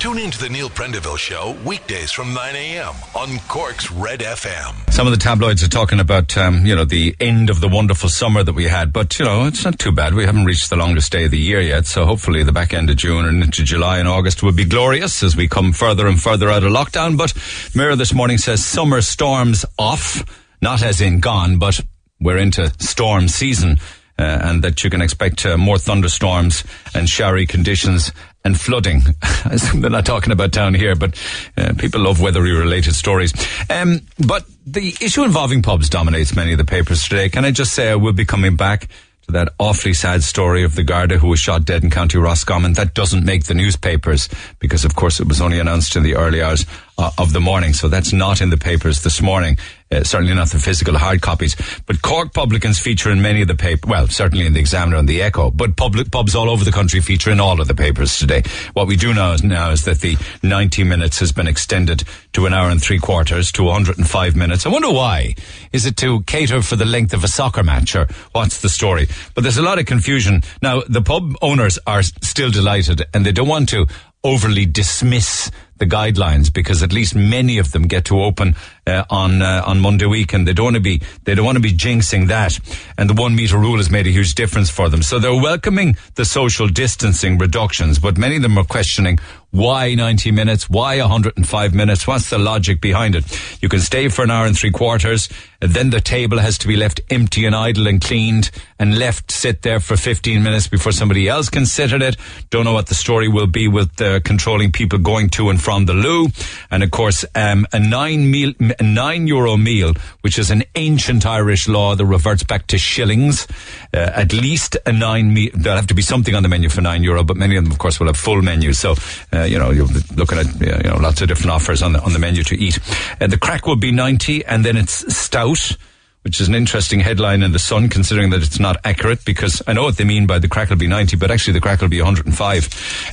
Tune in to the Neil Prendeville Show weekdays from 9 a.m. on Cork's Red FM. Some of the tabloids are talking about, um, you know, the end of the wonderful summer that we had, but you know, it's not too bad. We haven't reached the longest day of the year yet, so hopefully the back end of June and into July and August will be glorious as we come further and further out of lockdown. But Mirror this morning says summer storms off, not as in gone, but we're into storm season. Uh, and that you can expect uh, more thunderstorms and showery conditions and flooding. They're not talking about town here, but uh, people love weathery related stories. Um, but the issue involving pubs dominates many of the papers today. Can I just say I will be coming back to that awfully sad story of the Garda who was shot dead in County Roscommon. That doesn't make the newspapers because, of course, it was only announced in the early hours uh, of the morning. So that's not in the papers this morning. Uh, certainly not the physical hard copies. But Cork publicans feature in many of the paper. Well, certainly in the Examiner and the Echo. But public pubs all over the country feature in all of the papers today. What we do know is, now is that the 90 minutes has been extended to an hour and three quarters to 105 minutes. I wonder why. Is it to cater for the length of a soccer match or what's the story? But there's a lot of confusion. Now, the pub owners are still delighted and they don't want to overly dismiss the guidelines because at least many of them get to open uh, on uh, on Monday week, and they don't want to be they don't want to be jinxing that. And the one meter rule has made a huge difference for them. So they're welcoming the social distancing reductions, but many of them are questioning why 90 minutes, why 105 minutes, what's the logic behind it? You can stay for an hour and three quarters, and then the table has to be left empty and idle and cleaned and left sit there for 15 minutes before somebody else can sit at it. Don't know what the story will be with uh, controlling people going to and from the loo. And of course, um, a nine meal, a nine euro meal, which is an ancient Irish law that reverts back to shillings. Uh, at least a nine meal. There'll have to be something on the menu for nine euro, but many of them, of course, will have full menus. So, uh, you know, you're looking at you know lots of different offers on the on the menu to eat. Uh, the crack will be ninety, and then it's stout which is an interesting headline in the Sun, considering that it's not accurate. Because I know what they mean by the crack will be ninety, but actually the crack will be one hundred and five.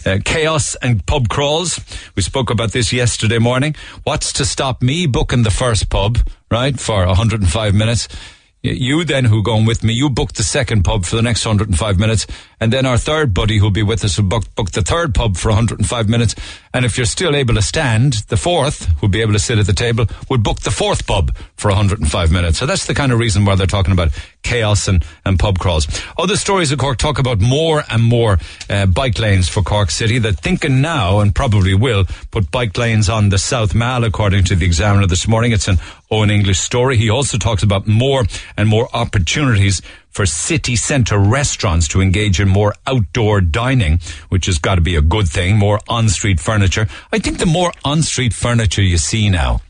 Uh, chaos and pub crawls. We spoke about this yesterday morning. What's to stop me booking the first pub right for one hundred and five minutes? You then, who going with me, you book the second pub for the next 105 minutes, and then our third buddy who'll be with us will book, book the third pub for 105 minutes. And if you're still able to stand, the fourth, who'll be able to sit at the table, would book the fourth pub for 105 minutes. So that's the kind of reason why they're talking about chaos and, and pub crawls. Other stories of Cork talk about more and more uh, bike lanes for Cork City. They're thinking now, and probably will, put bike lanes on the South Mall, according to the Examiner this morning. It's an Eoin English story. He also talks about more and more opportunities for city centre restaurants to engage in more outdoor dining, which has got to be a good thing, more on-street furniture. I think the more on-street furniture you see now,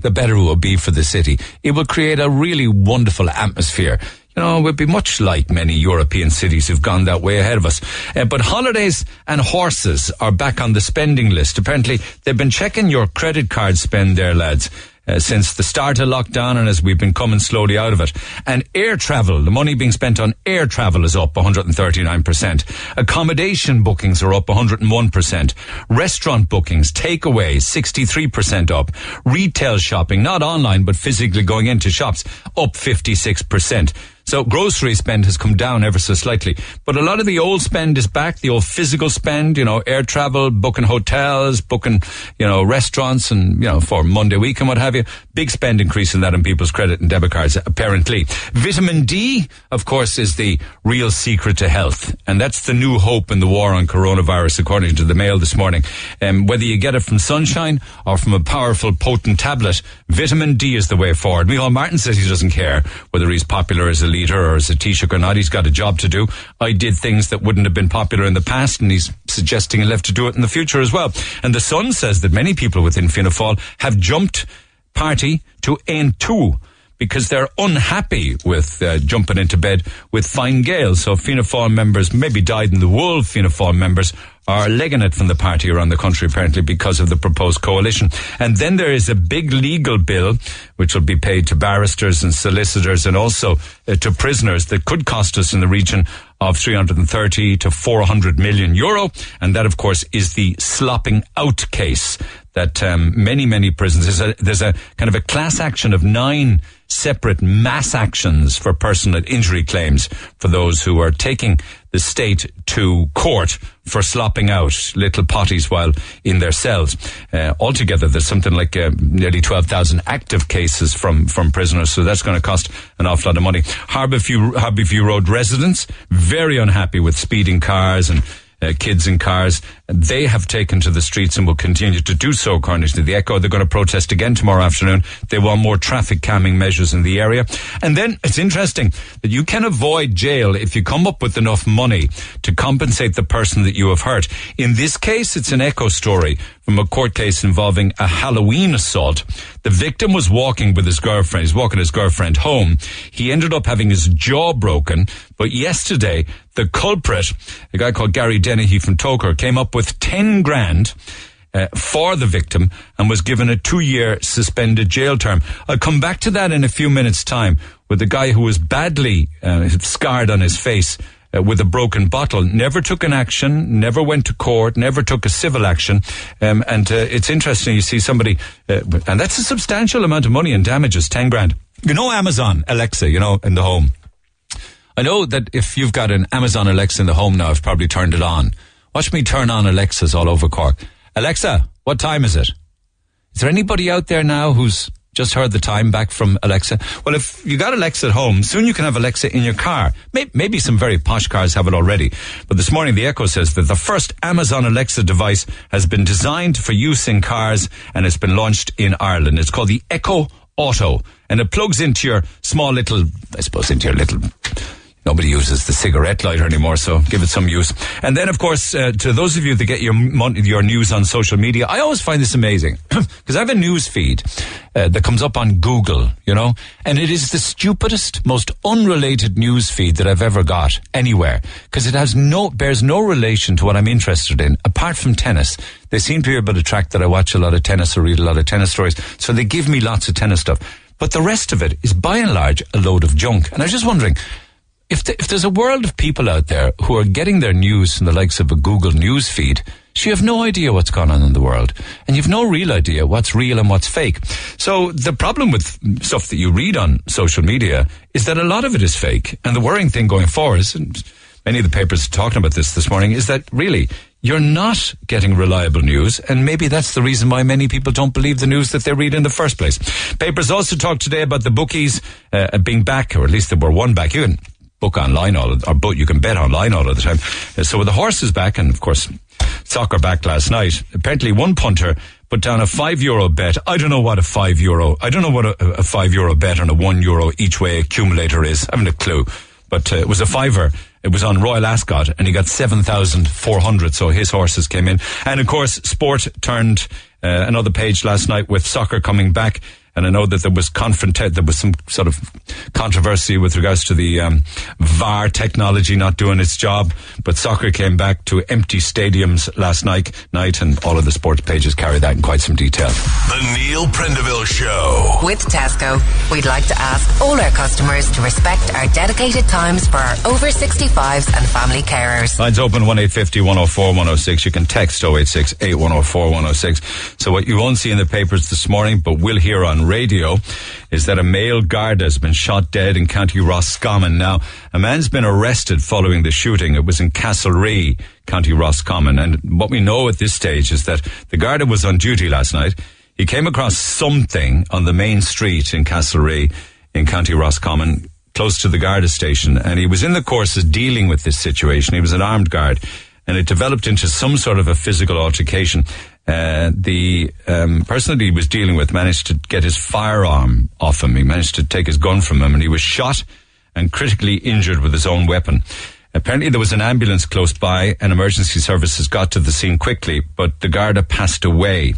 the better it will be for the city. It will create a really wonderful atmosphere. You know, it would be much like many European cities who've gone that way ahead of us. Uh, but holidays and horses are back on the spending list. Apparently, they've been checking your credit card spend there, lads uh, since the start of lockdown and as we've been coming slowly out of it. And air travel, the money being spent on air travel is up 139%. Accommodation bookings are up 101%. Restaurant bookings, takeaway, 63% up. Retail shopping, not online, but physically going into shops, up 56%. So grocery spend has come down ever so slightly. But a lot of the old spend is back, the old physical spend, you know, air travel, booking hotels, booking, you know, restaurants and, you know, for Monday week and what have you. Big spend increase in that on people's credit and debit cards, apparently. Vitamin D, of course, is the real secret to health. And that's the new hope in the war on coronavirus, according to the Mail this morning. Um, whether you get it from sunshine or from a powerful, potent tablet, vitamin D is the way forward. Micheál Martin says he doesn't care whether he's popular as a leader or as a Taoiseach or not. He's got a job to do. I did things that wouldn't have been popular in the past, and he's suggesting he'll have to do it in the future as well. And the Sun says that many people within Fianna Fáil have jumped party to Aontú because they're unhappy with uh, jumping into bed with Fine Gael. So Fianna Fáil members, maybe dyed in the wool Fianna Fáil members, are legging it from the party around the country apparently because of the proposed coalition. And then there is a big legal bill which will be paid to barristers and solicitors and also uh, to prisoners that could cost us in the region of 330 to 400 million euro. And that, of course, is the slopping out case that um, many, many prisons, there's a, there's a kind of a class action of nine separate mass actions for personal injury claims for those who are taking the state to court for slopping out little potties while in their cells. Uh, altogether, there's something like uh, nearly 12,000 active cases from, from prisoners, so that's going to cost an awful lot of money. Harborview, Harborview Road residents, very unhappy with speeding cars and uh, kids in cars. They have taken to the streets and will continue to do so, according to the Echo. They're going to protest again tomorrow afternoon. They want more traffic calming measures in the area. And then it's interesting that you can avoid jail if you come up with enough money to compensate the person that you have hurt. In this case, it's an Echo story from a court case involving a Halloween assault. The victim was walking with his girlfriend. He's walking his girlfriend home. He ended up having his jaw broken. But yesterday, the culprit, a guy called Gary Dennehy from Togher, came up with 10 grand uh, for the victim and was given a two year suspended jail term. I'll come back to that in a few minutes' time with the guy who was badly uh, scarred on his face uh, with a broken bottle, never took an action, never went to court, never took a civil action. Um, and uh, it's interesting, you see somebody, uh, and that's a substantial amount of money in damages, 10 grand. You know Amazon, Alexa, you know, in the home. I know that if you've got an Amazon Alexa in the home now, I've probably turned it on. Watch me turn on Alexas all over Cork. Alexa, what time is it? Is there anybody out there now who's just heard the time back from Alexa. Well, if you got Alexa at home, soon you can have Alexa in your car. Maybe some very posh cars have it already. But this morning, the Echo says that the first Amazon Alexa device has been designed for use in cars and it's been launched in Ireland. It's called the Echo Auto and it plugs into your small little, I suppose, into your little Nobody uses the cigarette lighter anymore, so give it some use. And then, of course, uh, to those of you that get your your news on social media, I always find this amazing because I have a news feed uh, that comes up on Google, you know, and it is the stupidest, most unrelated news feed that I've ever got anywhere because it has no bears no relation to what I'm interested in apart from tennis. They seem to be able to track that I watch a lot of tennis or read a lot of tennis stories, so they give me lots of tennis stuff. But the rest of it is by and large a load of junk. And I was just wondering, if, the, if there's a world of people out there who are getting their news from the likes of a Google news feed, so you have no idea what's going on in the world. And you've no real idea what's real and what's fake. So the problem with stuff that you read on social media is that a lot of it is fake. And the worrying thing going forward is, and many of the papers are talking about this this morning, is that really you're not getting reliable news, and maybe that's the reason why many people don't believe the news that they read in the first place. Papers also talk today about the bookies uh, being back, or at least they were one back. You can book online all of, or but you can bet online all of the time. Uh, so with the horses back, and of course, soccer back last night, apparently one punter put down a five euro bet. I don't know what a five euro, I don't know what a, a five euro bet on a one euro each way accumulator is. I haven't a clue. But uh, it was a fiver. It was on Royal Ascot and he got 7,400. So his horses came in. And of course, sport turned uh, another page last night with soccer coming back. And I know that there was confront there was some sort of controversy with regards to the um, VAR technology not doing its job. But soccer came back to empty stadiums last night, night, and all of the sports pages carry that in quite some detail. The Neil Prendeville Show with Tesco. We'd like to ask all our customers to respect our dedicated times for our over 65s and family carers. Lines open one eight fifty one zero oh four one zero oh six. You can text 086 8104 106. So what you won't see in the papers this morning, but we'll hear on radio is that a male guard has been shot dead in County Roscommon. Now, a man's been arrested following the shooting. It was in Castlerea, County Roscommon. And what we know at this stage is that the guard was on duty last night. He came across something on the main street in Castlerea in County Roscommon, close to the Garda station. And he was in the course of dealing with this situation. He was an armed guard and it developed into some sort of a physical altercation. Uh, the um, person that he was dealing with managed to get his firearm off him. He managed to take his gun from him, and he was shot and critically injured with his own weapon. Apparently, there was an ambulance close by, and emergency services got to the scene quickly, but the Garda passed away.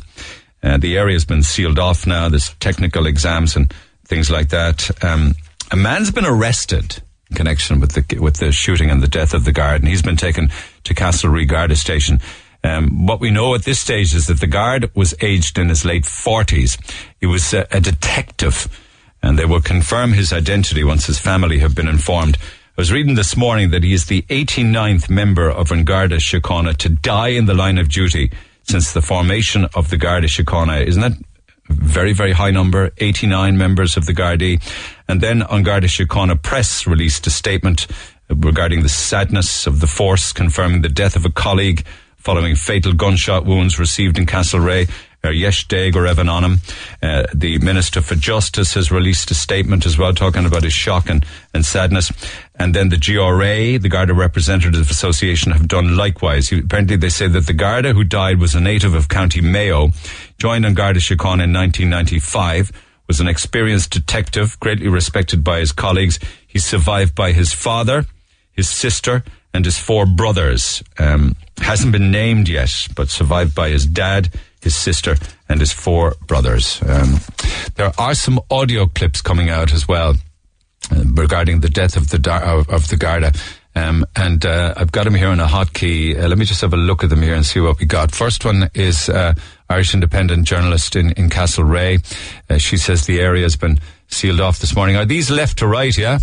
Uh, the area has been sealed off now. There's technical exams and things like that. Um, a man's been arrested in connection with the with the shooting and the death of the guard, and he's been taken to Castlerea Garda Station. Um, what we know at this stage is that the guard was aged in his late 40s. He was a, a detective, and they will confirm his identity once his family have been informed. I was reading this morning that he is the 89th member of Garda Síochána to die in the line of duty since the formation of the Garda Síochána. Isn't that very, very high number, 89 members of the Gardaí. And then An Garda Síochána Press released a statement regarding the sadness of the force, confirming the death of a colleague following fatal gunshot wounds received in Castlerea. Er Yesh Deg or Evan Onham. Uh, the Minister for Justice has released a statement as well talking about his shock and, and sadness. And then the GRA, the Garda Representative Association, have done likewise. Apparently they say that the Garda who died was a native of County Mayo, joined An Garda Síochána in 1995, was an experienced detective, greatly respected by his colleagues. He's survived by his father, his sister, and his four brothers. Um, hasn't been named yet, but survived by his dad, his sister, and his four brothers. Um, there are some audio clips coming out as well uh, regarding the death of the of, of the Garda. Um, and uh, I've got them here on a hotkey. Uh, let me just have a look at them here and see what we got. First one is uh, Irish Independent journalist in, in Castlerea. Uh, she says the area has been sealed off this morning. Are these left to right, yeah?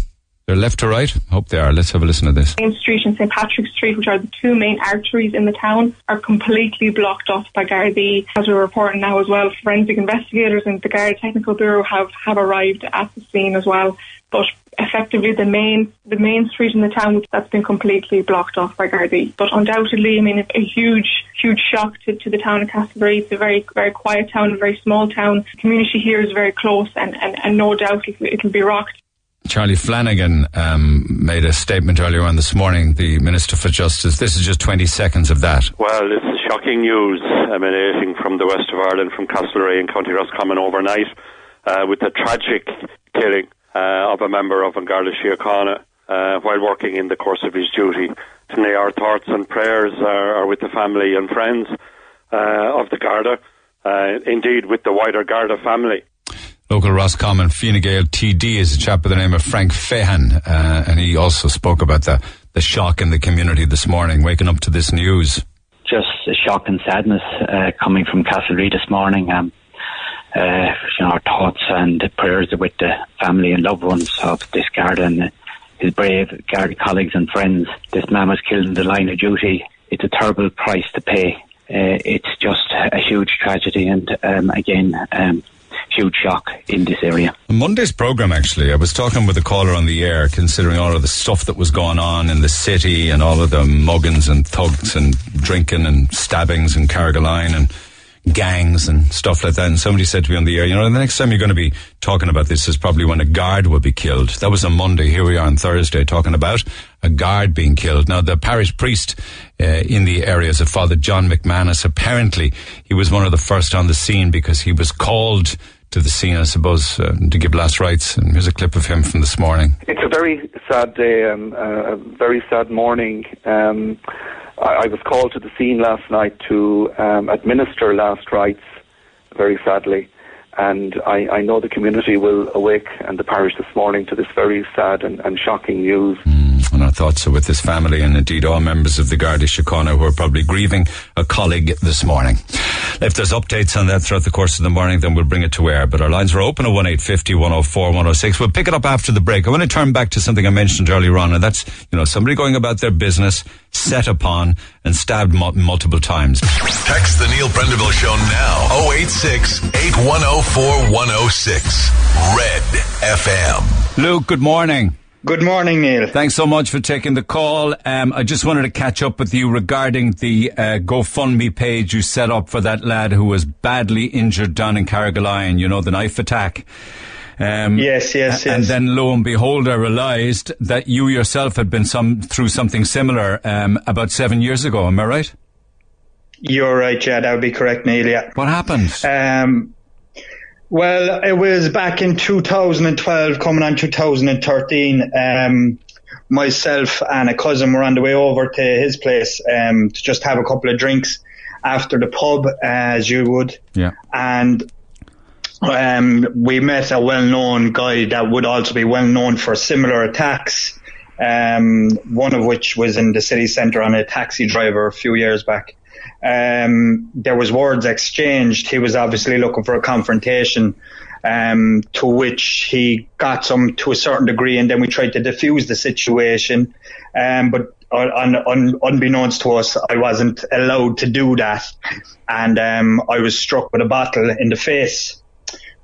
They're left to right? Hope they are. Let's have a listen to this. Main Street and St Patrick's Street, which are the two main arteries in the town, are completely blocked off by Gardaí. As we're reporting now as well, forensic investigators and the Garda Technical Bureau have, have arrived at the scene as well. But effectively the main the main street in the town that's been completely blocked off by Gardaí. But undoubtedly, I mean, a huge huge shock to, to the town of Castlerea. It's a very very quiet town, a very small town. The community here is very close, and, and, and no doubt it'll, it'll be rocked. Charlie Flanagan um, made a statement earlier on this morning, the Minister for Justice. This is just 20 seconds of that. Well, this is shocking news emanating from the west of Ireland, from Castlerea and County Roscommon overnight, uh, with the tragic killing uh, of a member of An Garda Síochána uh, while working in the course of his duty. Today, our thoughts and prayers are, are with the family and friends uh, of the Garda, uh, indeed with the wider Garda family. Local Roscommon Fine Gael TD is a chap by the name of Frank Feighan, uh, and he also spoke about the, the shock in the community this morning, waking up to this news. Just shock and sadness uh, coming from Castlerea this morning. Um, uh, you know, our thoughts and prayers with the family and loved ones of this Garda and his brave Garda colleagues and friends. This man was killed in the line of duty. It's a terrible price to pay. Uh, it's just a huge tragedy, and um, again, um, huge shock in this area. Monday's program, actually, I was talking with a caller on the air, considering all of the stuff that was going on in the city and all of the muggins and thugs and drinking and stabbings in Carrigaline and gangs and stuff like that. And somebody said to me on the air, you know, the next time you're going to be talking about this is probably when a guard will be killed. That was on Monday. Here we are on Thursday talking about a guard being killed. Now, the parish priest uh, in the area is a Father John McManus. Apparently, he was one of the first on the scene because he was called to the scene, I suppose, uh, to give last rites. And here's a clip of him from this morning. It's a very sad day, um, uh, a very sad morning. Um, I, I, was called to the scene last night to um, administer last rites, very sadly. And I, I, know the community will awake and the parish this morning to this very sad and, and shocking news. Mm, and our thoughts are with this family and indeed all members of the Garda Síochána who are probably grieving a colleague this morning. If there's updates on that throughout the course of the morning, then we'll bring it to air. But our lines are open at 1850 104 106. We'll pick it up after the break. I want to turn back to something I mentioned earlier on, and that's, you know, somebody going about their business, set upon, and stabbed mu- multiple times. Text the Neil Prendeville Show now. 086 8104 106. Red FM. Luke, good morning. Good morning, Neil. Thanks so much for taking the call. Um, I just wanted to catch up with you regarding the uh, GoFundMe page you set up for that lad who was badly injured down in Carrigaline, you know, the knife attack. Um, yes, yes, yes. And then lo and behold, I realised that you yourself had been some through something similar um, about seven years ago. Am I right? You're right, yeah, that would be correct, Neil. Yeah. What happened? Um, well, it was back in 2012, coming on 2013. Um, myself and a cousin were on the way over to his place um, to just have a couple of drinks after the pub, as you would. Yeah. And um, we met a well-known guy that would also be well-known for similar attacks. Um, one of which was in the city centre on a taxi driver a few years back um, there was words exchanged. He was obviously looking for a confrontation, um, to which he got some to a certain degree, and then we tried to diffuse the situation. Um, but un, un, unbeknownst to us, I wasn't allowed to do that, and um, I was struck with a bottle in the face,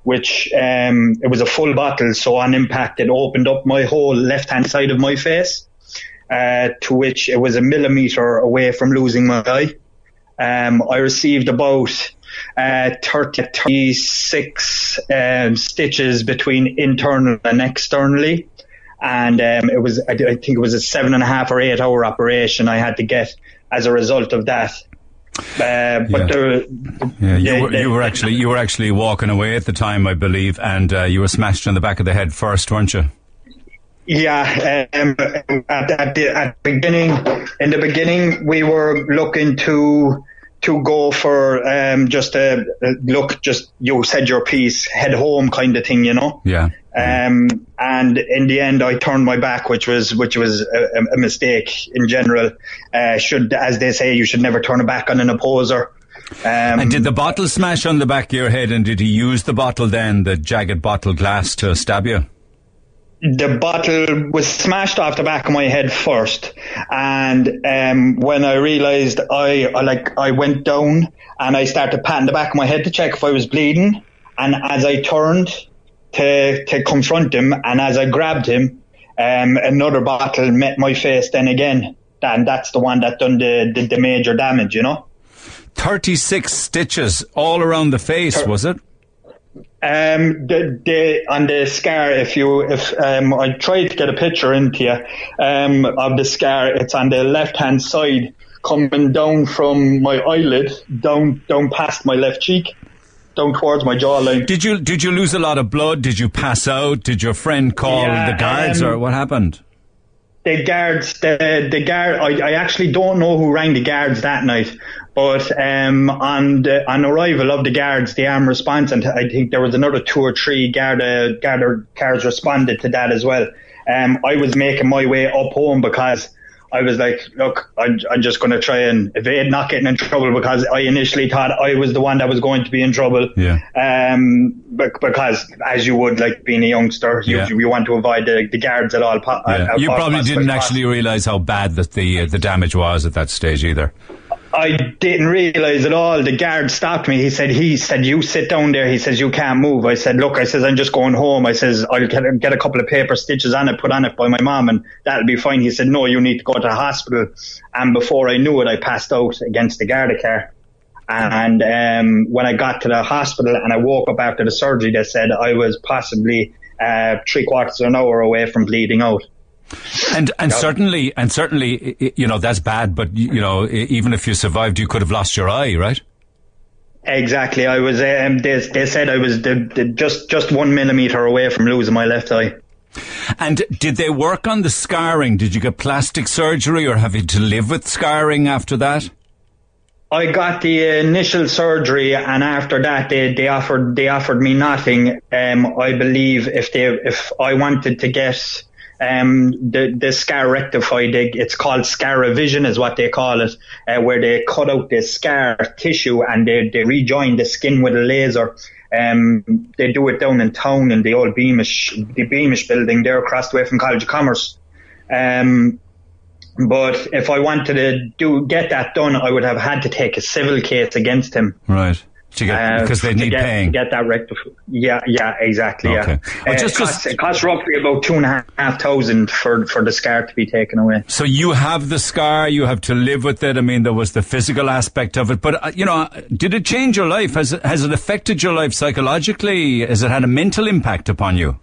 which um, it was a full bottle. So on impact, it opened up my whole left hand side of my face, uh, to which it was a millimeter away from losing my eye. Um, I received about uh, 30, 36 um, stitches between internal and externally. And um, it was, I, think it was a seven and a half or eight hour operation I had to get as a result of that. Uh, but yeah. yeah, you, were, you were actually you were actually walking away at the time, I believe, and uh, you were smashed in the back of the head first, weren't you? Yeah, um, at, at, the, at the beginning, in the beginning, we were looking to to go for um, just a, look, just you said your piece, head home kind of thing, you know. Yeah. Um, and in the end, I turned my back, which was which was a, a mistake in general. Uh, should, as they say, you should never turn a back on an opposer. Um, and did the bottle smash on the back of your head? And did he use the bottle then, the jagged bottle glass, to stab you? The bottle was smashed off the back of my head first, and um, when I realised, I, I like I went down and I started patting the back of my head to check if I was bleeding, and as I turned to to confront him, and as I grabbed him, um, another bottle met my face. Then again, and that's the one that done the, the, the major damage, you know. Thirty six stitches all around the face, Thir- was it? Um, the, the, on the scar, if you, if, um, I tried to get a picture into you, um, of the scar, it's on the left hand side, coming down from my eyelid, down, down past my left cheek, down towards my jawline. Did you, did you lose a lot of blood? Did you pass out? Did your friend call yeah, the guards um, or what happened? The guards, the, the guard, I, I actually don't know who rang the guards that night. But um, on the, on arrival of the guards, the armed response, and I think there was another two or three Garda Garda cars responded to that as well. Um, I was making my way up home because I was like, look, I'm, I'm just going to try and evade not getting in trouble because I initially thought I was the one that was going to be in trouble. Yeah. Um, but because as you would, like being a youngster, you, yeah. you want to avoid the, the guards at all. Po- yeah. at you probably didn't actually realize how bad that the uh, the damage was at that stage either. I didn't realize at all. The guard stopped me. He said, he said, you sit down there. He says, you can't move. I said, look, I says, I'm just going home. I says, I'll get, a couple of paper stitches on it, put on it by my mom and that'll be fine. He said, no, you need to go to the hospital. And before I knew it, I passed out against the Garda car. And, um, when I got to the hospital and I woke up after the surgery, they said I was possibly, uh, three quarters of an hour away from bleeding out. And and certainly and certainly you know that's bad, but you know even if you survived, you could have lost your eye, right? Exactly. I was. Um, they, they said I was the, the, just just one millimeter away from losing my left eye. And did they work on the scarring? Did you get plastic surgery, or have you to live with scarring after that? I got the initial surgery, and after that, they, they offered they offered me nothing. Um, I believe if they if I wanted to get um, the, the scar rectified, it's called scar revision is what they call it, uh, where they cut out the scar tissue and they, they rejoin the skin with a laser. Um, they do it down in town in the old Beamish, the Beamish building there across the way from College of Commerce. Um, but if I wanted to do get that done, I would have had to take a civil case against him. Right. To get, uh, because they need get, paying. get that rectified. Yeah, yeah, exactly. Okay. Yeah. Well, just, uh, it, costs, just, it costs roughly about two and a half thousand for, for the scar to be taken away. So you have the scar, you have to live with it. I mean, there was the physical aspect of it, but uh, you know, did it change your life? Has it, has it affected your life psychologically? Has it had a mental impact upon you?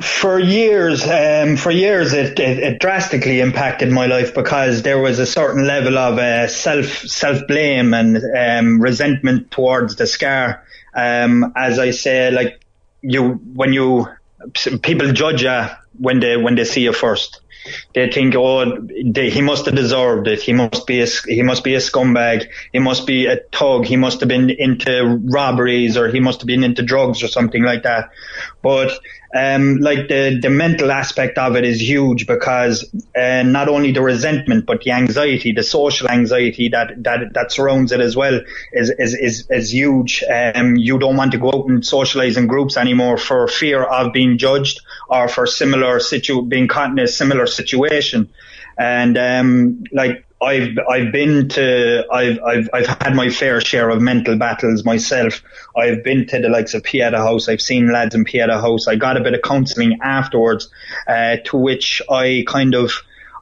For years, um, for years, it, it, it, drastically impacted my life because there was a certain level of uh, self self blame and um, resentment towards the scar. Um, as I say, like you, when you people judge you when they when they see you first, they think, oh, they, he must have deserved it. He must be a he must be a scumbag. He must be a thug. He must have been into robberies or he must have been into drugs or something like that. But um, like the, the mental aspect of it is huge because uh, not only the resentment but the anxiety, the social anxiety that that, that surrounds it as well is is is, is huge. Um, you don't want to go out and socialize in groups anymore for fear of being judged or for similar situ being caught in a similar situation. and um, like I've I've been to I've I've I've had my fair share of mental battles myself. I've been to the likes of Pieta House. I've seen lads in Pieta House. I got a bit of counselling afterwards, uh, to which I kind of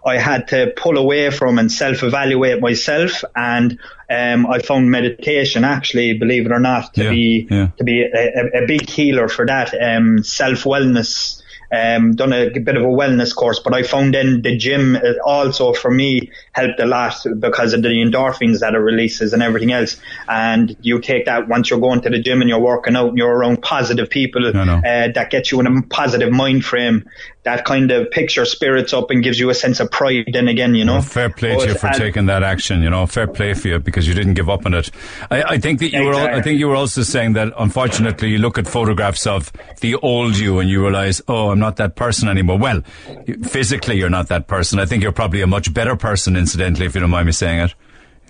I had to pull away from and self-evaluate myself, and um, I found meditation actually, believe it or not, to Yeah, be yeah. to be a, a, a big healer for that um, self wellness. Um, done a bit of a wellness course, but I found then the gym uh, also for me helped a lot because of the endorphins that it releases and everything else. And you take that once you're going to the gym and you're working out and you're around positive people uh, that gets you in a positive mind frame. That kind of picks your spirits up and gives you a sense of pride. Then again, you know, Well, fair play to you for uh, taking that action. You know, fair play for you because you didn't give up on it. I, I think that you were. I think you were also saying that unfortunately you look at photographs of the old you and you realize, oh, I'm not that person anymore. Well, physically you're not that person. I think you're probably a much better person, incidentally, if you don't mind me saying it.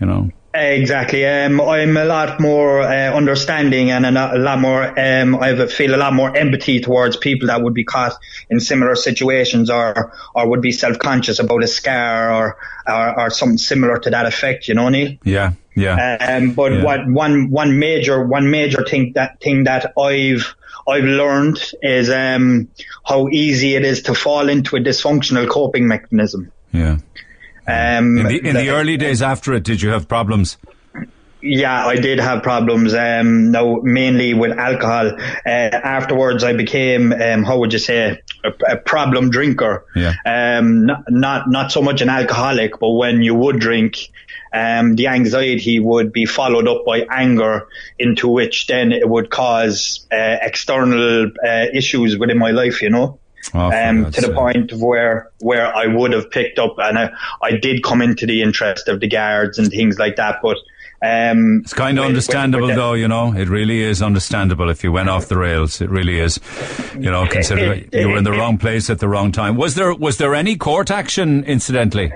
You know. Exactly. Um, I'm a lot more uh, understanding and a lot, more. Um, I feel a lot more empathy towards people that would be caught in similar situations or or would be self conscious about a scar or, or or something similar to that effect. You know, Neil. Yeah. Yeah. Um, but Yeah. what one one major one major thing that thing that I've I've learned is um, how easy it is to fall into a dysfunctional coping mechanism. yeah. Um, In the, in the that- early days after it, did you have problems? Yeah, I did have problems. Um, no, mainly with alcohol. Uh, afterwards, I became, um, how would you say, a, a problem drinker. Yeah. Um, not, not not so much an alcoholic, but when you would drink, um, the anxiety would be followed up by anger, into which then it would cause uh, external uh, issues within my life. You know. Oh, um, to the sake. point of where where I would have picked up, and I, I did come into the interest of the guards and things like that. But um, It's kind of understandable, though. You know, it really is understandable if you went off the rails. It really is. You know, consider It- you were in the wrong place at the wrong time. Was there was there any court action, incidentally?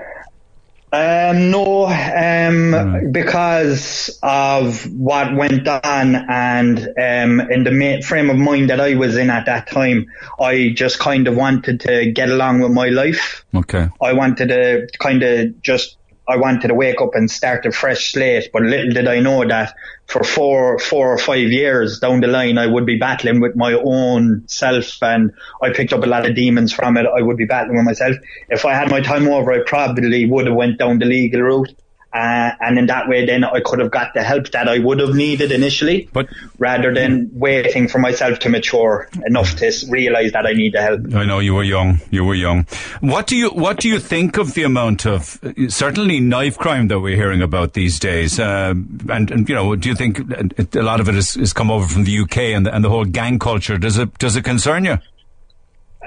Um, no, um, Hmm. because of what went on and um, in the frame of mind that I was in at that time, I just kind of wanted to get along with my life. Okay. I wanted to kind of just, I wanted to wake up and start a fresh slate. But little did I know that for four, four or five years down the line, I would be battling with my own self, and I picked up a lot of demons from it. I would be battling with myself. If I had my time over, I probably would have went down the legal route. Uh, and in that way, then I could have got the help that I would have needed initially, But- rather than waiting for myself to mature enough to realize that I need the help. I know you were young. You were young. What do you What do you think of the amount of uh, certainly knife crime that we're hearing about these days? Uh, and, and you know, do you think a lot of it has, has come over from the UK and the, and the whole gang culture? Does it Does it concern you?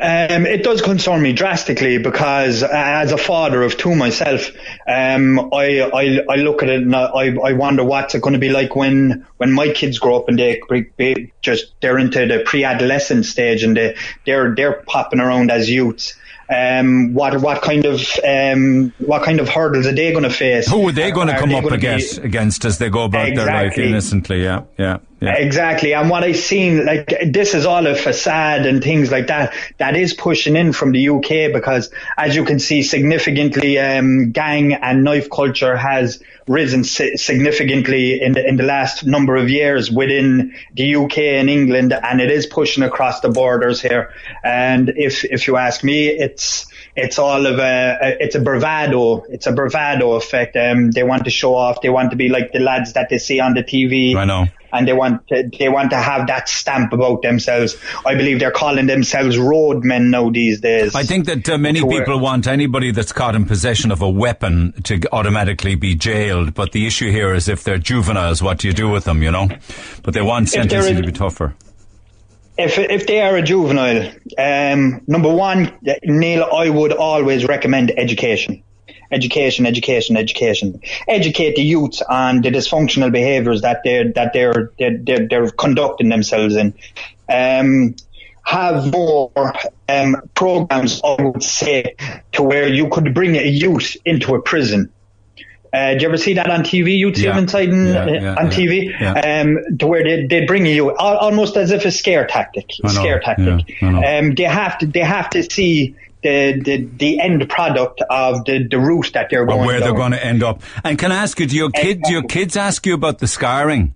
Um, it does concern me drastically because uh, as a father of two myself, um, I, I, I look at it and I, I wonder what's it going to be like when, when my kids grow up and they, they just, they're into the pre-adolescent stage and they, they're, they're popping around as youths. Um, what, what kind of, um, what kind of hurdles are they going to face? Who are they going to come up gonna be- against against as they go about their life Exactly. innocently? Yeah, yeah, yeah. Exactly. And what I've seen, like, this is all a facade and things like that, that is pushing in from the UK because, as you can see, significantly, um, gang and knife culture has risen si- significantly in the, in the last number of years within the UK and England, and it is pushing across the borders here. And if, if you ask me, it's, it's all of a, a it's a bravado, it's a bravado effect. Um, they want to show off, they want to be like the lads that they see on the TV I know. and they want to, they want to have that stamp about themselves. I believe they're calling themselves roadmen now these days. I think that uh, many people want anybody that's caught in possession of a weapon to automatically be jailed. But the issue here is if they're juveniles, what do you do with them, you know? But they want sentencing in- to be tougher. If if they are a juvenile, um, number one, Neil, I would always recommend education. Education, education, education. Educate the youth on the dysfunctional behaviours that they're that they're they're, they're, they're conducting themselves in. Um, have more um, programs, I would say, to where you could bring a youth into a prison. Uh, do you ever see that on TV? You'd see Yeah. them inside in, Yeah, uh, yeah, on TV, um, to where they they bring you al- almost as if a scare tactic. Know, Scare tactic. Um, they have to they have to see the, the, the end product of the, the route that they're going. Or where they're going to end up. And can I ask you, do your kid, do your kids ask you about the scarring?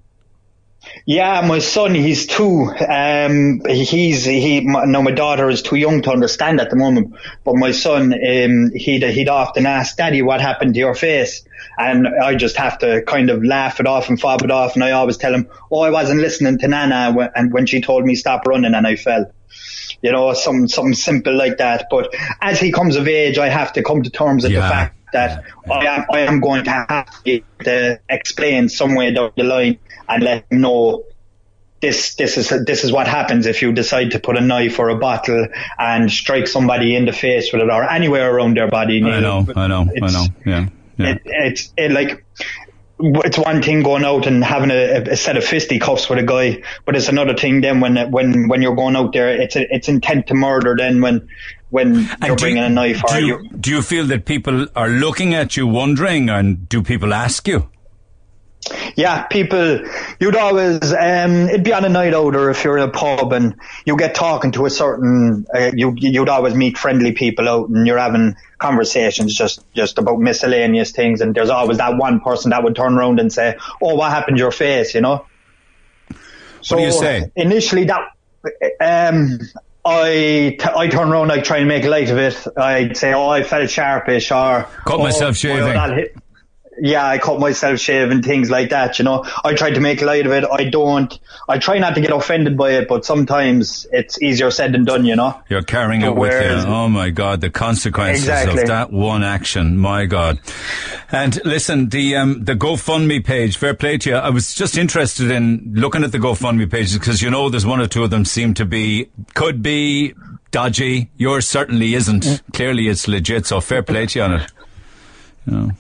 Yeah, my son, he's two. Um, he's he. My, no, my daughter is too young to understand at the moment. But my son, um, he'd he'd often ask, "Daddy, what happened to your face?" And I just have to kind of laugh it off and fob it off. And I always tell him, "Oh, I wasn't listening to Nana, when, and when she told me stop running, and I fell." You know, some something simple like that. But as he comes of age, I have to come to terms with Yeah. the fact that I am I am going to have to uh, explain somewhere down the line and let him know this this is this is what happens if you decide to put a knife or a bottle and strike somebody in the face with it or anywhere around their body. I know, I know, I know. Yeah, yeah. It, it's it like it's one thing going out and having a, a set of fisticuffs with a guy, but it's another thing then when when when you're going out there, it's a, it's intent to murder. Then when when you're do you- bringing a knife do you, do you feel that people are looking at you wondering and do people ask you? Yeah, people, you'd always, um, it'd be on a night out or if you're in a pub and you get talking to a certain, uh, you, you'd always meet friendly people out and you're having conversations just, just about miscellaneous things and there's always that one person that would turn around and say, oh, what happened to your face, you know? What do you say? Initially that, um, I, t- I turn around, I try and make light of it. I'd say, oh, I felt sharpish or... Cut oh, myself shaving. that hit- yeah, I cut myself shaving, things like that, you know. I try to make light of it. I don't, I try not to get offended by it, but sometimes it's easier said than done, you know. You're carrying it with you. Oh my God, the consequences Exactly. of that one action. My God. And listen, the um, the GoFundMe page, fair play to you. I was just interested in looking at the GoFundMe pages because you know there's one or two of them seem to be, could be dodgy. Yours certainly isn't. Mm. Clearly it's legit, so fair play to you on it.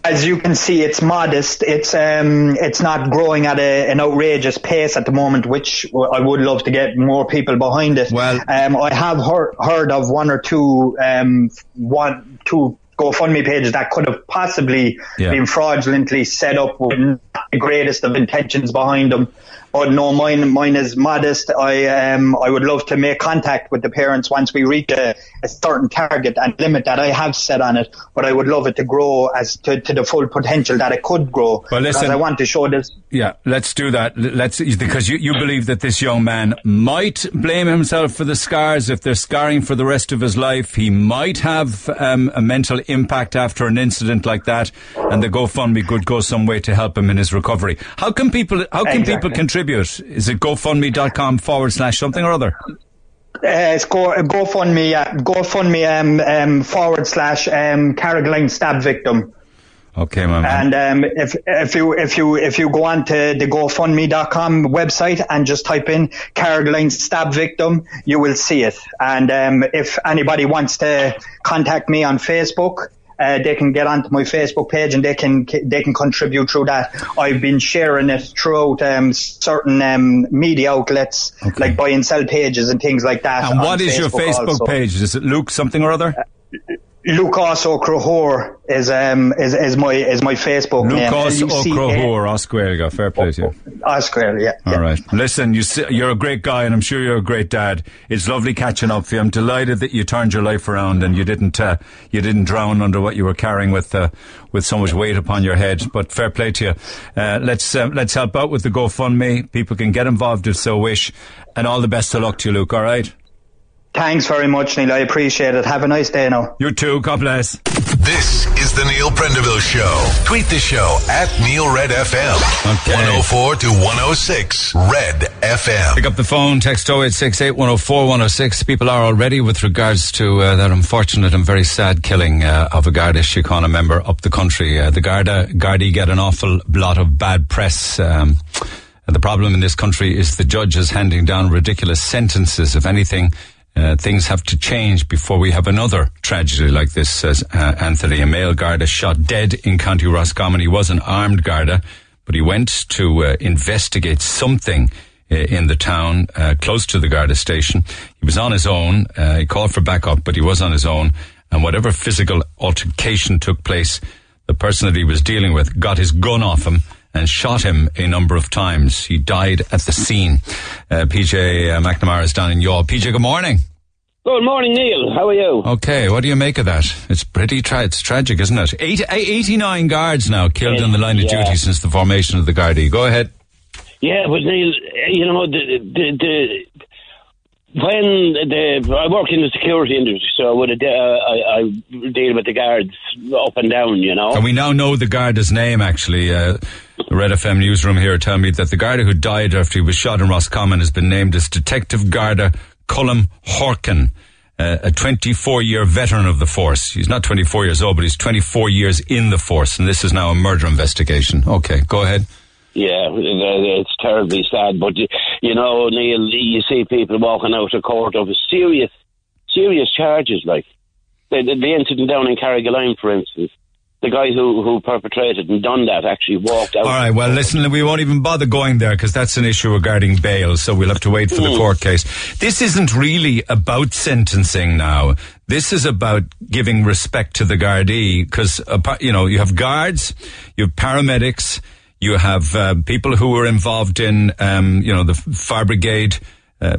As you can see, it's modest. It's um, it's not growing at a, an outrageous pace at the moment, which I would love to get more people behind it. Well- um, I have heard heard of one or two um, one two GoFundMe pages that could have possibly Yeah. been fraudulently set up with the greatest of intentions behind them. But no, mine mine is modest. I um I would love to make contact with the parents once we reach a, a certain target and limit that I have set on it. But I would love it to grow as to, to the full potential that it could grow. Well, listen- because I want to show this. Yeah, let's do that. Let's because you, you believe that this young man might blame himself for the scars if they're scarring for the rest of his life. He might have um, a mental impact after an incident like that, and the GoFundMe could go some way to help him in his recovery. How can people? How can people Exactly. Contribute? Is it GoFundMe.com forward slash something or other? Uh, it's go GoFundMe uh, GoFundMe um, um, forward slash um, Carrigaline stab victim. Okay, my man. And um, if if you if you if you go on to the GoFundMe.com website and just type in Carrigaline stab victim, you will see it. And um, if anybody wants to contact me on Facebook, uh, they can get onto my Facebook page and they can they can contribute through that. I've been sharing it throughout um, certain um, media outlets Okay. like buy and sell pages and things like that. and what is your Facebook also. page? Is it Luke something or other? Lucas O'Crohor is um is, is my is my Facebook name. Lucas L-U-C-A- O'Crohor, Osquerga. Fair play to you. Oscar, yeah. All right. Listen, you, you're a great guy, and I'm sure you're a great dad. It's lovely catching up with you. I'm delighted that you turned your life around and you didn't uh, you didn't drown under what you were carrying with uh, with so much weight upon your head. But fair play to you. Uh, let's uh, let's help out with the GoFundMe. People can get involved if so wish, and all the best of luck to you, Luke. All right. Thanks very much, Neil. I appreciate it. Have a nice day now. You too. God bless. This is the Neil Prendeville Show. Tweet the show at Neil Red FM. Okay. 104 to 106 Red FM. Pick up the phone, text 0868 104 106. People are already with regards to uh, that unfortunate and very sad killing uh, of a Garda Síochána member up the country. Uh, the Garda, Gardaí get an awful lot of bad press. Um, and the problem in this country is the judges handing down ridiculous sentences. If anything, uh, things have to change before we have another tragedy like this, says uh, Anthony. A male Garda shot dead in County Roscommon. He was an armed Garda, but he went to uh, investigate something uh, in the town uh, close to the Garda station. He was on his own. Uh, he called for backup, but he was on his own. And whatever physical altercation took place, the person that he was dealing with got his gun off him and shot him a number of times. He died at the scene. Uh, PJ uh, McNamara is down in Youghal. PJ, good morning. Good morning, Neil. How are you? Okay, what do you make of that? It's pretty tra- it's tragic, isn't it? Eight, 89 guards now killed in the line of Yeah. duty since the formation of the Gardaí. Go ahead. Yeah, but Neil, you know, the, the, the when the I work in the security industry, so I would uh, I, I deal with the guards up and down. You know, And we now know the Garda's name, actually. Uh, Red FM newsroom here tell me that the Garda who died after he was shot in Roscommon has been named as Detective Garda Colm Horkan, uh, a 24 year veteran of the force. He's not 24 years old, but he's 24 years in the force, and this is now a murder investigation. Okay, go ahead. Yeah, it's terribly sad. But you- know, Neil, you see people walking out of court over serious, serious charges. Like the, the incident down in Carrigaline, for instance, the guy who who perpetrated and done that actually walked out. All right, well, listen, we won't even bother going there because that's an issue regarding bail, so we'll have to wait for the court case. This isn't really about sentencing now. This is about giving respect to the Gardaí because, you know, you have guards, you have paramedics, you have uh, people who were involved in, um, you know, the fire brigade, uh,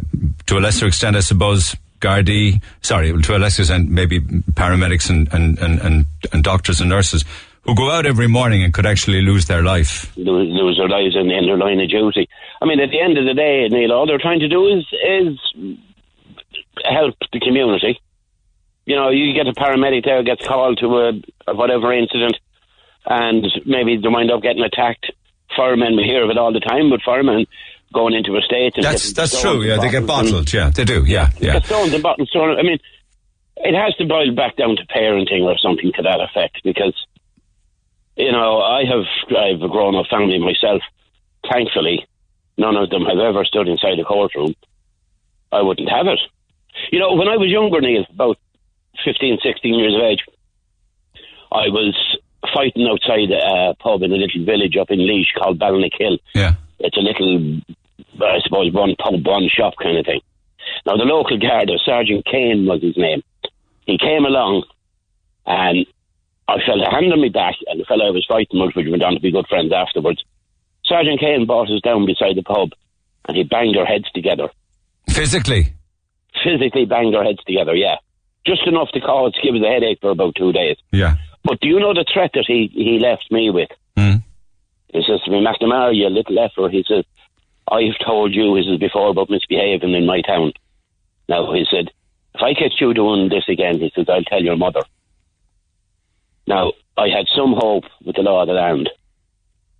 to a lesser extent, I suppose, Gardaí, sorry, to a lesser extent, maybe paramedics and, and, and, and, and doctors and nurses who go out every morning and could actually lose their life. lose, lose their lives in, in their line of duty. I mean, at the end of the day, Neil, all they're trying to do is is help the community. You know, you get a paramedic there gets called to a, a whatever incident, and maybe they wind up getting attacked. Firemen, we hear of it all the time, but firemen going into a state and That's that's true. Yeah, they get bottled. Yeah, they do. Yeah, yeah. Stones and bottles thrown. I mean, it has to boil back down to parenting or something to that effect because, you know, I have I have a grown up family myself. Thankfully, none of them have ever stood inside a courtroom. I wouldn't have it. You know, when I was younger, Neil, about 15, 16 years of age, I was fighting outside a pub in a little village up in Laois called Ballinakill. Yeah. It's a little, uh, I suppose, one pub, one shop kind of thing. Now, the local guard, Sergeant Kane was his name. He came along and I felt a hand on my back and the fellow I was fighting with, we went on to be good friends afterwards. Sergeant Kane brought us down beside the pub and he banged our heads together. Physically. Physically banged our heads together, yeah. Just enough to cause, give us a headache for about two days. Yeah. But do you know the threat that he, he left me with? He says to me, McNamara, you a little effer. He says, I've told you, he says, before about misbehaving in my town. Now, he said, if I catch you doing this again, he says, I'll tell your mother. Now, I had some hope with the law of the land.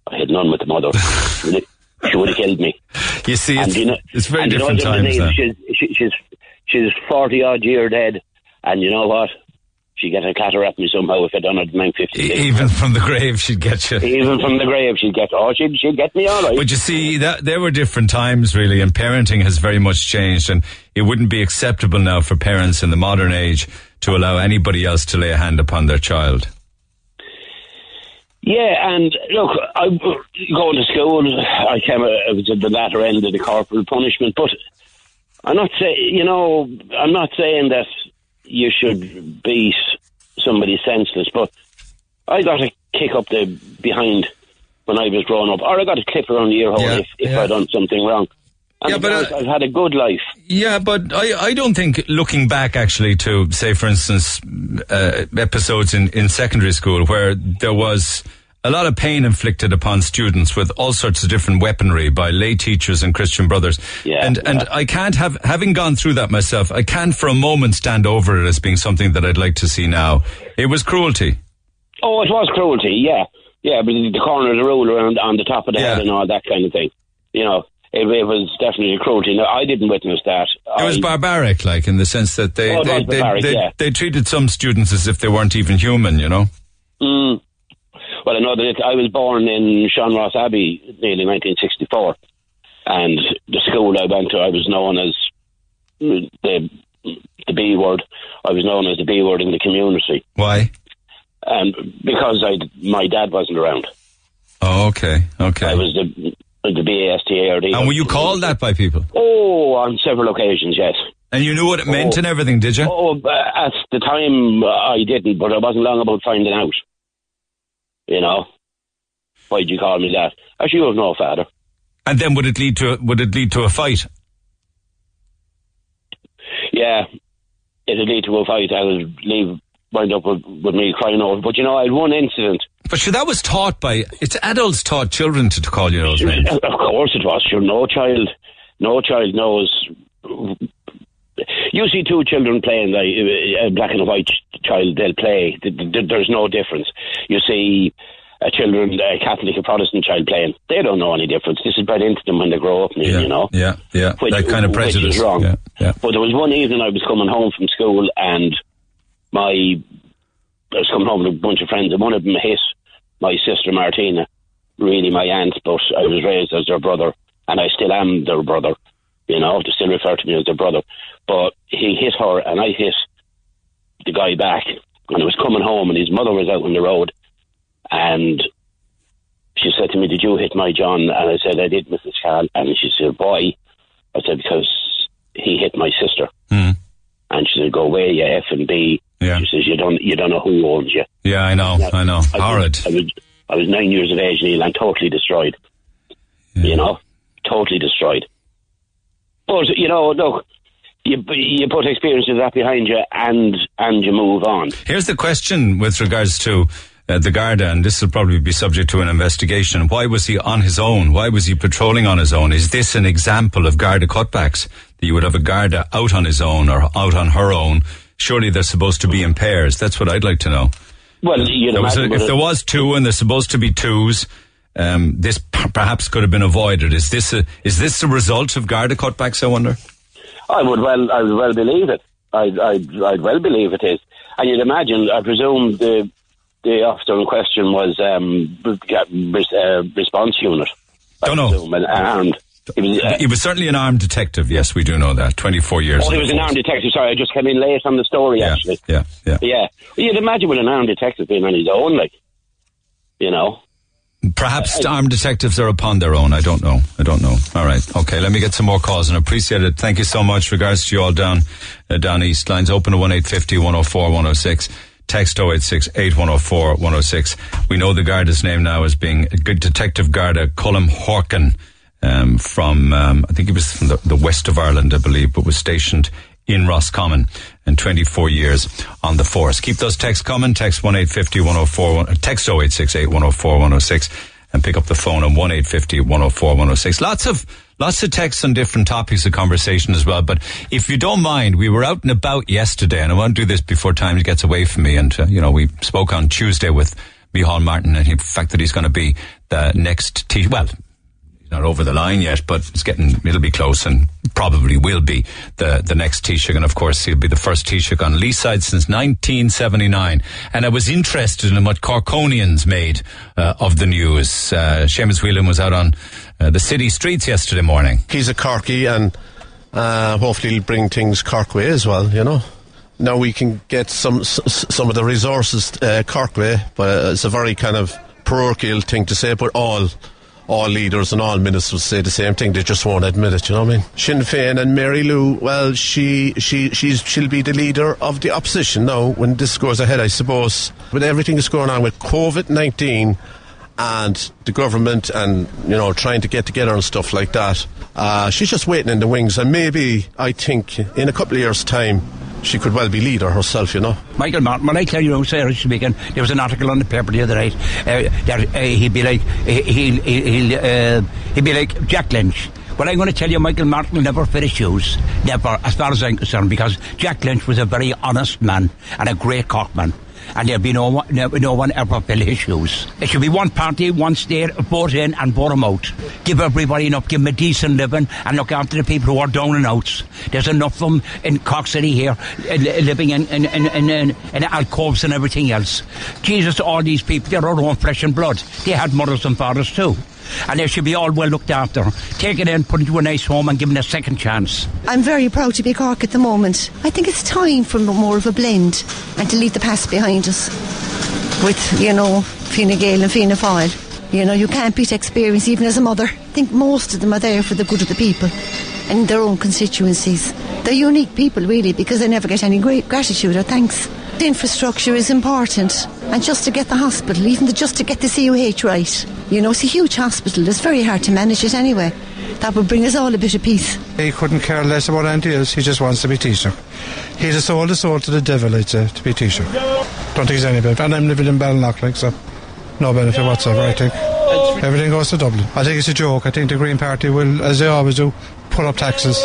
I had none with the mother. she would have- she would have killed me. You see, it's, you know- it's very and you know different times. She's, she, she's, she's 40 odd year dead. And you know what? She'd get a clatter at me somehow if I'd done it at 9.56. E- Even from the grave, she'd get you. Even from the grave, she'd get, oh, she'd, she'd get me all right. But you see, that there were different times, really, and parenting has very much changed, and it wouldn't be acceptable now for parents in the modern age to allow anybody else to lay a hand upon their child. Yeah, and look, I going to school. I came. I was at the latter end of the corporal punishment, but I'm not saying. You know, I'm not saying that you should beat somebody senseless, but I got a kick up the behind when I was growing up, or I got a clip around the ear hole Yeah, if, if yeah. I'd done something wrong. And Yeah, but, I've- uh, I've had a good life. Yeah, but I, I don't think looking back actually to say, for instance, uh, episodes in, in secondary school where there was a lot of pain inflicted upon students with all sorts of different weaponry by lay teachers and Christian brothers. Yeah, and and. I can't have having gone through that myself, I can't for a moment stand over it as being something that I'd like to see now. It was cruelty. Oh, it was cruelty, yeah. Yeah, but the corner of the ruler on, on the top of the Yeah. head and all that kind of thing. You know, it, it was definitely cruelty. Now, I didn't witness that. It was barbaric, like in the sense that they Oh, they, was they, barbaric, they, yeah. they treated some students as if they weren't even human. You know. Mm. Well, I know that I was born in Sean Ross Abbey nearly 1964, and the school I went to, I was known as the the B word. I was known as the B word in the community, Why? and because I my dad wasn't around, Oh, okay, okay. I was the the BASTARD. and were you called that by people? Oh, on several occasions, yes. And you knew what it meant Oh. and everything, did you? Oh, at the time uh, I didn't, but I wasn't long about finding out. You know, why'd you call me that? As you have no father. And then would it lead to would it lead to a fight? Yeah, it'd lead to a fight and it'd leave wind up with, with me crying over. But you know, I had one incident. But sure, that was taught by it's adults taught children to, to call you those names. Of course it was. Sure, no child, no child knows. You see two children playing, like a black and white child, they'll play. Th- th- There's no difference. You see a children, a Catholic, a Protestant child playing, they don't know any difference. This is bred into them when they grow up, Yeah, you know. yeah, yeah. Which- that kind of which is prejudice. wrong. Yeah, yeah. But there was one evening I was coming home from school and my I was coming home with a bunch of friends and one of them hit my sister Martina, really my aunt, but I was raised as their brother and I still am their brother. You know, they still refer to me as their brother. But he hit her and I hit the guy back and I was coming home and his mother was out on the road and she said to me, Did you hit my John? And I said, I did, Mrs. Carl. And she said, Why? I said, Because he hit my sister. Hmm. And she said, Go away, you F and B. Yeah. She says, You don't you don't know who owns you. Yeah, I know, I know. I Horrid. I was I was nine years of age, Neil, and totally destroyed. You know? Totally destroyed. But you know, look, you you put experiences of that behind you and and you move on. Here's the question with regards to uh, the Garda, and this will probably be subject to an investigation. Why was he on his own? Why was he patrolling on his own? Is this an example of Garda cutbacks? That you would have a Garda out on his own or out on her own? Surely they're supposed to be in pairs. That's what I'd like to know. Well, you'd There was a, imagine if there was two and there's supposed to be twos, um, this p- perhaps could have been avoided. Is this a, is this a result of Garda cutbacks? I wonder. I would well, I would well believe it. I'd, I'd, I'd well believe it is. And you'd imagine, I presume the the officer in question was um, uh, response unit. I Don't know. presume, and armed. He was, uh, He was certainly an armed detective. Yes, we do know that. Twenty-four years. oh, he was an armed detective. Sorry, I just came in late on the story. Yeah, Actually, yeah, yeah. yeah. Well, you'd imagine with an armed detective being on his own, like, you know. Perhaps armed detectives are upon their own. I don't know. I don't know. All right. Okay. Let me get some more calls and appreciate it. Thank you so much. Regards to you all down, uh, down east. Lines open to 1850 104 106. Text 086 8104 106. We know the Garda's name now as being a good Detective Garda Colm Horkan, um, from, um, I think he was from the, the west of Ireland, I believe, but was stationed in Roscommon and 24 years on the force. Keep those texts coming. Text 1850 104, one- uh, text 0868 104 106 and pick up the phone on 1850 104 106. Lots of, lots of texts on different topics of conversation as well. But if you don't mind, we were out and about yesterday and I want to do this before time gets away from me. And, uh, you know, we spoke on Tuesday with Micheál Martin and the fact that he's going to be the next Taoiseach. Well, not over the line yet, but it's getting, it'll be close and probably will be the, the next Taoiseach. And of course, he'll be the first Taoiseach on Leeside since 1979. And I was interested in what Corkonians made uh, of the news. Uh, Seamus Whelan was out on uh, the city streets yesterday morning. he's a Corky and uh, hopefully he'll bring things Cork way as well, you know. Now we can get some some of the resources uh, but it's a very kind of parochial thing to say, but all all leaders and all ministers say the same thing. They just won't admit it. You know what I mean? Sinn Féin and Mary Lou. Well, she she she's she'll be the leader of the opposition now when this goes ahead. I suppose with everything that's going on with COVID nineteen and the government and you know trying to get together and stuff like that. Uh, she's just waiting in the wings, and maybe I think in a couple of years' time she could well be leader herself. You know. Michael Martin, when I tell you, serious speaking, there was an article on the paper the other night uh, that uh, he'd be like he- he'll uh, he'd be like Jack Lynch. Well, I'm going to tell you, Michael Martin will never fit his shoes, never, as far as I'm concerned, because Jack Lynch was a very honest man and a great Corkman. And there'll be no one, no, no one ever fill his shoes. It should be one party, one state, vote in and vote them out. Give everybody enough, give them a decent living and look after the people who are down and outs. There's enough of them in Cork City here, living in, in, in, in, in, in alcoves and everything else. Jesus, all these people, they're all own flesh and blood. They had mothers and fathers too. And they should be all well looked after. Take it in, put it to a nice home and give them a second chance. I'm very proud to be Cork at the moment. I think it's time for more of a blend and to leave the past behind us with, you know, Fine Gael and Fianna Fáil. You know, you can't beat experience even as a mother. I think most of them are there for the good of the people and their own constituencies. They're unique people, really, because they never get any great gratitude or thanks. The infrastructure is important, and just to get the hospital, even the, just to get the CUH right. You know, it's a huge hospital. It's very hard to manage it anyway. that would bring us all a bit of peace. He couldn't care less about anything else. He just wants to be Taoiseach. He'd have sold his soul to the devil, say, to be Taoiseach. Don't think he's any benefit. And I'm living in Ballinlough, like, so no benefit whatsoever, I think. Everything goes to Dublin. I think it's a joke. I think the Green Party will, as they always do, put up taxes,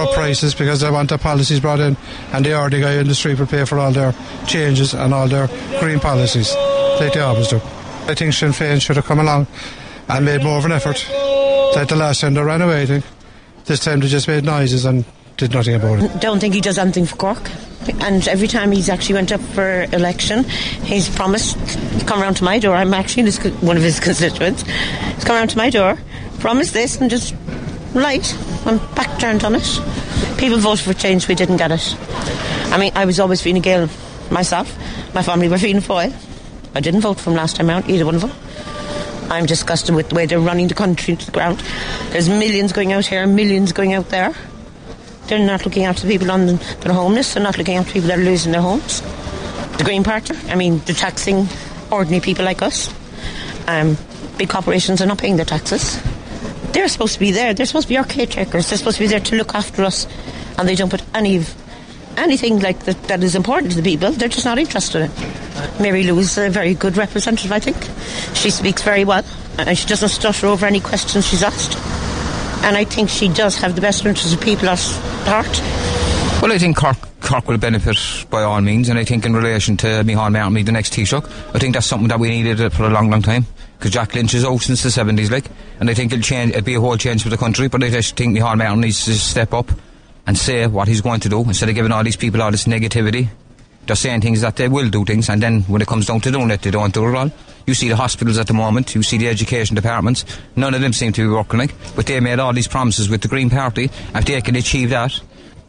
up prices because they want their policies brought in, and the ordinary guy in the street will pay for all their changes and all their green policies, like they always do. I think Sinn Féin should have come along and made more of an effort. Like the last time they ran away, I think. This time they just made noises and did nothing about it. Don't think he does anything for Cork. And every time he's actually went up for election, he's promised come around to my door. I'm actually one of his constituents. He's come around to my door, promised this, and just light. I'm back turned on it. People voted for change, we didn't get it. I mean, I was always Fine Gael myself. My family were Fianna Fáil. I didn't vote for him last time out, either one of them. I'm disgusted with the way they're running the country to the ground. There's millions going out here, millions going out there. They're not looking after the people on the, that are homeless. They're not looking after people that are losing their homes. The Green Party, I mean, they're taxing ordinary people like us. Um, big corporations are not paying their taxes. They're supposed to be there. They're supposed to be our caretakers. They're supposed to be there to look after us, and they don't put any anything like that that is important to the people. They're just not interested in. it. Mary Lou is a very good representative, I think. She speaks very well, and she doesn't stutter over any questions she's asked. And I think she does have the best interests of people at heart. Well, I think Cork, Cork will benefit by all means, and I think in relation to Micheál Martin the next Taoiseach, I think that's something that we needed for a long, long time. Because Jack Lynch is out since the 70s, like, and I think it'll change, it'll be a whole change for the country, but I just think Micheál Martin needs to step up and say what he's going to do instead of giving all these people all this negativity. They're saying things that they will do things, and then when it comes down to doing it, they don't do it all. You see the hospitals at the moment, you see the education departments, none of them seem to be working like, but they made all these promises with the Green Party. If they can achieve that,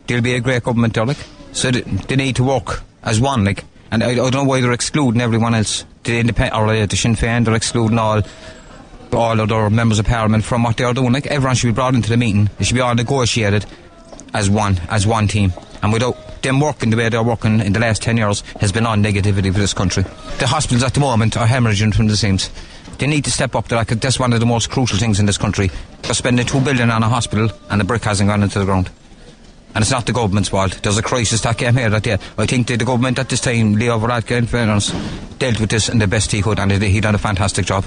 there'll be a great government there, like. So they need to work as one, like. And I, I don't know why they're excluding everyone else. The independent, or uh, the Sinn Féin, they're excluding all all other members of parliament from what they're doing. Like everyone should be brought into the meeting. It should be all negotiated as one, as one team. And without them working the way they're working in the last 10 years has been on negativity for this country. The hospitals at the moment are hemorrhaging from the seams. They need to step up. Like, that's one of the most crucial things in this country. They're spending two billion on a hospital and the brick hasn't gone into the ground. And it's not the government's fault. There's a crisis that came here that day. I think that the government at this time, Leo Varadkar in fairness, dealt with this in the best he could and he, done a fantastic job.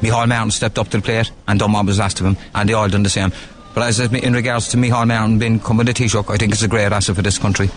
Micheál Martin stepped up to the plate and what was asked of him and they all done the same. But as in regards to Micheál Martin being coming to Taoiseach, I think it's a great asset for this country.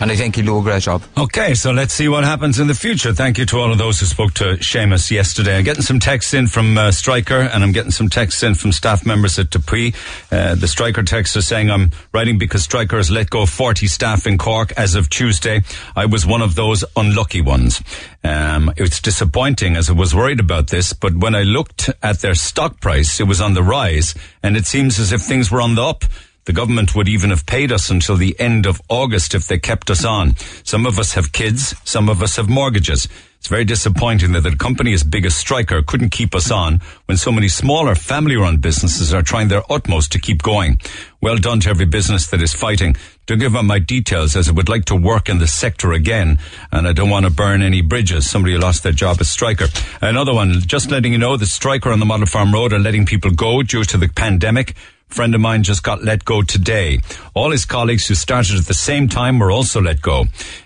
And I think he'll do a great job. Okay, so let's see what happens in the future. Thank you to all of those who spoke to Seamus yesterday. I'm getting some texts in from uh, Stryker, and I'm getting some texts in from staff members at DePuy. Uh, the Stryker text is saying, I'm writing because Stryker has let go 40 staff in Cork as of Tuesday. I was one of those unlucky ones. Um, it's disappointing as I was worried about this, but when I looked at their stock price, it was on the rise, and it seems as if things were on the up. The government would even have paid us until the end of August if they kept us on. Some of us have kids, some of us have mortgages. It's very disappointing that a company as big as Stryker couldn't keep us on when so many smaller family run businesses are trying their utmost to keep going. Well done to every business that is fighting. Don't give up my details as I would like to work in the sector again and I don't want to burn any bridges. Somebody lost their job as Stryker. Another one, just letting you know the Stryker on the Model Farm Road are letting people go due to the pandemic friend of mine just got let go today. All his colleagues who started at the same time were also let go.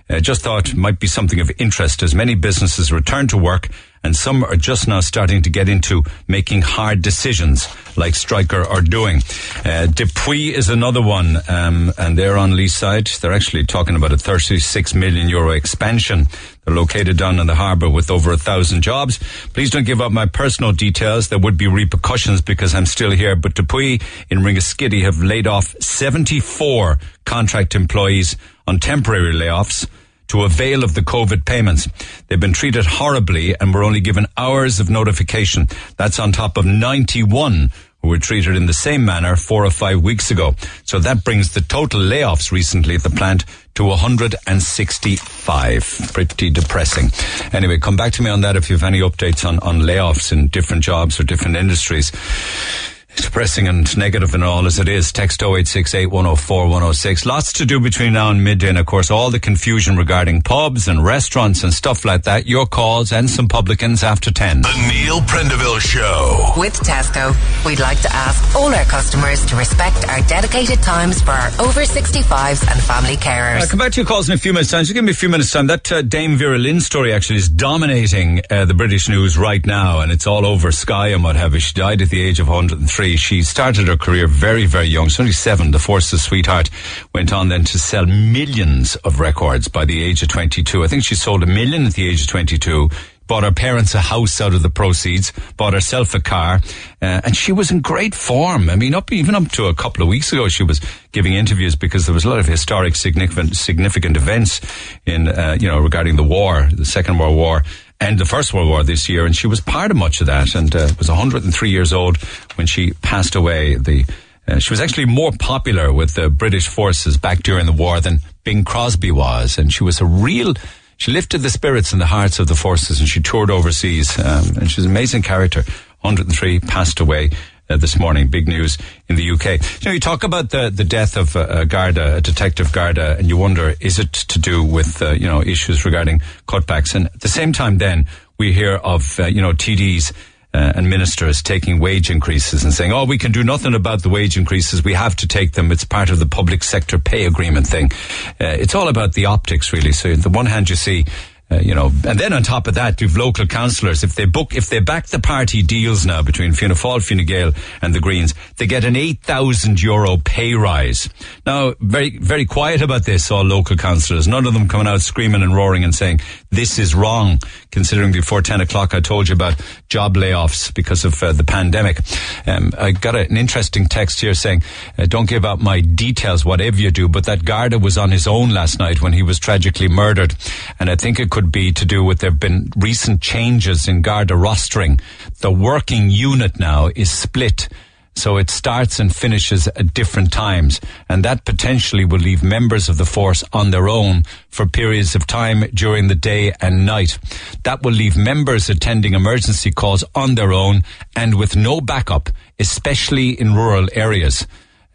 Uh, just thought might be something of interest as many businesses return to work and some are just now starting to get into making hard decisions like Stryker are doing. Uh, DePuy is another one, um, and they're on Lee side. They're actually talking about a 36 million euro expansion. They're located down in the harbour with over a thousand jobs. Please don't give up my personal details. There would be repercussions because I'm still here. But DePuy in Ringaskiddy have laid off 74 contract employees on temporary layoffs to avail of the COVID payments. They've been treated horribly and were only given hours of notification. That's on top of 91 who were treated in the same manner four or five weeks ago. So that brings the total layoffs recently at the plant to 165. Pretty depressing. Anyway, come back to me on that if you have any updates on, on layoffs in different jobs or different industries. Depressing and negative and all as it is. Text 0868 104 106. Lots to do between now and midday. And of course, all the confusion regarding pubs and restaurants and stuff like that. Your calls and some publicans after 10. The Neil Prendeville Show. With Tesco, we'd like to ask all our customers to respect our dedicated times for our over 65s and family carers. I'll come back to your calls in a few minutes' time. Just give me a few minutes' time. That uh, Dame Vera Lynn story actually is dominating uh, the British news right now, and it's all over Sky and what have you. She died at the age of 103. She started her career very, very young. She's only seven. The Force's sweetheart went on then to sell millions of records by the age of 22. I think she sold a million at the age of 22 bought her parents a house out of the proceeds, bought herself a car, uh, and she was in great form. I mean, up even up to a couple of weeks ago, she was giving interviews because there was a lot of historic, significant, significant events in, uh, you know, regarding the war, the Second World War. And the First World War this year, and she was part of much of that, and uh, was 103 years old when she passed away. The uh, she was actually more popular with the British forces back during the war than Bing Crosby was, and she was a real she lifted the spirits and the hearts of the forces and she toured overseas. Um, and she's an amazing character. 103 passed away. Uh, this morning, big news in the UK. You know, you talk about the the death of uh, Garda, a detective Garda, and you wonder is it to do with uh, you know issues regarding cutbacks? And at the same time, then we hear of uh, you know TDs uh, and ministers taking wage increases and saying, "Oh, we can do nothing about the wage increases. We have to take them. It's part of the public sector pay agreement thing." Uh, it's all about the optics, really. So, on the one hand, you see. Uh, you know, and then on top of that, you've local councillors. If they book, if they back the party deals now between Fianna Fáil, Fine Gael, and the Greens, they get an eight thousand euro pay rise. Now, very, very quiet about this. All local councillors, none of them coming out screaming and roaring and saying this is wrong. Considering before ten o'clock, I told you about job layoffs because of uh, the pandemic. Um, I got a, an interesting text here saying, uh, "Don't give out my details, whatever you do." But that Garda was on his own last night when he was tragically murdered, and I think it could be to do with there have been recent changes in Garda rostering. The working unit now is split. So it starts and finishes at different times. And that potentially will leave members of the force on their own for periods of time during the day and night. That will leave members attending emergency calls on their own and with no backup, especially in rural areas.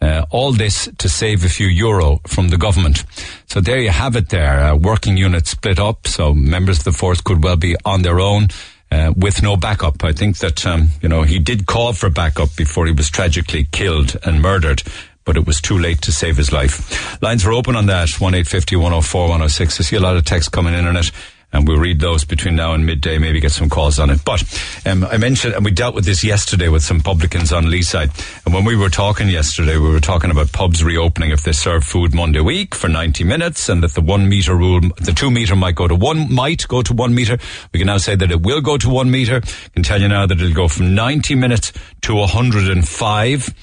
Uh, all this to save a few euro from the government. So there you have it there. Uh, working units split up, so members of the force could well be on their own. Uh, with no backup. I think that, um, you know, he did call for backup before he was tragically killed and murdered, but it was too late to save his life. Lines are open on that, 1850 104 106. I see a lot of text coming in on it and we'll read those between now and midday, maybe get some calls on it. But um, I mentioned, and we dealt with this yesterday with some publicans on Lee side. And when we were talking yesterday, we were talking about pubs reopening if they serve food Monday week for 90 minutes and that the one meter rule, the two meter might go to one, might go to one meter. We can now say that it will go to one meter. Can tell you now that it'll go from 90 minutes to 105.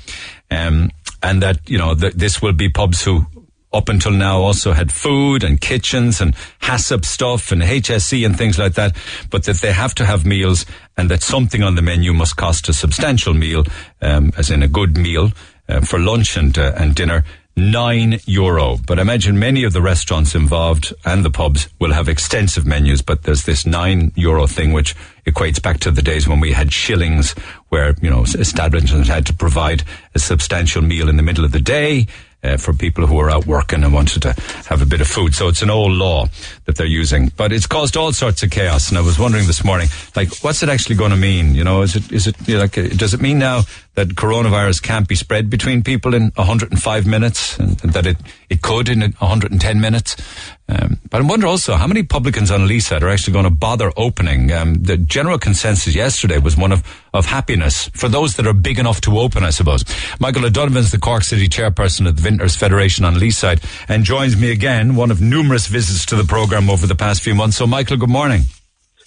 Um, and that, you know, that this will be pubs who up until now also had food and kitchens and HACCP stuff and HSE and things like that, but that they have to have meals and that something on the menu must cost a substantial meal, um, as in a good meal uh, for lunch and, uh, and dinner. Nine euro. But I imagine many of the restaurants involved and the pubs will have extensive menus, but there's this nine euro thing which equates back to the days when we had shillings where, you know, establishments had to provide a substantial meal in the middle of the day uh, for people who are out working and wanted to have a bit of food. So it's an old law that they're using, but it's caused all sorts of chaos. And I was wondering this morning, like, what's it actually going to mean? You know, is it is it you know, like does it mean now that coronavirus can't be spread between people in 105 minutes, and, and that it it could in 110 minutes? Um, but I wonder also how many publicans on Leeside are actually going to bother opening. Um, the general consensus yesterday was one of, of happiness for those that are big enough to open, I suppose. Michael O'Donovan is the Cork City chairperson of the Vintners Federation on Leeside and joins me again, one of numerous visits to the programme over the past few months. So, Michael, good morning.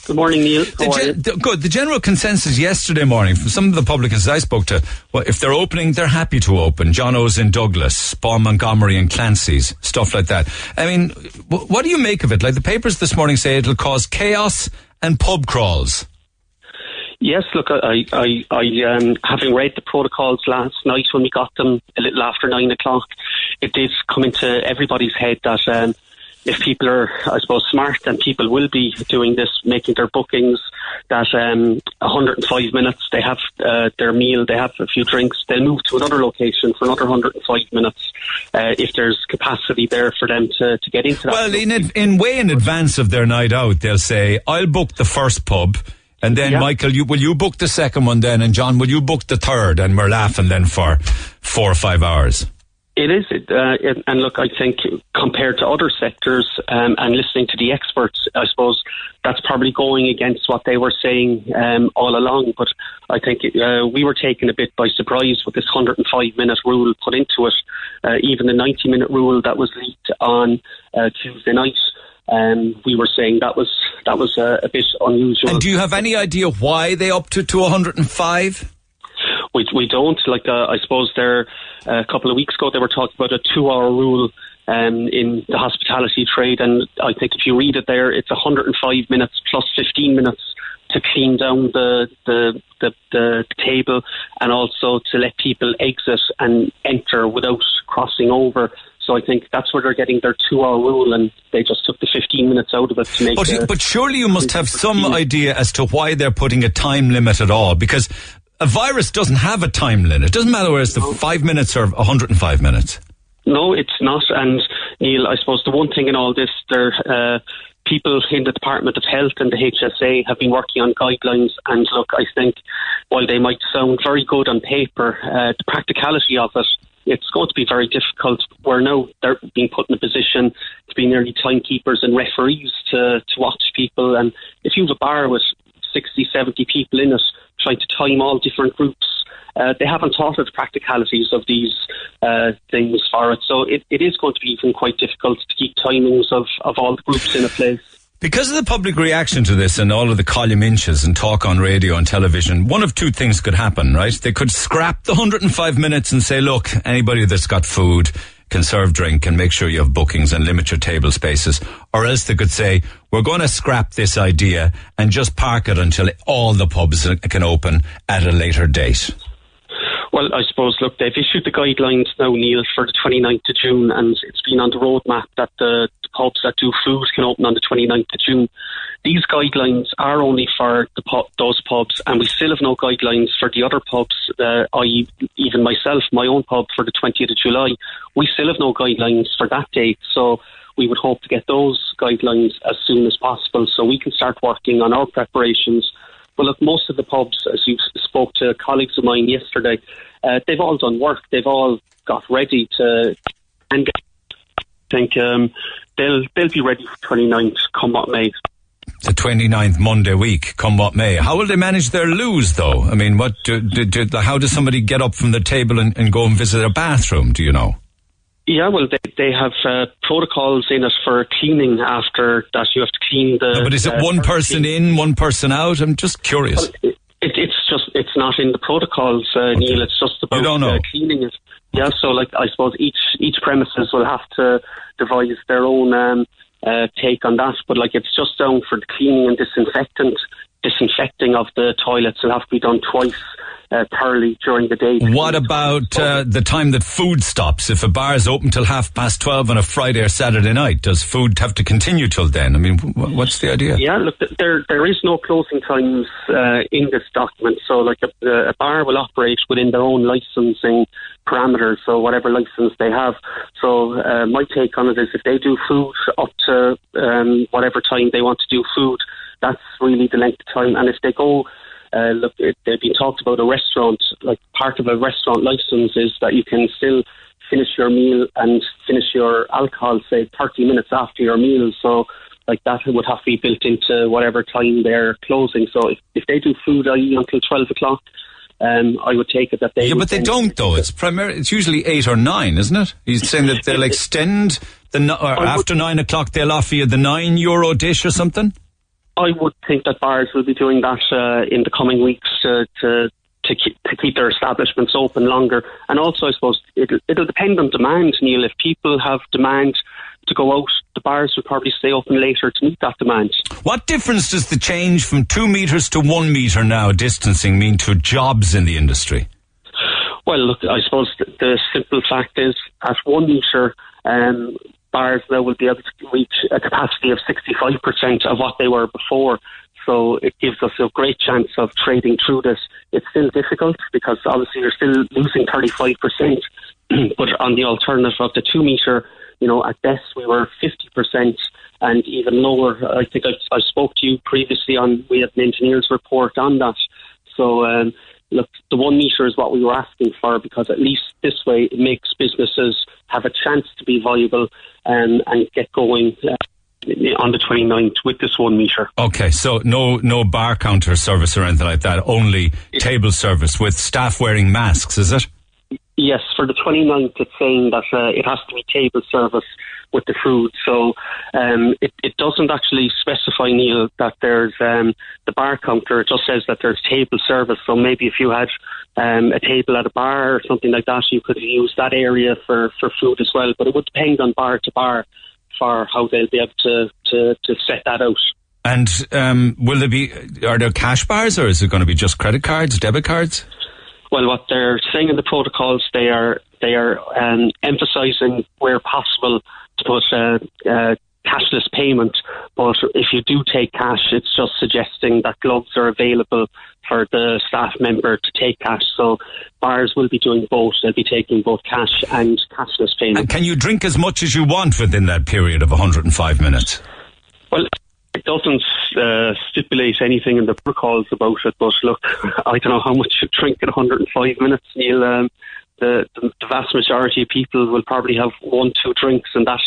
Good morning, Neil. The gen- the, good. The general consensus yesterday morning from some of the publicans I spoke to, well, if they're opening, they're happy to open. John O's in Douglas, Paul Montgomery and Clancy's, stuff like that. I mean, w- what do you make of it? Like the papers this morning say it'll cause chaos and pub crawls. Yes, look, I, I, I, um, having read the protocols last night when we got them a little after nine o'clock, it did come into everybody's head that um, if people are, I suppose, smart, then people will be doing this, making their bookings. That um, 105 minutes, they have uh, their meal, they have a few drinks, they'll move to another location for another 105 minutes uh, if there's capacity there for them to, to get into that. Well, in, ad- in way in advance of their night out, they'll say, I'll book the first pub. And then, Yeah. Michael, you, will you book the second one then? And John, will you book the third? And we're laughing then for four or five hours. It is, it, uh, and look, I think compared to other sectors um, and listening to the experts, I suppose that's probably going against what they were saying um, all along. But I think uh, we were taken a bit by surprise with this 105 minute rule put into it. Uh, even the 90 minute rule that was leaked on uh, Tuesday night. Um, we were saying that was that was uh, a bit unusual. And do you have any idea why they opted to 105? We we don't like. Uh, I suppose there uh, a couple of weeks ago they were talking about a two-hour rule um, in the hospitality trade, and I think if you read it there, it's 105 minutes plus 15 minutes to clean down the the, the the table, and also to let people exit and enter without crossing over. So I think that's where they're getting their two-hour rule, and they just took the 15 minutes out of it to make. But, but surely you must have some idea as to why they're putting a time limit at all, because a virus doesn't have a time limit. It doesn't matter whether it's the five minutes or 105 minutes. No, it's not. And Neil, I suppose the one thing in all this, there, uh, people in the Department of Health and the HSA have been working on guidelines. And look, I think while they might sound very good on paper, uh, the practicality of it, it's going to be very difficult. We're now they're being put in a position to be nearly timekeepers and referees to, to watch people. And if you have a bar with 60, 70 people in it, trying to time all different groups, uh, they haven't thought of the practicalities of these uh, things for it. So it, it is going to be even quite difficult to keep timings of, of all the groups in a place. Because of the public reaction to this and all of the column inches and talk on radio and television, one of two things could happen, right? They could scrap the 105 minutes and say, look, anybody that's got food can serve drink and make sure you have bookings and limit your table spaces. Or else they could say, we're going to scrap this idea and just park it until all the pubs can open at a later date. Well, I suppose, look, they've issued the guidelines now, Neil, for the 29th of June, and it's been on the roadmap that the, the pubs that do food can open on the 29th of June. These guidelines are only for the those pubs, and we still have no guidelines for the other pubs, uh, i.e., even myself, my own pub for the 20th of July. We still have no guidelines for that date, so we would hope to get those guidelines as soon as possible so we can start working on our preparations. But look, most of the pubs, as you spoke to colleagues of mine yesterday, uh, they've all done work. They've all got ready to and I think um, they'll they'll be ready for 29th come what may. The 29th Monday week, come what may. How will they manage their lose, though? I mean, what do, do, do, how does somebody get up from the table and, and go and visit a bathroom? Do you know? Yeah, well, they they have uh, protocols in it for cleaning after that. You have to clean the. No, but is it uh, one person in, one person out? I'm just curious. It, it's just it's not in the protocols, uh, Neil. It's just about don't know. Uh, cleaning it. Yeah, so like I suppose each each premises will have to devise their own um, uh, take on that. But like it's just down for the cleaning and disinfectant disinfecting of the toilets will have to be done twice uh, thoroughly during the day. What about uh, the time that food stops? If a bar is open till half past 12 on a Friday or Saturday night, does food have to continue till then? I mean, wh- what's the idea? Yeah, look, there there is no closing times uh, in this document. So, like a, a bar will operate within their own licensing parameters. So, whatever license they have. So, uh, my take on it is, if they do food up to um, whatever time they want to do food, that's really the length of time. And if they go uh, look, it, they've been talked about a restaurant. Like part of a restaurant license is that you can still finish your meal and finish your alcohol, say, 30 minutes after your meal. So, like that would have to be built into whatever time they're closing. So, if, if they do food, i.e., until 12 o'clock, um, I would take it that they. Yeah, but they don't though. It's primarily it's usually eight or nine, isn't it? He's saying that they'll extend the or after nine o'clock they'll offer you the nine euro dish or something. I would think that bars will be doing that uh, in the coming weeks to to to keep, to keep their establishments open longer. And also, I suppose it'll it'll depend on demand, Neil. If people have demand to go out, the bars will probably stay open later to meet that demand. What difference does the change from two meters to one meter now distancing mean to jobs in the industry? Well, look, I suppose the, the simple fact is at one metre, um, bars now will be able to reach a capacity of 65% of what they were before. So it gives us a great chance of trading through this. It's still difficult because obviously you're still losing 35%, but on the alternative of the two metre, you know, at best we were 50% and even lower. I think I, I spoke to you previously on, we had an engineer's report on that. So, um, look, the one metre is what we were asking for because at least this way it makes businesses have a chance to be viable um, and get going. Uh, on the 29th with this one metre. Okay, so no no bar counter service or anything like that, only table service with staff wearing masks, is it? Yes, for the 29th, it's saying that uh, it has to be table service with the food. So um, it, it doesn't actually specify, Neil, that there's um, the bar counter. It just says that there's table service. So maybe if you had um, a table at a bar or something like that, you could use that area for, for food as well. But it would depend on bar to bar for how they'll be able to, to, to set that out. And um, will there be, are there cash bars or is it going to be just credit cards, debit cards? Well, what they're saying in the protocols, they are they are um, emphasising where possible to put uh, uh, cashless payment. But if you do take cash, it's just suggesting that gloves are available for the staff member to take cash. So bars will be doing both. They'll be taking both cash and cashless payment. And can you drink as much as you want within that period of 105 minutes? Well, it doesn't uh, stipulate anything in the protocols about it, but look, I don't know how much you drink in 105 minutes, Neil. Um, the, the, vast majority of people will probably have one, two drinks in that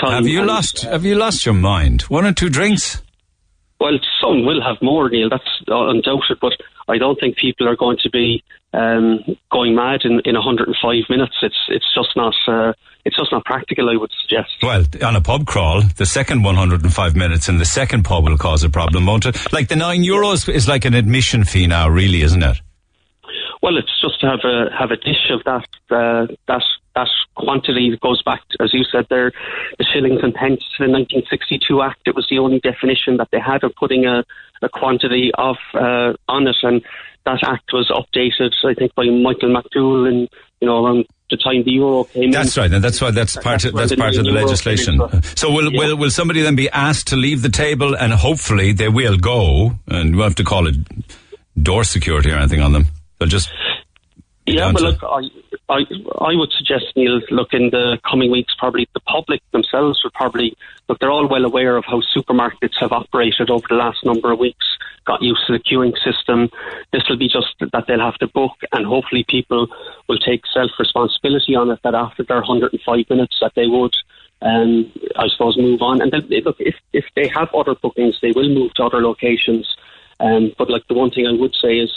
time. Have you and, lost? Uh, have you lost your mind? One or two drinks? Well, some will have more, Neil. That's undoubted, but I don't think people are going to be um, going mad in, in 105 minutes. It's it's just not uh, it's just not practical. I would suggest. Well, on a pub crawl, the second 105 minutes in the second pub will cause a problem, won't it? Like the nine euros is like an admission fee now, really, isn't it? Well, it's just to have a have a dish of that uh, that that quantity that goes back, to, as you said there, the shillings and pence to the 1962 Act. It was the only definition that they had of putting a, a quantity of uh, on it, and that act was updated, I think, by Michael McDowell in you know around the time the euro came that's in. right, and that's why that's part that's of, that's the part of the legislation. So will, yeah. will will somebody then be asked to leave the table, and hopefully they will go, and we'll have to call it door security or anything on them. They'll just yeah, but look, I, I, I would suggest, Neil, look, in the coming weeks, probably the public themselves would probably, look, they're all well aware of how supermarkets have operated over the last number of weeks, got used to the queuing system. This will be just that they'll have to book, and hopefully people will take self responsibility on it that after their 105 minutes that they would. Um, I suppose move on, and then look if if they have other bookings, they will move to other locations. Um, but like the one thing I would say is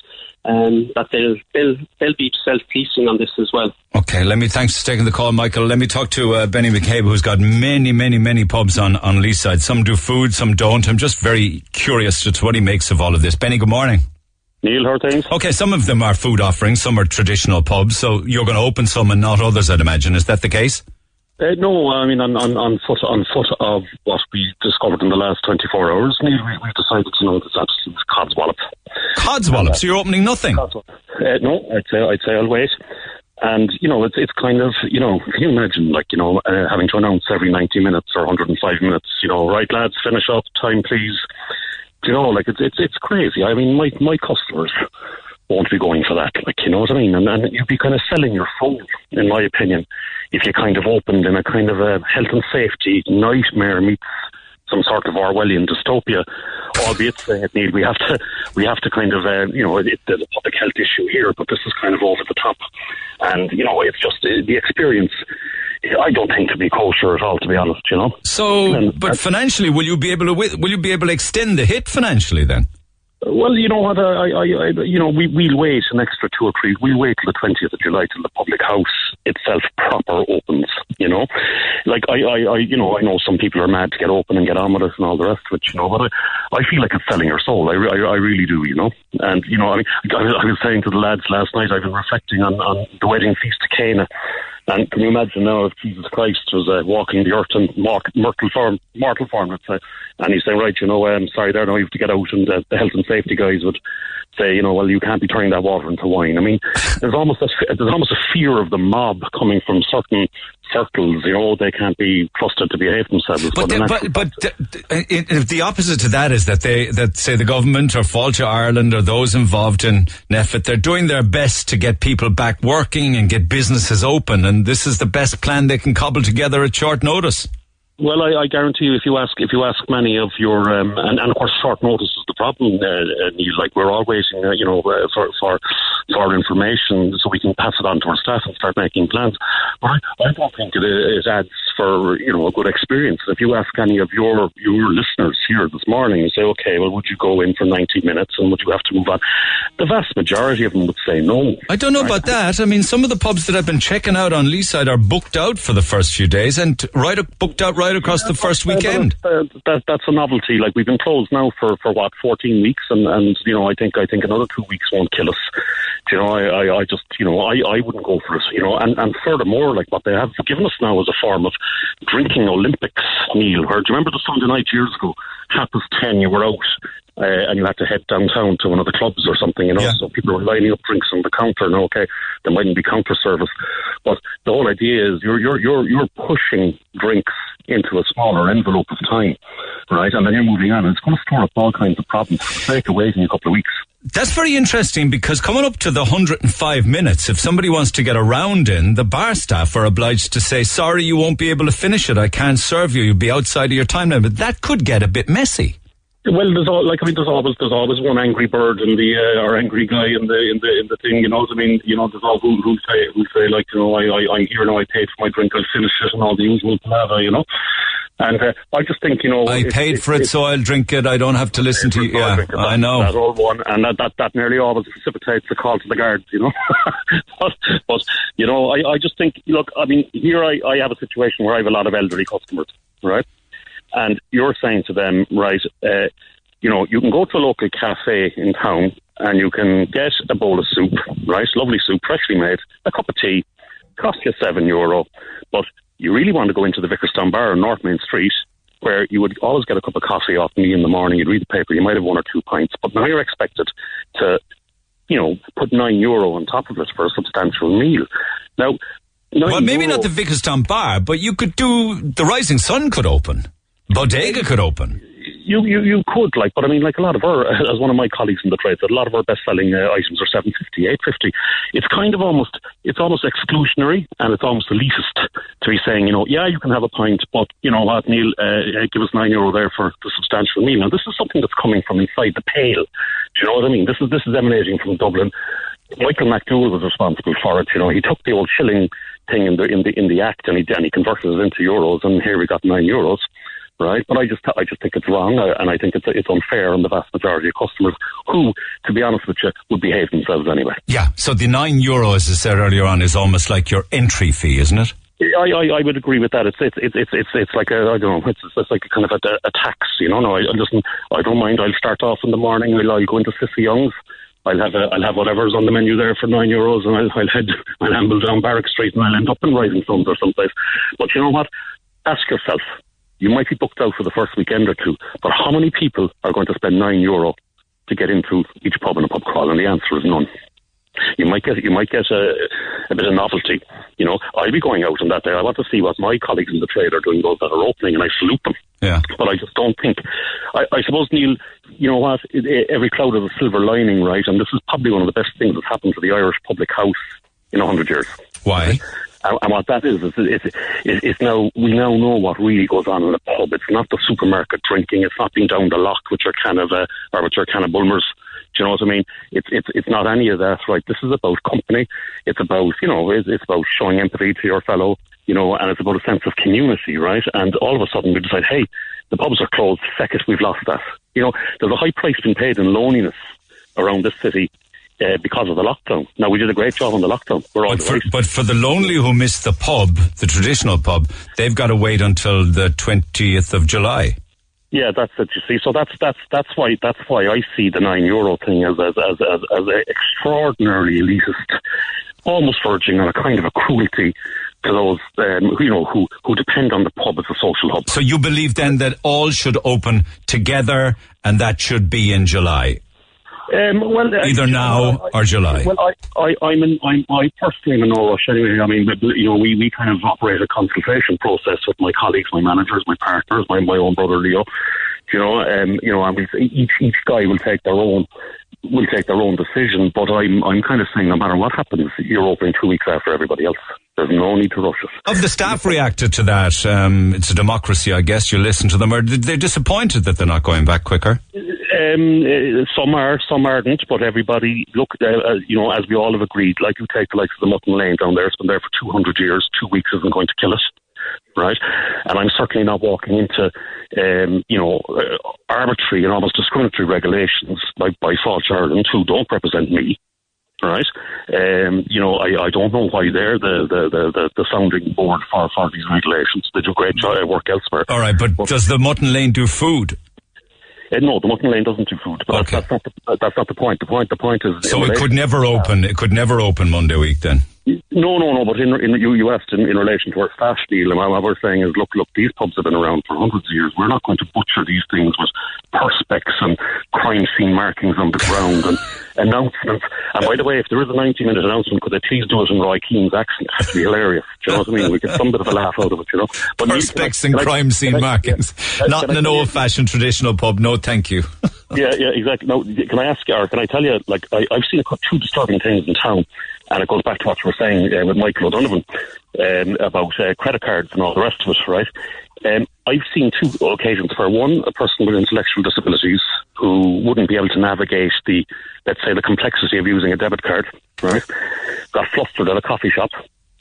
um, that they'll they'll they'll be self policing on this as well. Okay, let me thanks for taking the call, Michael. Let me talk to uh, Benny McCabe, who's got many, many, many pubs on on Leeside. Some do food, some don't. I'm just very curious to what he makes of all of this. Benny, good morning. Neil, how things? Okay, some of them are food offerings, some are traditional pubs. So you're going to open some and not others, I'd imagine. Is that the case? Uh, no, I mean on, on, on foot on foot of what we discovered in the last 24 hours, Neil, we, we've decided to know this absolute codswallop. Codswallop? So you're opening nothing? Uh, no, I'd say I'd say I'll wait. And you know, it's it's kind of you know, can you imagine like you know uh, having to announce every 90 minutes or 105 minutes? You know, right lads, finish up, time please. You know, like it's it's it's crazy. I mean, my my customers won't be going for that. Like, you know what I mean? And, and you'd be kind of selling your soul, in my opinion, if you kind of opened in a kind of a health and safety nightmare meets some sort of Orwellian dystopia. Albeit, uh, Neil, we have to we have to kind of uh, you know it, there's a public health issue here, but this is kind of over the top, and you know it's just uh, the experience. I don't think to be kosher at all, to be honest. You know. So, and, but financially, will you be able to will you be able to extend the hit financially then? Well, you know what? I, I, I, you know, we we'll wait an extra two or three. We'll wait till the twentieth of July till the public house itself proper opens. You know, like I, I, I, you know, I know some people are mad to get open and get on with it and all the rest of it. You know, but I, I feel like it's selling your soul. I, I, I really do. You know, and you know, I mean, I, I was saying to the lads last night. I've been reflecting on on the wedding feast to Cana and can you imagine now if Jesus Christ was uh, walking the earth in mortal form, mortal form, let's say, and he's saying, right, you know, I'm um, sorry there, now you have to get out, and uh, the health and safety guys would say, you know, well, you can't be turning that water into wine. I mean, there's almost a, there's almost a fear of the mob coming from certain turtles. You know, they can't be trusted to behave themselves. But the, but but the, the opposite to that is that they that say the government or Fáilte Ireland or those involved in NPHET, they're doing their best to get people back working and get businesses open and this is the best plan they can cobble together at short notice. Well, I, I guarantee you, if you ask if you ask many of your um, and, and of course short notice is the problem. Uh, uh, Neil, like we're all waiting, uh, you know, uh, for for for information so we can pass it on to our staff and start making plans. But I, I don't think it, it adds for you know a good experience. If you ask any of your your listeners here this morning and say, okay, well, would you go in for ninety minutes and would you have to move on? The vast majority of them would say no. I don't know about that. I mean, some of the pubs that I've been checking out on Leeside are booked out for the first few days and right booked out right across the first weekend. Uh, that, that's a novelty. Like we've been closed now for, for what fourteen weeks, and, and you know I think I think another two weeks won't kill us. Do You know, I, I, I just you know I, I wouldn't go for it. You know, and, and furthermore, like what they have given us now is a form of drinking Olympics meal. Or do you remember the Sunday night years ago? Half past ten, you were out. Uh, and you had to head downtown to one of the clubs or something, you know. So people were lining up drinks on the counter. Now, okay, there mightn't be counter service, but the whole idea is you're you're you're you're pushing drinks into a smaller envelope of time, right? And then you're moving on, and it's going to store up all kinds of problems sake of waiting a couple of weeks. That's very interesting because coming up to the 105 minutes, if somebody wants to get a round in, the bar staff are obliged to say, sorry, you won't be able to finish it. I can't serve you. You'll be outside of your time limit. That could get a bit messy. Well, there's all like I mean, there's always there's always one angry bird in the uh, or angry guy in the in the in the thing. You know what I mean? You know, there's all who who say who say like you know I I I'm here now. I paid for my drink. I'll finish it and all the usual palaver. You know. And uh, I just think you know I it- paid it- for it, so I'll drink it. I don't have to listen to you. Yeah, I know. That old one, and that, that, that nearly always precipitates a call to the guards, you know. but, but, you know, I, I just think, look, I mean, here I, I have a situation where I have a lot of elderly customers, right? And you're saying to them, right, uh, you know, you can go to a local cafe in town and you can get a bowl of soup, right? Lovely soup, freshly made, a cup of tea, cost you seven euro. But you really want to go into the Vicarstown Bar on North Main Street, where you would always get a cup of coffee off me in the morning. You'd read the paper, you might have one or two pints, but now you're expected to, you know, put nine euro on top of it for a substantial meal. Now, Well, maybe euro- not the Vicarstown Bar, but you could do, the Rising Sun could open. Bodega could open. you, you you could like, but I mean, like a lot of our, as one of my colleagues in the trade said, a lot of our best-selling uh, items are seven fifty, eight fifty. It's kind of almost, it's almost exclusionary, and it's almost elitist to be saying, you know, yeah, you can have a pint, but you know what, Neil, uh, uh, give us nine euro there for the substantial meal. Now, this is something that's coming from inside the pale. Do you know what I mean? This is this is emanating from Dublin. Michael McDowell was responsible for it. You know, he took the old shilling thing in the in the in the act, and he and he converted it into euros, and here we got nine euros right? But I just I just think it's wrong, uh, and I think it's it's unfair on the vast majority of customers who, to be honest with you, would behave themselves anyway. Yeah, so the nine euro, as I said earlier on, is almost like your entry fee, isn't it? I, I, I would agree with that. It's it's it's it's it's, it's like a I don't know. It's, it's like a kind of a, a tax, you know. No, I, I listen. I don't mind. I'll start off in the morning. I'll, I'll go into Cissie Young's. I'll have a, I'll have whatever's on the menu there for nine euros, and I'll, I'll head I'll amble down Barrack Street, and I'll end up in Rising Sons or someplace. But you know what? Ask yourself. You might be booked out for the first weekend or two, but how many people are going to spend nine euro to get into each pub and a pub crawl? And the answer is none. You might get you might get a, a bit of novelty. You know, I'll be going out on that day. I want to see what my colleagues in the trade are doing, those that are opening, and I salute them. Yeah. But I just don't think. I, I suppose Neil, you know what? It, it, every cloud has a silver lining, right? And this is probably one of the best things that's happened to the Irish public house in a hundred years. Why? And, what that is, is it's, it's, it's now, we now know what really goes on in a pub. It's not the supermarket drinking. It's not being down the lock with your can of, uh, or with your can of Bulmers. Do you know what I mean? It's, it's, it's not any of that, right? This is about company. It's about, you know, it's, it's about showing empathy to your fellow, you know, and it's about a sense of community, right? And all of a sudden we decide, hey, the pubs are closed. It, we've lost that. You know, there's a high price being paid in loneliness around this city uh, because of the lockdown. Now, we did a great job on the lockdown. We're all But for, but for the lonely who miss the pub, the traditional pub, they've got to wait until the 20th of July. Yeah, that's it. You see, so that's that's that's why that's why I see the nine euro thing as as as as, as extraordinarily elitist, almost verging on a kind of a cruelty to those um, you know who who depend on the pub as a social hub. So you believe then that all should open together and that should be in July? Um, well, uh, Either now or July. Well, I, I, I'm in, I'm, I personally am in no rush anyway. I mean, you know, we, we kind of operate a consultation process with my colleagues, my managers, my partners, my, my own brother Leo. You know, um, you know, and we, each each guy will take their own will take their own decision. But I'm I'm kind of saying, no matter what happens, you're opening two weeks after everybody else. There's no need to rush it. Have the staff reacted to that? Um, it's a democracy, I guess. You listen to them. Are they disappointed that they're not going back quicker? Um, uh, some are, some aren't, but everybody, look, uh, uh, you know, as we all have agreed, like you take the likes of the Mutton Lane down there, it's been there for 200 years, two weeks isn't going to kill us right? And I'm certainly not walking into, um, you know, uh, arbitrary and almost discriminatory regulations by, by Fáilte Ireland who don't represent me. Right, um, you know, I, I don't know why they're the, the, the, the, sounding board for, for these regulations. They do great job, work elsewhere. All right, but does the Mutton Lane do food? Uh, no, the Mutton Lane doesn't do food. But that's, that's not the, that's not the point. The point the point is So it could never open. It could never open Monday week then. No, no, no. But in, in you, you asked in, in relation to our staff deal, and what we're saying is, look, look, these pubs have been around for hundreds of years. We're not going to butcher these things with perspex and crime scene markings on the ground and announcements. And by the way, if there is a 90-minute announcement, could they please do it in Roy Keane's accent? It'd be hilarious. Do you know what I mean? We get some bit of a laugh out of it, you know. But Perspex and crime scene markings. Not in an old-fashioned traditional pub. No, thank you. yeah, yeah, exactly. Now, can I ask you, or can I tell you, like, I, I've seen a couple- two disturbing things in town, and it goes back to what you were saying uh, with Michael O'Donovan um, about uh, credit cards and all the rest of it, right? Um, I've seen two occasions where one, a person with intellectual disabilities who wouldn't be able to navigate the, let's say, the complexity of using a debit card, right, got flustered at a coffee shop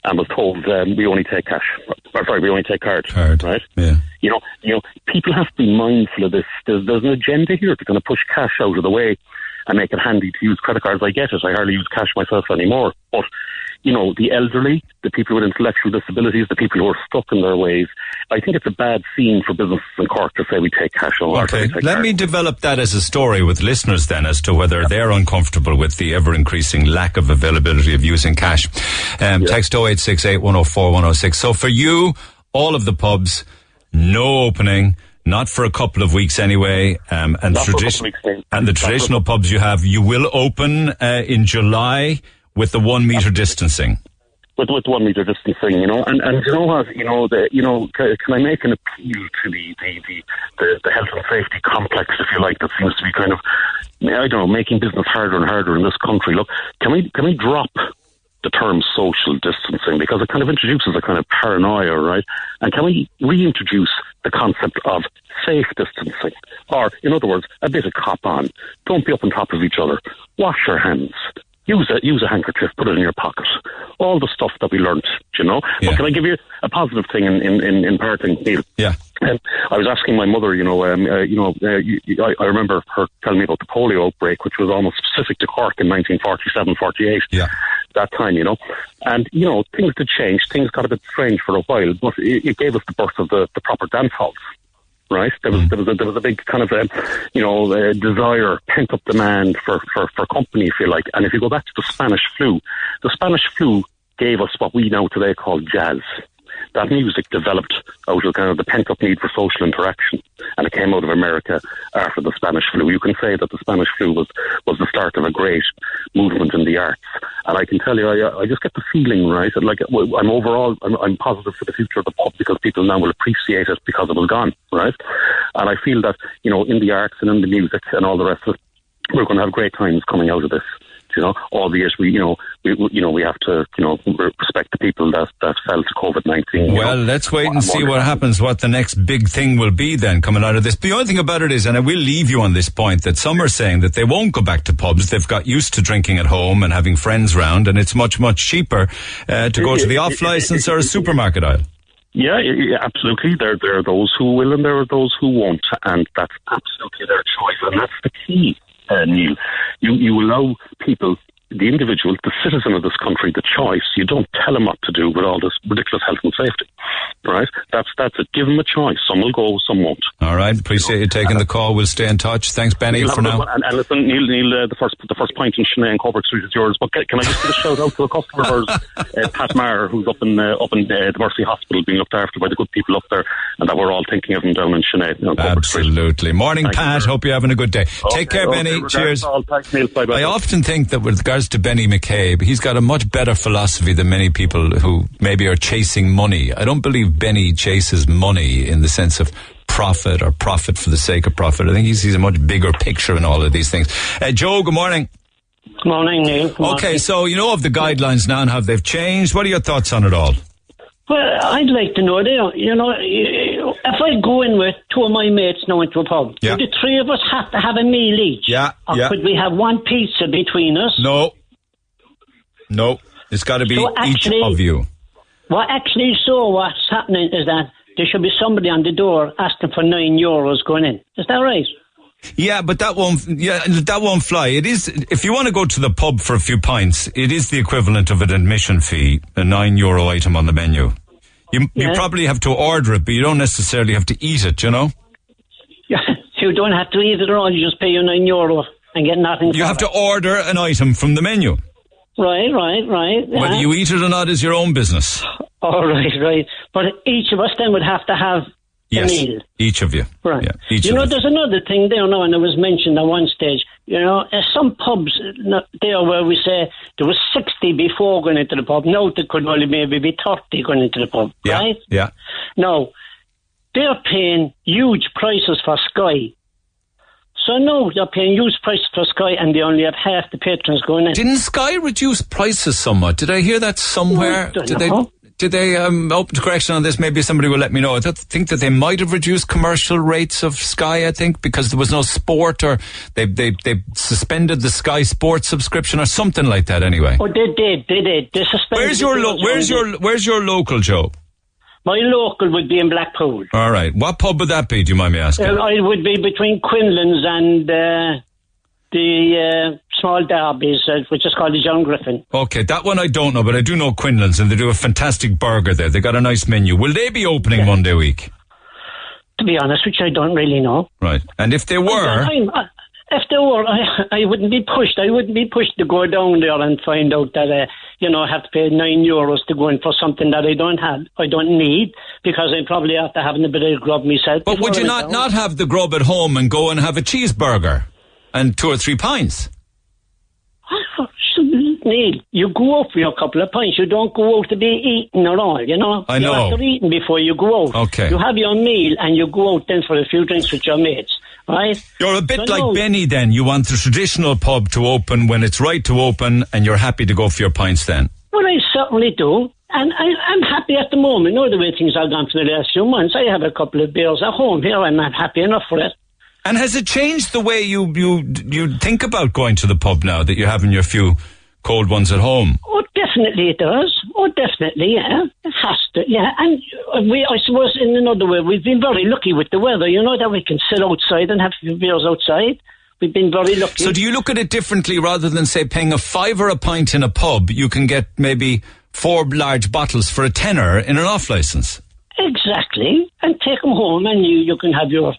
and was told um, we only take cash. Or, sorry, we only take card, right? Yeah. You know, you know, people have to be mindful of this. There's, there's an agenda here to kind of push cash out of the way and make it handy to use credit cards. I get it. I hardly use cash myself anymore. But, you know, the elderly, the people with intellectual disabilities, the people who are stuck in their ways, I think it's a bad scene for businesses in Cork to say we take cash on Okay, let me develop that as a story with listeners then as to whether they're uncomfortable with the ever increasing lack of availability of using cash. Um, Text 0868 104 106. So for you, all of the pubs, no opening. Not for a couple of weeks anyway, um, and, Not for a tradi- weeks, and the Not traditional pubs you have, you will open uh, in July with the one meter distancing. with with one meter distancing, you know, and and you know what, you know, the you know, can, can I make an appeal to the the, the the the health and safety complex, if you like, that seems to be kind of, I don't know, making business harder and harder in this country. Look, can we can we drop the term social distancing because it kind of introduces a kind of paranoia, right? And can we reintroduce the concept of safe distancing, or in other words, a bit of cop on? Don't be up on top of each other. Wash your hands. Use a use a handkerchief, put it in your pocket. All the stuff that we learnt, you know. But can I give you a positive thing in in in, in parting, Neil? Yeah. Um, I was asking my mother, you know, um, uh, you know, uh, you, I, I remember her telling me about the polio outbreak, which was almost specific to Cork in 1947, 48. Yeah. That time, you know, and you know, things did change. Things got a bit strange for a while, but it, it gave us the birth of the, the proper dance halls. Right, there was there was a, there was a big kind of a, you know uh, desire, pent up demand for, for for company, if you like. And if you go back to the Spanish flu, the Spanish flu gave us what we now today call jazz. That music developed out of kind of the pent up need for social interaction, and it came out of America after the Spanish flu. You can say that the Spanish flu was was the start of a great movement in the arts, and I can tell you, I, I just get the feeling, right? Like I'm overall, I'm, I'm positive for the future of the pub because people now will appreciate it because it was gone, right? And I feel that you know, in the arts and in the music and all the rest of it, we're going to have great times coming out of this. You know, albeit we, you know, we, you know, we have to, you know, respect the people that that fell to COVID nineteen. Well, let's wait and see what happens, what the next big thing will be then coming out of this. The only thing about it is, and I will leave you on this point, that some are saying that they won't go back to pubs. They've got used to drinking at home and having friends round, and it's much, much cheaper uh, to go to the off license or a supermarket aisle. Yeah, absolutely. There, there are those who will and there are those who won't, and that's absolutely their choice, and that's the key, uh, Neil. You you allow people, the individual, the citizen of this country, the choice. You don't tell them what to do with all this ridiculous health and safety, right? That's that's it. Give them a choice. Some will go, some won't. All right. Appreciate you taking the call. We'll stay in touch. Thanks, Benny, for now. And, and listen, Neil, Neil uh, the first the first pint in Sin É and Coburg Street is yours. But can, can I just give a shout out to a customer of ours, uh, Pat Maher, who's up in uh, up in uh, the Mercy Hospital, being looked after by the good people up there, and that we're all thinking of him down in Sin É. You know, Coburg Street. Absolutely. Morning, Thank Pat. sir. Hope you're having a good day. Take care, okay, Benny. regards Cheers. all. Thanks, Neil. Bye bye. I often think that with regards to Benny McCabe, he's got a much better philosophy than many people who maybe are chasing money. I don't believe Benny chases money in the sense of profit or profit for the sake of profit. I think he sees a much bigger picture in all of these things. Uh, Joe, good morning. Good morning, Neil. Good Okay, morning. so you know of the guidelines now and have they've changed? What are your thoughts on it all? Well, I'd like to know, you know, you know, if I go in with two of my mates now into a pub, Yeah. do the three of us have to have a meal each? Yeah, Or yeah. could we have one pizza between us? No. No. It's got to be So each of you. What actually so what's happening is that there should be somebody on the door asking for nine euros going in. Is that right? Yeah, but that won't. Yeah, that won't fly. It is if you want to go to the pub for a few pints, it is the equivalent of an admission fee, a nine euro item on the menu. You you probably have to order it, but you don't necessarily have to eat it. You know, Yeah, you don't have to eat it at all. You just pay your nine euro and get nothing. you have it. to order an item from the menu. Right, right, right. Whether yeah. you eat it or not is your own business. All right, right. But each of us then would have to have Yes, a meal. each of you. Right. Yeah, each you know, you. there's another thing there now, and it was mentioned at one stage. You know, some pubs there where we say there was 60 before going into the pub. Now there could only maybe be 30 going into the pub, Yeah, right? yeah. Now, they're paying huge prices for Sky. So no, they're paying huge prices for Sky, and they only have half the patrons going in. Didn't Sky reduce prices somewhat? Did I hear that somewhere? don't Did know. they? Did they um, open to correction on this? Maybe somebody will let me know. I think that they might have reduced commercial rates of Sky. I think because there was no sport, or they they they suspended the Sky Sports subscription, or something like that. Anyway, Oh, they did, they did. They suspended where's your lo- where's your where's your local Joe? My local would be in Blackpool. All right, what pub would that be? Do you mind me asking? Uh, I would be between Quinlan's and uh, the uh, small derbies, uh, which is called the John Griffin. Okay, that one I don't know, but I do know Quinlan's, and they do a fantastic burger there. They got a nice menu. Will they be opening Monday week? To be honest, which I don't really know. Right, and if they were, I'm, uh, if they were, I, I wouldn't be pushed. I wouldn't be pushed to go down there and find out that uh, you know I have to pay nine euros to go in for something that I don't have, I don't need, because I probably have to have a bit of grub myself. But would you I not, go. not have the grub at home and go and have a cheeseburger and two or three pints? Neil, you go out for your couple of pints. You don't go out to be eating at all, you know? I You're know. after eating before you go out. Okay. You have your meal and you go out then for a few drinks with your mates, right? You're a bit So like no, Benny then. You want the traditional pub to open when it's right to open and you're happy to go for your pints then. Well, I certainly do. And I, I'm happy at the moment. You know the way things have gone for the last few months. I have a couple of beers at home here. and I'm not happy enough for it. And has it changed the way you, you, you think about going to the pub now that you're having your few cold ones at home? Oh, definitely it does. Oh, definitely, yeah. It has to, yeah. And we, I suppose, in another way, we've been very lucky with the weather. You know that we can sit outside and have a few beers outside. We've been very lucky. So do you look at it differently rather than say paying a fiver a pint in a pub, you can get maybe four large bottles for a tenner in an off license? Exactly. And take them home and you, you can have your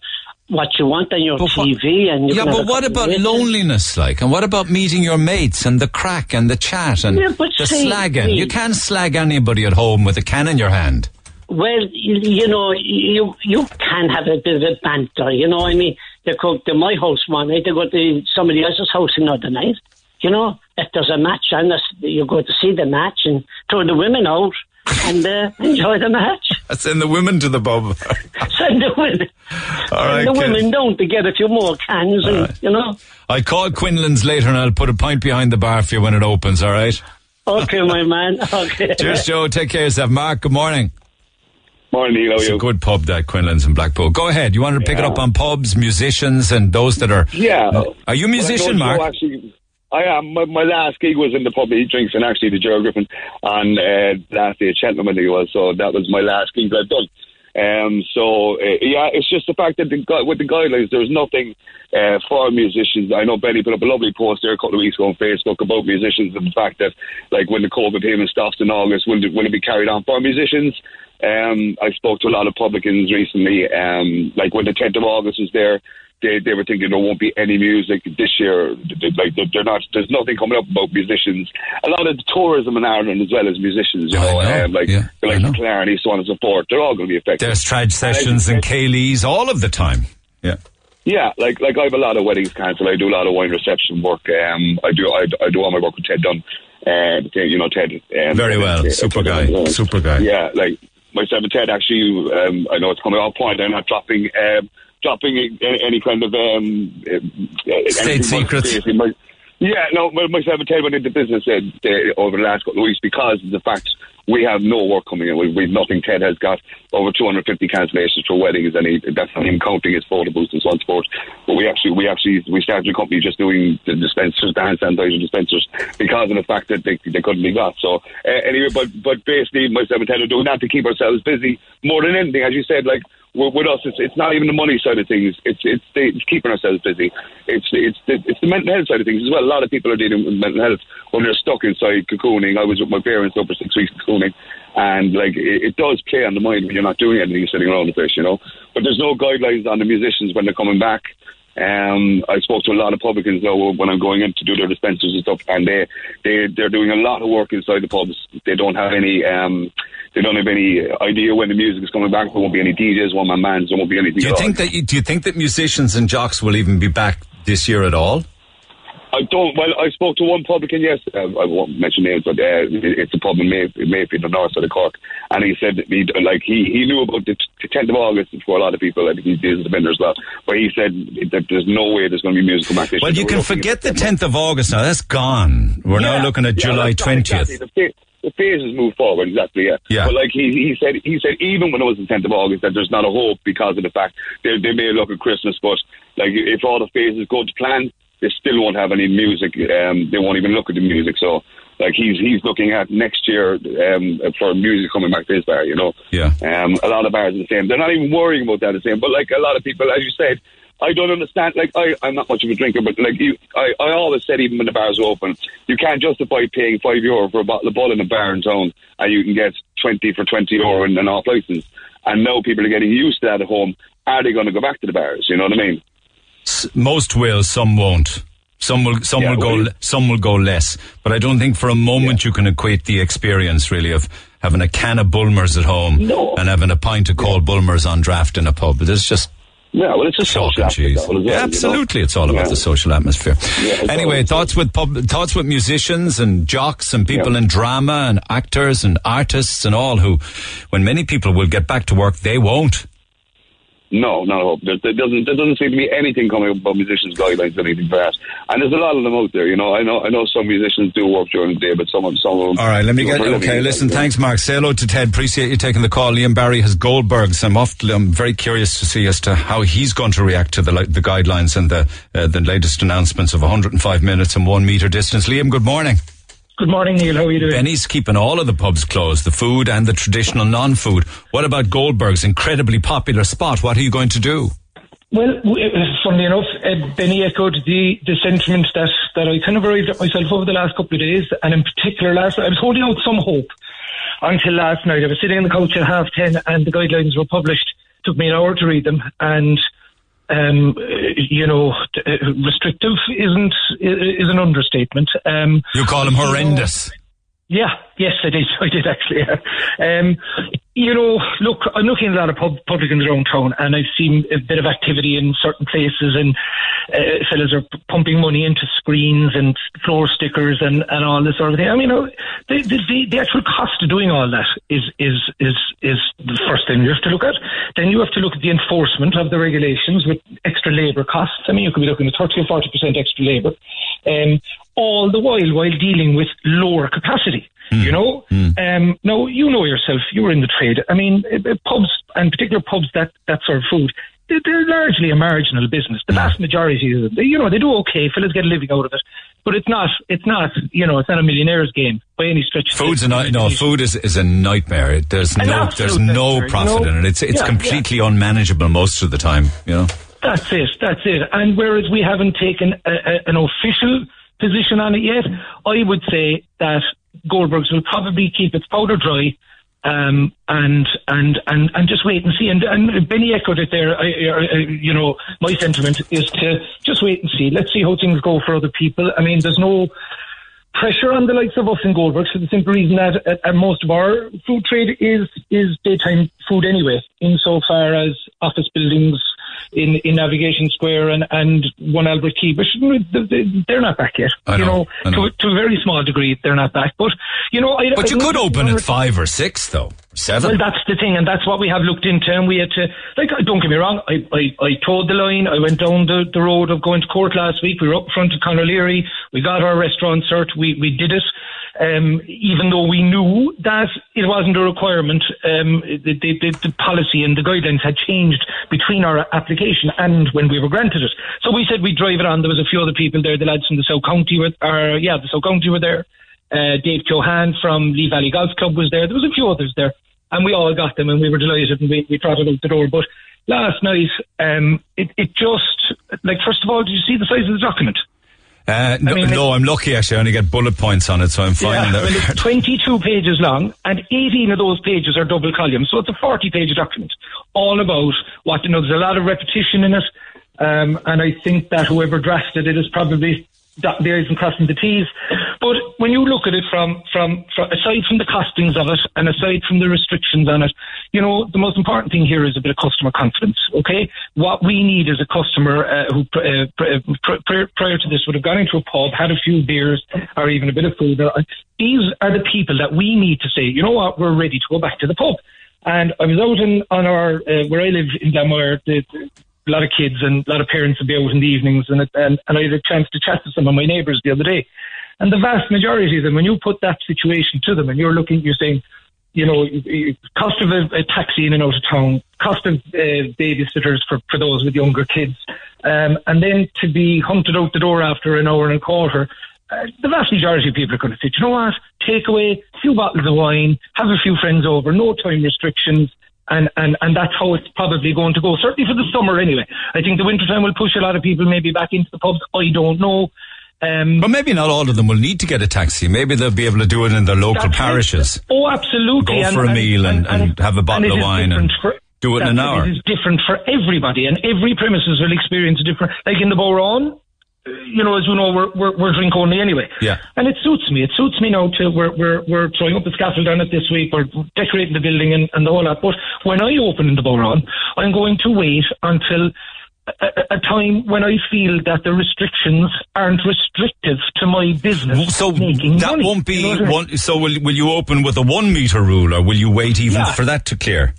what you want on your TV and you Yeah, but what about loneliness like? And what about meeting your mates and the crack and the chat and Yeah, but the see, slagging? see- You can't slag anybody at home with a can in your hand. Well, you, you know, you you can have a bit of a banter. You know, I mean, they go to my house one night, they go to somebody else's house another night. You know, if there's a match this, you go to see the match and throw the women out and uh, enjoy the match. Send the women to the pub. Send the women, All right, send the kid. women down to get a few more cans, and you know. I call Quinlan's later and I'll put a pint behind the bar for you when it opens, all right? Okay, my man. Okay. Cheers, Joe. Take care of yourself. Mark, good morning. Morning, Neil. How are It's a good pub, that Quinlan's in Blackpool. Go ahead. You wanted to pick it up on pubs, musicians, and those that are. Yeah. Are you a musician, Well, Mark? know Joe Actually, I am. My, my last gig was in the pub. He drinks and actually the Joe Griffin on uh, last day at Cheltenham, I think it was. So that was my last gig I've done. Um, so uh, yeah, it's just the fact that the, with the guidelines, there's nothing uh, for musicians. I know Benny put up a lovely post there a couple of weeks ago on Facebook about musicians and the fact that, like, when the COVID payment stops in August, will it, will it be carried on for musicians? Um, I spoke to a lot of publicans recently. Um, like when the 10th of August was there, they, they were thinking there won't be any music this year. They- Like they're- not. There's nothing coming up about musicians. A lot of the tourism in Ireland as well as musicians. You know, um, like like Clarity, so on and so forth. They're all going to be affected. There's trad sessions and céilís all of the time. Yeah. Yeah, like like I have a lot of weddings cancelled. I do a lot of wine reception work. Um, I do I, I do all my work with Ted Dunn. Uh, you know Ted. Um, Very well. uh, Super guy. Super guy. Yeah, like myself and Ted actually. Um, I know it's coming off point. I'm not dropping um, dropping any, kind of um, uh, State secrets. my- yeah, no, my- myself and Ted went into business uh, over the last couple of weeks because of the fact we have no work coming in. We, we've nothing. Ted has got over 250 cancellations for weddings, and he, that's not even counting his photo booths and so on and so forth. But we actually, we actually, we started a company just doing the dispensers, the hand sanitizer dispensers, because of the fact that they, they couldn't be got. So uh, anyway, but but basically, myself and Ted are doing that to keep ourselves busy more than anything. As you said, like with, us, it's, it's not even the money side of things. It's it's, it's keeping ourselves busy. It's it's the, it's the mental health side of things as well. A lot of people are dealing with mental health when they're stuck inside cocooning. I was with my parents over six weeks cocooning, and like it, it does play on the mind when you're not doing anything, you're sitting around the place, you know. But there's no guidelines on the musicians when they're coming back. Um, I spoke to a lot of publicans though when I'm going in to do their dispensers and stuff, and they they they're doing a lot of work inside the pubs. They don't have any um, they don't have any idea when the music is coming back. There won't be any DJs, one man bands. There won't be anything. Do you think that? Do you think that musicians and jocks will even be back this year at all? I don't. Well, I spoke to one publican yesterday. I won't mention names, but uh, it's a pub in May, Mayfield, the north side of Cork, and he said that he like he, he knew about the t- 10th of August for a lot of people. I think he deals with vendors as well, but he said that there's no way there's going to be music come back this year. Well, you can forget the 10th of August now. That's gone. We're now looking at yeah, July 20th. exactly. The, phases move forward exactly. Yeah. Yeah. But like he he said he said even when it was the 10th of August that there's not a hope because of the fact they they may look at Christmas, but like if all the phases go to plan, they still won't have any music. Um, they won't even look at the music. So. Like he's he's looking at next year um, for music coming back to his bar, you know. Yeah. Um, a lot of bars are the same. They're not even worrying about that the same. But like a lot of people, as you said, I don't understand. Like I, I'm not much of a drinker, but like you, I, I always said even when the bars are open, you can't justify paying five euro for a bottle of bull in a bar in town, and you can get twenty for twenty euro in an off license. And now people are getting used to that at home. Are they going to go back to the bars? You know what I mean? Most will, some won't. Some will, some Yeah, will go, well- some will go less. But I don't think for a moment you can equate the experience really of having a can of Bulmers at home No. and having a pint of cold Bulmers on draft in a pub. There's just Yeah, well, it's a chalk social cheese. aspect of it you know? Absolutely, it's all about Yeah. the social atmosphere. Yeah, anyway, thoughts with pub, thoughts with musicians and jocks and people in drama and actors and artists and all who, when many people will get back to work, they won't. No, not at all. There, there doesn't there doesn't seem to be anything coming up about musicians' guidelines or anything for that. And there's a lot of them out there. You know, I know I know some musicians do work during the day, but some of some of them. All right, let me get. for a living. Okay, listen, thanks, Mark. Say hello to Ted. Appreciate you taking the call. Liam Barry has Goldbergs. I'm off. I'm very curious to see as to how he's going to react to the the guidelines and the uh, the latest announcements of 105 minutes and one meter distance. Liam, good morning. Good morning, Neil. How are you doing? Benny's keeping all of the pubs closed, the food and the traditional non-food. What about Goldberg's incredibly popular spot? What are you going to do? Well, uh, funnily enough, uh, Benny echoed the, the sentiment that, that I kind of arrived at myself over the last couple of days, and in particular last. I was holding out some hope until last night. I was sitting on the couch at half ten, and the guidelines were published. It took me an hour to read them, and um, you know, restrictive isn't is an understatement. Um, You call them horrendous. yeah, yes, I did. I did actually. Um, you know, look, I'm looking at a lot of pub- publicans around town, and I've seen a bit of activity in certain places, and uh, fellas are p- pumping money into screens and floor stickers and, and all this sort of thing. I mean, uh, the, the, the, actual cost of doing all that is is is is the first thing you have to look at. Then you have to look at the enforcement of the regulations with extra labour costs. I mean, you could be looking at 30 or 40 percent extra labour, um, all the while while dealing with lower capacity. You know, um, now you know yourself. You were in the trade. I mean, uh, uh, pubs and particular pubs that that serve food. They're, they're largely a marginal business. The vast majority of them, they, you know, they do okay. Fellas get a living out of it, but it's not. It's not. You know, it's not a millionaire's game by any stretch. of the Food's a night. No, food is, is a nightmare. There's An no there's no nightmare, you profit know? in it. It's it's Yeah, completely unmanageable most of the time. You know. That's it. That's it. And whereas we haven't taken a, a, an official position on it yet, I would say that Goldberg's will probably keep its powder dry Um, and and and and just wait and see. And, and Benny echoed it there. I, I, you know, my sentiment is to just wait and see. Let's see how things go for other people. I mean, there's no pressure on the likes of us in Goldberg for the simple reason that uh, uh, most of our food trade is is daytime food anyway, insofar as office buildings in, in Navigation Square and, and One Albert Quay, but they're not back yet. I you know, know, know. To, to a very small degree, they're not back. But you know, I, But I you could open at five or six, though. Seven. well, that's the thing, and that's what we have looked into, and we had to, like, don't get me wrong, I, I, I towed the line, I went down the, the road of going to court last week, we were up front of Conor Leary, we got our restaurant cert, we, we did it, um, even though we knew that it wasn't a requirement, um, the, the, the, policy and the guidelines had changed between our application and when we were granted it. So we said we'd drive it on, there was a few other people there, the lads from the South County were, or, yeah, the South County were there, uh, Dave Cohan from Lee Valley Golf Club was there. There was a few others there, and we all got them, and we were delighted, and we, we trotted out the door. But last night, um, it, it just like first of all, did you see the size of the document? Uh, no, mean, no, I'm lucky actually. I only get bullet points on it, so I'm fine. in Yeah, well, regard. it's 22 pages long, and 18 of those pages are double columns, so it's a 40 page document, all about what you know. There's a lot of repetition in it, um, and I think that whoever drafted it is probably the i's and crossing the t's. But when you look at it from, from from aside from the costings of it, and aside from the restrictions on it, you know the most important thing here is a bit of customer confidence. Okay, what we need is a customer uh, who uh, pr- prior to this would have gone into a pub, had a few beers or even a bit of food. Uh, These are the people that we need to say, you know what, we're ready to go back to the pub. And I was out in, on our, uh, where I live in Glanmire, the, the, a lot of kids and a lot of parents would be out in the evenings, and, it, and, and I had a chance to chat to some of my neighbours the other day. And the vast majority of them, when you put that situation to them and you're looking, you're saying, you know, cost of a, a taxi in and out of town, cost of uh, babysitters for, for those with younger kids, um, and then to be hunted out the door after an hour and a quarter. Uh, the vast majority of people are going to say, you know what? Take away a few bottles of wine, have a few friends over, no time restrictions, and, and, and that's how it's probably going to go. Certainly for the summer, anyway. I think the winter time will push a lot of people maybe back into the pubs. I don't know. Um, but maybe not all of them will need to get a taxi. Maybe they'll be able to do it in their local That's it. parishes. Oh, absolutely. Go And- for a meal and, and, have a bottle of wine and for- do it in an hour. It is different for everybody, and every premises will experience a different. Like in the Boron, you know, as you know, we're, we're, we're drink only anyway. Yeah. And it suits me. It suits me now to we're we're we're throwing up the scaffold on it this week. We're decorating the building and, and the whole lot. But when I open in the Boron, I'm going to wait until a, a- time when I feel that the restrictions aren't restrictive to my business. So that money. won't be You know what I mean? one. So will will you open with a one meter rule, or will you wait even Yeah. for that to clear?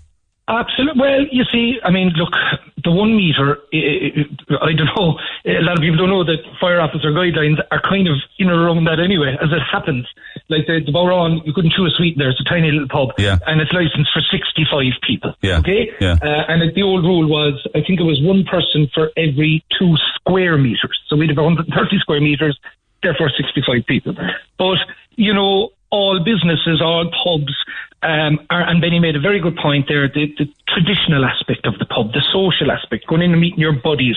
Absolutely. Well, you see, I mean, look, the one meter, I, don't know, a lot of people don't know that fire officer guidelines are kind of in and around that anyway, as it happens. Like the, the Bowron, you couldn't chew a sweet there. It's a tiny little pub. Yeah. And it's licensed for 65 people. Yeah. Okay? Yeah. Uh, and it, the old rule was, I think it was one person for every two square meters. So we'd have 130 square meters, therefore 65 people. But, you know, all businesses, all pubs, um, and Benny made a very good point there, the, the traditional aspect of the pub, the social aspect, going in and meeting your buddies,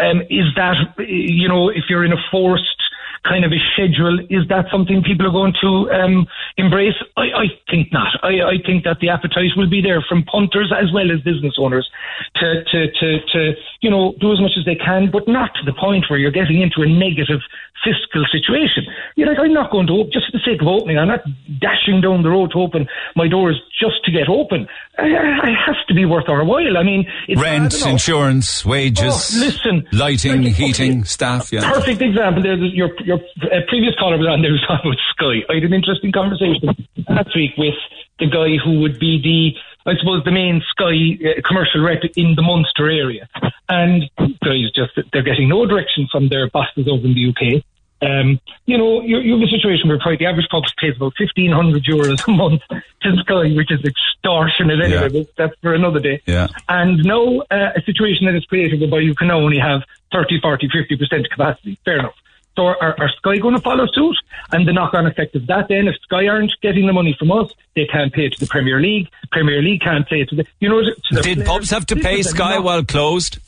um, is that, you know, if you're in a forced kind of a schedule, is that something people are going to um, embrace? I, I think not. I, I think that the appetite will be there from punters as well as business owners to, to, to, to, you know, do as much as they can, but not to the point where you're getting into a negative fiscal situation. You're like, I'm not going to open just for the sake of opening. I'm not dashing down the road to open my doors just to get open. I, I I have to be worth our while. I mean, it's Rent, insurance, wages, Oh, listen, lighting, like, heating, staff. Yeah. Perfect example. There, your your uh, previous caller was on there was on with Sky. I had an interesting conversation last week with the guy who would be the, I suppose, the main Sky uh, commercial rep in the Munster area, and guys just they're getting no direction from their bosses over in the UK. Um, you know, you, you have a situation where probably the average pub pays about fifteen hundred euros a month to Sky, which is extortionate anyway. Yeah. But that's for another day. Yeah. And now uh, a situation that is created whereby you can now only have 30, 40, 50% capacity. Fair enough. So are, are Sky going to follow suit? And the knock-on effect of that then, if Sky aren't getting the money from us, they can't pay it to the Premier League. Premier League can't pay it to the, you know, to the Did pubs have to pay Sky while closed?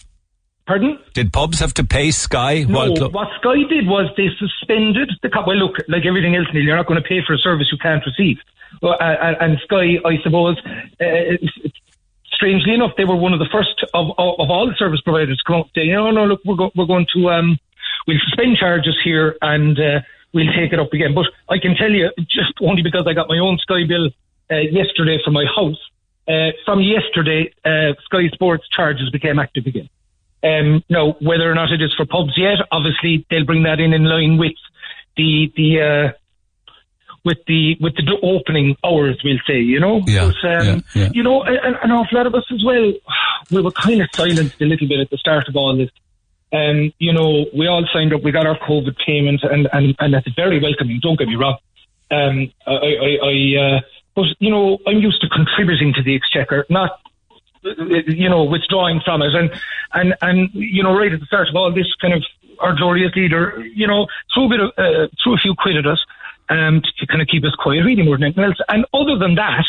Pardon? Did pubs have to pay Sky? No, what Sky did was they suspended the. Co- well, look, like everything else, Neil, you're not going to pay for a service you can't receive. Well, uh, uh, and Sky, I suppose, uh, strangely enough, they were one of the first of, of, of all the service providers to come out and say, no, no, look, we're, go- we're going to, um, we'll suspend charges here and uh, we'll take it up again. But I can tell you, just only because I got my own Sky bill uh, yesterday for my house, uh, from yesterday, uh, Sky Sports charges became active again. Um, now, whether or not it is for pubs yet, obviously they'll bring that in in line with the the uh, with the with the opening hours, we'll say, you know. Yeah, But, um, yeah, yeah. You know, an, an awful lot of us as well. We were kind of silenced a little bit at the start of all this. Um, you know, we all signed up. We got our COVID payment, and and and that's very welcoming. Don't get me wrong. Um, I, I, I uh, but you know, I'm used to contributing to the exchequer, not you know, withdrawing from it. And, and, and, you know, right at the start of all this kind of our glorious leader, you know, threw a bit of, uh, threw a few quid at us, um, to kind of keep us quiet, really more than anything else. And other than that,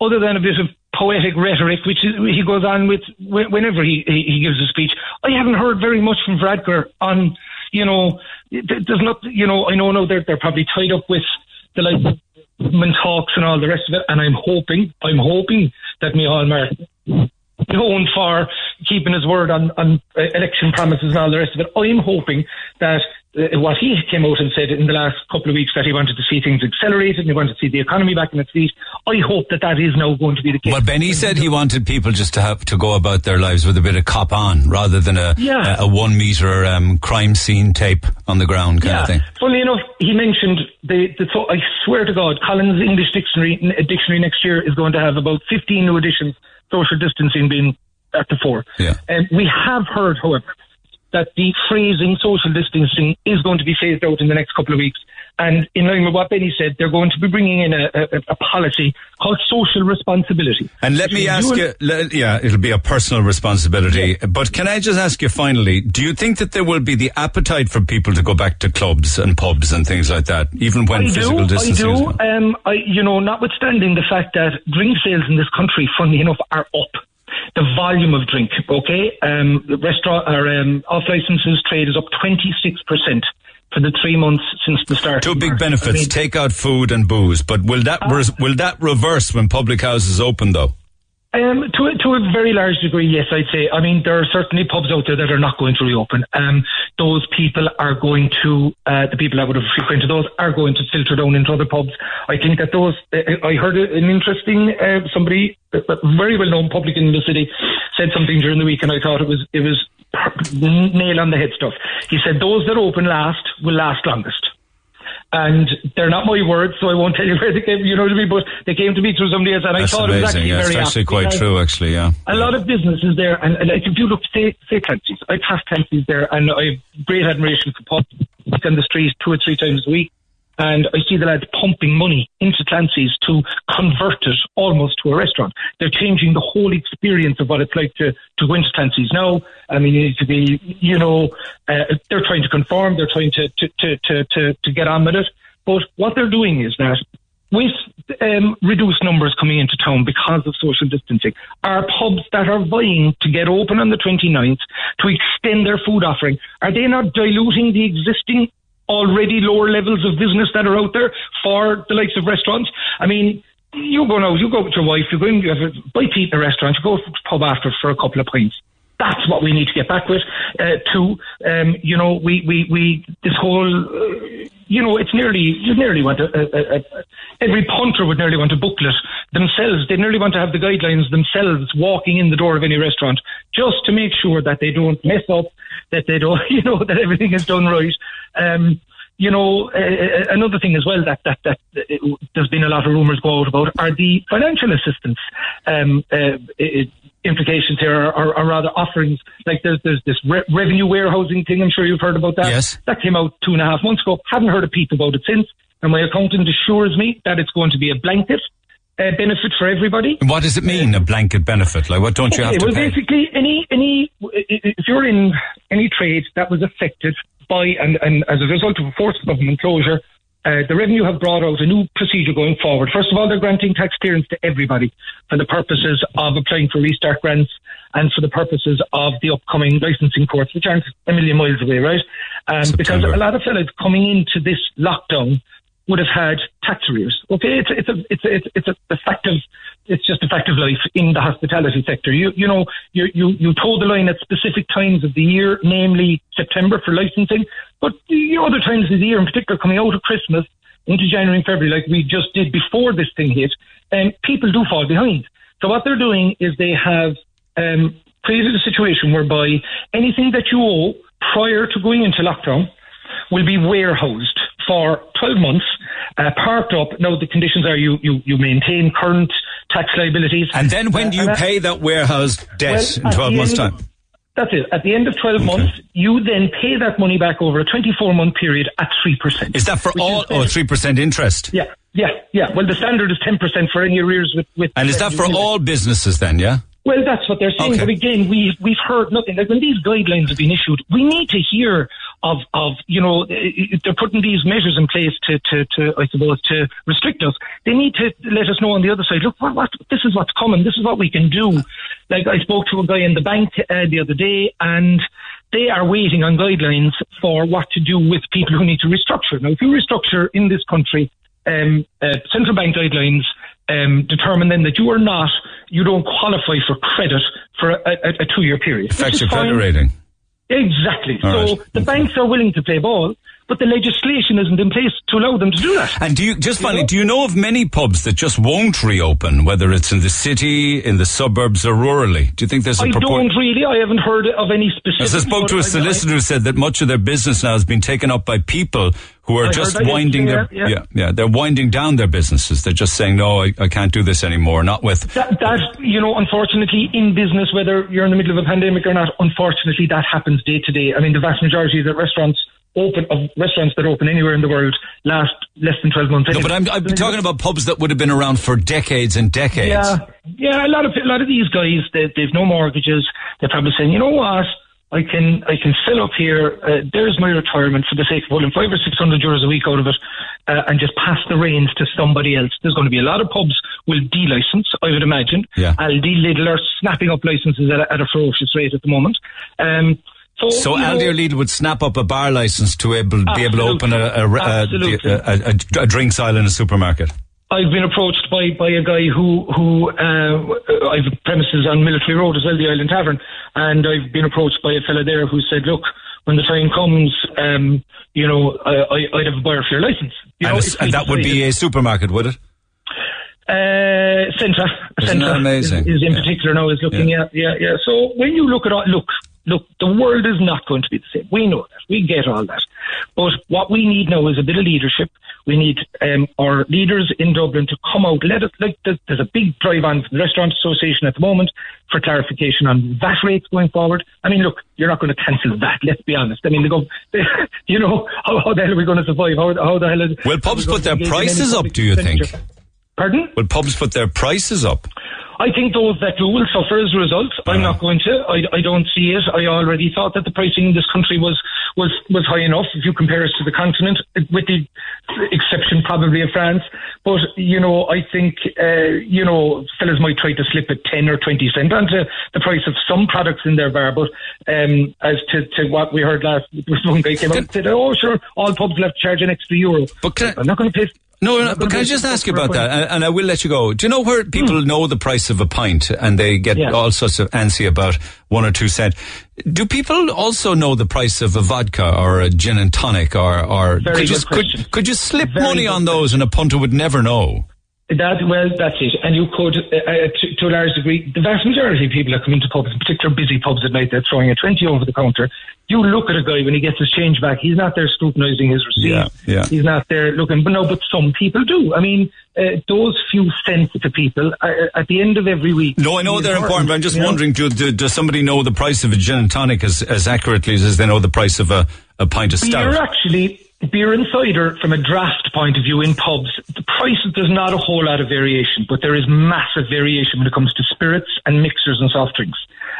other than a bit of poetic rhetoric, which is, he goes on with whenever he, he, gives a speech, I haven't heard very much from Varadkar on, you know, there's not, you know, I know now they're, they're probably tied up with the like talks and all the rest of it, and I'm hoping, I'm hoping that Micheál Martin known for keeping his word on, on uh, election promises and all the rest of it. I'm hoping that uh, what he came out and said in the last couple of weeks that he wanted to see things accelerated and he wanted to see the economy back in its feet. I hope that that is now going to be the case. Well, Benny said he wanted people just to have to go about their lives with a bit of cop on, rather than a Yeah. a, a one meter um, crime scene tape on the ground kind of thing. Funnily enough, he mentioned the, the so I swear to God, Collins English Dictionary dictionary next year is going to have about 15 new editions, social distancing being at the fore. Yeah. And we have heard, however, that the phrasing social distancing is going to be phased out in the next couple of weeks. And in line with what Benny said, they're going to be bringing in a, a, a policy called social responsibility. And let me ask you, le- yeah, it'll be a personal responsibility. But can I just ask you finally, do you think that there will be the appetite for people to go back to clubs and pubs and things like that, even when I physical do, I distancing is do. Um, I, you know, notwithstanding the fact that drink sales in this country, funnily enough, are up. The volume of drink, okay? Um, the restaurant or um, off licenses trade is up 26% for the three months since the start. Two big March. benefits: I mean, take out food and booze. But will that res- will that reverse when public houses open, though? Um, to, a- to a very large degree, yes, I'd say. I mean, there are certainly pubs out there that are not going to reopen. Um, those people are going to, uh, the people that would have frequented those are going to filter down into other pubs. I think that those, uh, I heard an interesting, uh, somebody, a very well known public in the city, said something during the week, and I thought it was, it was nail on the head stuff. He said, those that open last will last longest and they're not my words, so I won't tell you where they came. You know what I mean? But they came to me through somebody else, and That's I thought it was amazing. actually Yeah, very it's actually quite true. Actually, yeah. A lot of businesses there, and, and if you look, say, say Clancy's, I pass Clancy's there, and I have great admiration for pubs on the street two or three times a week. And I see the lads pumping money into Clancy's to convert it almost to a restaurant. They're changing the whole experience of what it's like to, to go into Clancy's now. I mean, you need to be, you know, uh, they're trying to conform, they're trying to, to, to, to, to, get on with it. But what they're doing is that with um, reduced numbers coming into town because of social distancing, are pubs that are vying to get open on the 29th to extend their food offering, are they not diluting the existing already lower levels of business that are out there for the likes of restaurants? I mean, you go out, you go with your wife, you go in, you have a bite to eat in a restaurant, you go to the pub after for a couple of pints. That's what we need to get back with. Uh, to um, you know, we we we this whole uh, you know, it's nearly you nearly want a, a, a every punter would nearly want a booklet themselves. They nearly want to have the guidelines themselves walking in the door of any restaurant just to make sure that they don't mess up, that they don't you know that everything is done right. Um, you know, uh, another thing as well that that that uh, there's been a lot of rumours go out about are the financial assistance um, uh, implications here, or, or, or rather offerings. Like there's there's this re- revenue warehousing thing. I'm sure you've heard about that. Yes. That came out two and a half months ago. Haven't heard a peep about it since. And my accountant assures me that it's going to be a blanket uh, benefit for everybody. What does it mean, a blanket benefit? Like, what don't you have to well, pay? basically, any any if you're in any trade that was affected by and, and as a result of a forced government closure, uh, the revenue have brought out a new procedure going forward. First of all, they're granting tax clearance to everybody for the purposes of applying for restart grants and for the purposes of the upcoming licensing courts, which aren't a million miles away, right? Um, because a lot of fellas coming into this lockdown would have had tax arrears. Okay, it's a, it's a, it's a, it's, it's a, a fact of, it's just a fact of life in the hospitality sector. You, you know, you, you, you toe the line at specific times of the year, namely September for licensing, but the other times of the year, in particular coming out of Christmas into January and February, like we just did before this thing hit, and people do fall behind. So what they're doing is they have um, created a situation whereby anything that you owe prior to going into lockdown will be warehoused for 12 months, uh, parked up. Now, the conditions are you, you, you maintain current tax liabilities. And then when do you Uh, pay that warehouse debt Well, in 12 months' time? That's it. At the end of 12 months, you then pay that money back over a 24 month period at 3%. Is that for all, oh, 3% interest? Yeah, yeah, yeah. Well, the standard is 10% for any arrears with. with And is that for all businesses then, yeah? Well, that's what they're saying. Okay. But again, we we've heard nothing. Like when these guidelines have been issued, we need to hear of of you know eh, they're putting these measures in place to to, to I suppose to restrict us. They need to let us know on the other side. Look, what, what this is what's coming. This is what we can do. Like I spoke to a guy in the bank uh, the other day, and they are waiting on guidelines for what to do with people who need to restructure. Now, if you restructure in this country, um, uh, central bank guidelines um, determine then that you are not, you don't qualify for credit for a, a, a two-year period. which Affects your credit rating. Exactly. All so right. the banks are willing to play ball, but the legislation isn't in place to allow them to do that. And do you, just finally, do you know of many pubs that just won't reopen, whether it's in the city, in the suburbs, or rurally? Do you think there's a I proportion? don't really. I haven't heard of any specific. As I spoke to a but I- solicitor who said that much of their business now has been taken up by people who are I just winding their yesterday, yeah, yeah they're winding down their businesses. They're just saying no, I, I can't do this anymore. Not with That, that, you know, unfortunately, in business, whether you're in the middle of a pandemic or not, unfortunately, that happens day to day. I mean, the vast majority of the restaurants open, of restaurants that open anywhere in the world last less than 12 months. no, but I'm, I'm talking about pubs that would have been around for decades and decades. Yeah, yeah. A lot of a lot of these guys, they, they've no mortgages. They're probably saying, you know what, I can I can fill up here. Uh, there's my retirement for the sake of pulling five or six hundred euros a week out of it, uh, and just pass the reins to somebody else. There's going to be a lot of pubs will de-license, I would imagine. Yeah. Aldi, Lidl are snapping up licenses at a, at a ferocious rate at the moment. Um, so, So Aldi or Lidl would snap up a bar license to able, be able to open a, a, a, a, a, drinks aisle in a supermarket. I've been approached by, by a guy who who uh, I've premises on Military Road as well, the Island Tavern, and I've been approached by a fella there who said, "Look, when the time comes, um, you know, I, I, I'd have a buyer for your license." You and know, a- and that would be a supermarket, would it? uh, Centra. Isn't Centra amazing? Is, is in particular now is looking at yeah yeah. So when you look at look look, the world is not going to be the same. We know that. We get all that. But what we need now is a bit of leadership. We need um, our leaders in Dublin to come out. Let us like there's, a big drive on from the Restaurant Association at the moment for clarification on VAT rates going forward. I mean, look, you're not going to cancel VAT. Let's be honest. I mean, they go, you know, how, how the hell are we going to survive? How, how the hell is? Will pubs we put their going to engage in any prices up, do you think? Pardon? Will pubs put their prices up? I think those that do will suffer as a result. I'm not going to. I, I don't see it. I already thought that the pricing in this country was, was, was high enough if you compare us to the continent, with the exception probably of France. But, you know, I think, uh, you know, fellas might try to slip at 10 or 20 cent onto the price of some products in their bar. But um, as to, to what we heard last, one guy came out and said, oh, sure, all pubs will have to charge an extra euro. But I, I'm not going to pay. No, no, but can I just ask you about that? And, and I will let you go. Do you know where people know the price of a pint and they get. Yeah. all sorts of antsy about one or two cent? Do people also know the price of a vodka or a gin and tonic or, or could, you, could, could you slip Very money on those and a punter would never know? That well, that's it. And you could, uh, uh, to, to a large degree, the vast majority of people that come into pubs, in particular busy pubs at night, they're throwing a twenty over the counter. You look at a guy when he gets his change back; he's not there scrutinising his receipt. Yeah, yeah. He's not there looking. But no, but some people do. I mean, uh, those few cents to people uh, at the end of every week. No, I know they're important, but I'm just wondering, do, do, does somebody know the price of a gin and tonic as, as accurately as they know the price of a, a pint of stout? actually, beer and cider from a draft point of view in pubs, the price there's not a whole lot of variation, but there is massive variation when it comes to spirits and mixers and soft drinks.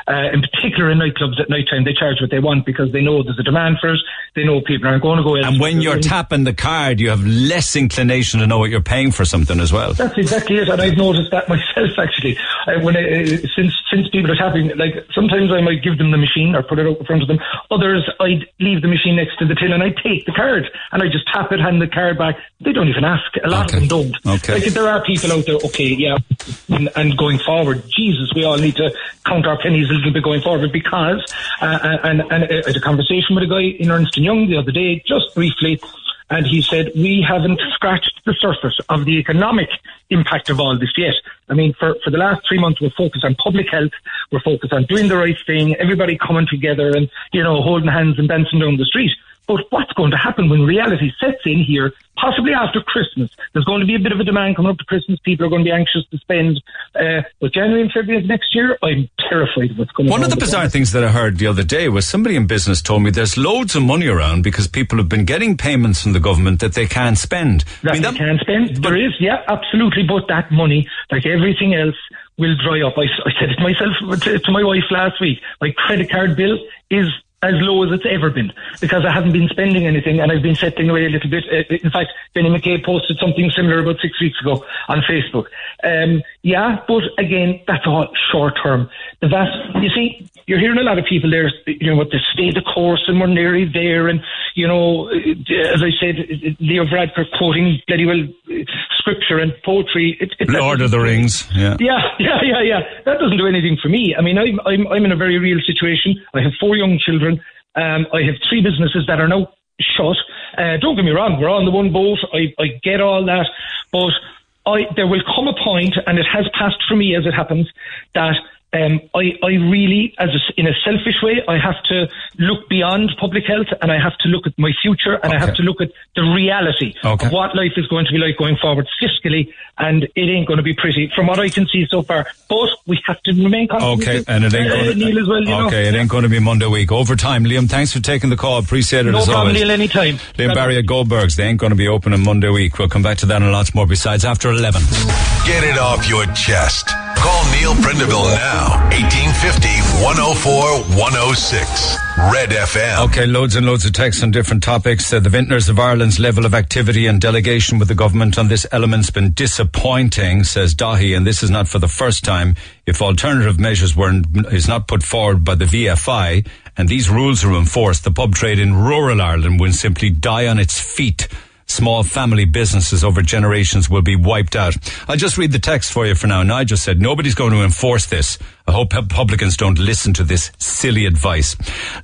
Uh, in particular, in nightclubs at night time, they charge what they want because they know there's a demand for it. They know people aren't going to go. in. And when you're tapping the card, you have less inclination to know what you're paying for something as well. That's exactly it, and I've noticed that myself actually. Uh, when I, uh, since since people are tapping, like sometimes I might give them the machine or put it out in front of them. Others, I'd leave the machine next to the till and I take the card and I just tap it, hand the card back. They don't even ask. A lot of them don't. Okay. Like if there are people out there, okay, yeah, and, and going forward, Jesus, we all need to count our pennies little bit going forward because, uh, and, and I had a conversation with a guy in Ernst and Young the other day, just briefly, and he said, we haven't scratched the surface of the economic impact of all this yet. I mean, for, for the last three months, we're focused on public health. We're focused on doing the right thing, everybody coming together and, you know, holding hands and dancing down the street. But what's going to happen when reality sets in here, possibly after Christmas? There's going to be a bit of a demand coming up to Christmas. People are going to be anxious to spend. Uh, but January and February of next year, I'm terrified of what's going One on. One of the bizarre things that I heard the other day was somebody in business told me there's loads of money around because people have been getting payments from the government that they can't spend. that they can spend. There is, yeah, absolutely. But that money, like everything else, will dry up. I, I said it myself to, to my wife last week. My credit card bill is as low as it's ever been because I haven't been spending anything and I've been setting away a little bit. Uh, in fact, Benny McCabe posted something similar about six weeks ago on Facebook. Um, yeah, but again, that's all short term. The vast, you see, you're hearing a lot of people there, you know, what the stay the course and we're nearly there. And, you know, uh, as I said, Leo Varadkar quoting bloody well uh, scripture and poetry. It, it, Lord of the Rings. Yeah. yeah, yeah, yeah, yeah. That doesn't do anything for me. I mean, I'm I'm I'm in a very real situation. I have four young children. Um, I have three businesses that are now shut. Uh, don't get me wrong, we're on the one boat. I I get all that, but I there will come a point, and it has passed for me as it happens that. Um, I, I really, as a, in a selfish way, I have to look beyond public health and I have to look at my future and I have to look at the reality Okay. of what life is going to be like going forward fiscally, and it ain't going to be pretty from what I can see so far. But we have to remain confident. Okay, and it ain't Uh, going Neil as well, you know. Okay, it ain't going to be Monday week. Overtime. Liam, thanks for taking the call. Appreciate it No as problem, always. Neil, anytime. Liam Barry at Goldberg's. They ain't going to be open on Monday week. We'll come back to that and lots more besides after 11. Get it off your chest. Call Neil Prendeville now. 1850 104 106. Red FM. Okay, loads and loads of texts on different topics. Uh, the Vintners of Ireland's level of activity and delegation with the government on this element's been disappointing, says Dahi, and this is not for the first time. If alternative measures were is not put forward by the VFI and these rules are enforced, the pub trade in rural Ireland will simply die on its feet. Small family businesses over generations will be wiped out. I'll just read the text for you for now. Nigel said, nobody's going to enforce this. I hope publicans don't listen to this silly advice.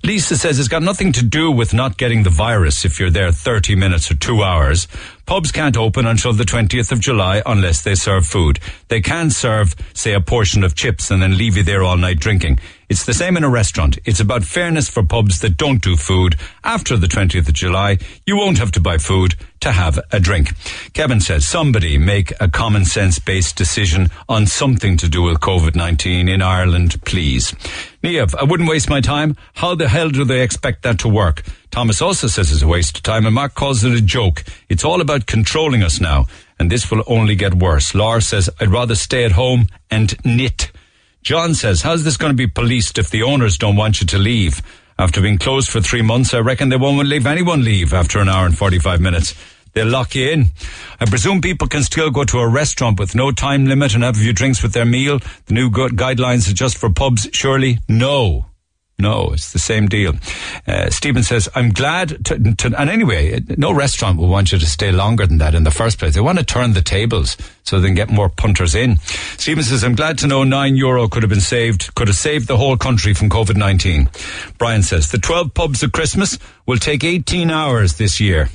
Lisa says it's got nothing to do with not getting the virus if you're there 30 minutes or two hours. Pubs can't open until the 20th of July unless they serve food. They can serve, say, a portion of chips and then leave you there all night drinking. It's the same in a restaurant. It's about fairness for pubs that don't do food. After the 20th of July, you won't have to buy food to have a drink. Kevin says, somebody make a common sense based decision on something to do with COVID-19 in Ireland, please. Niev, I wouldn't waste my time. How the hell do they expect that to work? Thomas also says it's a waste of time and Mark calls it a joke. It's all about controlling us now and this will only get worse. Laura says, I'd rather stay at home and knit. John says, how's this going to be policed if the owners don't want you to leave? After being closed for three months, I reckon they won't leave anyone leave after an hour and 45 minutes. They'll lock you in. I presume people can still go to a restaurant with no time limit and have a few drinks with their meal. The new guidelines are just for pubs, surely? No. No, it's the same deal. Uh, Stephen says, I'm glad to, to, and anyway, no restaurant will want you to stay longer than that in the first place. They want to turn the tables so they can get more punters in. Stephen says, I'm glad to know nine euro could have been saved, could have saved the whole country from COVID-19. Brian says, the 12 pubs at Christmas will take 18 hours this year.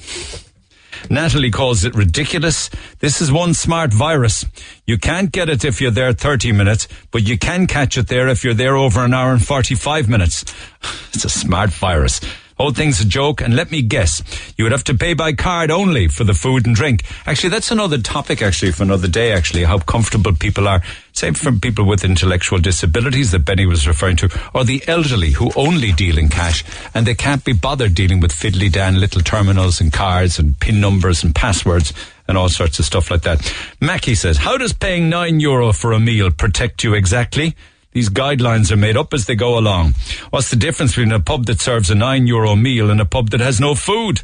Natalie calls it ridiculous. This is one smart virus. You can't get it if you're there 30 minutes, but you can catch it there if you're there over an hour and 45 minutes. It's a smart virus. Whole thing's a joke, and let me guess, you would have to pay by card only for the food and drink. Actually, that's another topic, actually, for another day, actually, how comfortable people are. Say from people with intellectual disabilities that Benny was referring to, or the elderly who only deal in cash, and they can't be bothered dealing with fiddly dan little terminals and cards and pin numbers and passwords and all sorts of stuff like that. Mackie says, how does paying nine euro for a meal protect you exactly? These guidelines are made up as they go along. What's the difference between a pub that serves a nine euro meal and a pub that has no food?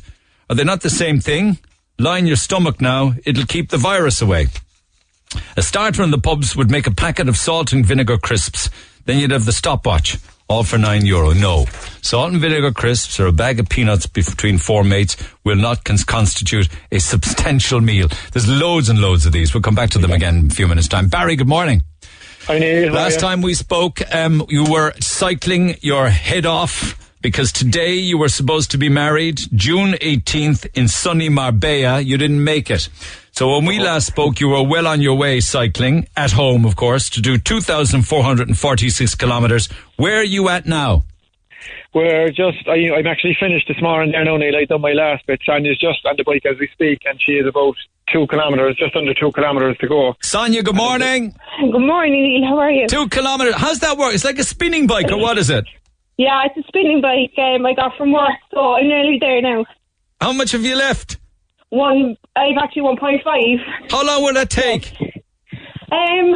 Are they not the same thing? Line your stomach now, it'll keep the virus away. A starter in the pubs would make a packet of salt and vinegar crisps. Then you'd have the stopwatch, all for nine euro. No. Salt and vinegar crisps or a bag of peanuts between four mates will not cons- constitute a substantial meal. There's loads and loads of these. We'll come back to them again in a few minutes' time. Barry, good morning. Hi, Neil. How Last time we spoke, um, you were cycling your head off because today you were supposed to be married June 18th in sunny Marbella. You didn't make it. So when we last spoke, you were well on your way cycling at home, of course, to do 2,446 kilometers. Where are you at now? We're just, I, I'm actually finished this morning there now, Neil. I've done my last bit. Sonia's just on the bike as we speak, and she is about two kilometres, just under two kilometres to go. Sonia, good morning. Good morning, Neil. How are you? Two kilometers. How's that work? It's like a spinning bike, or what is it? Yeah, it's a spinning bike um, I got from work, so I'm nearly there now. How much have you left? One, I've actually 1.5. How long will that take? Um,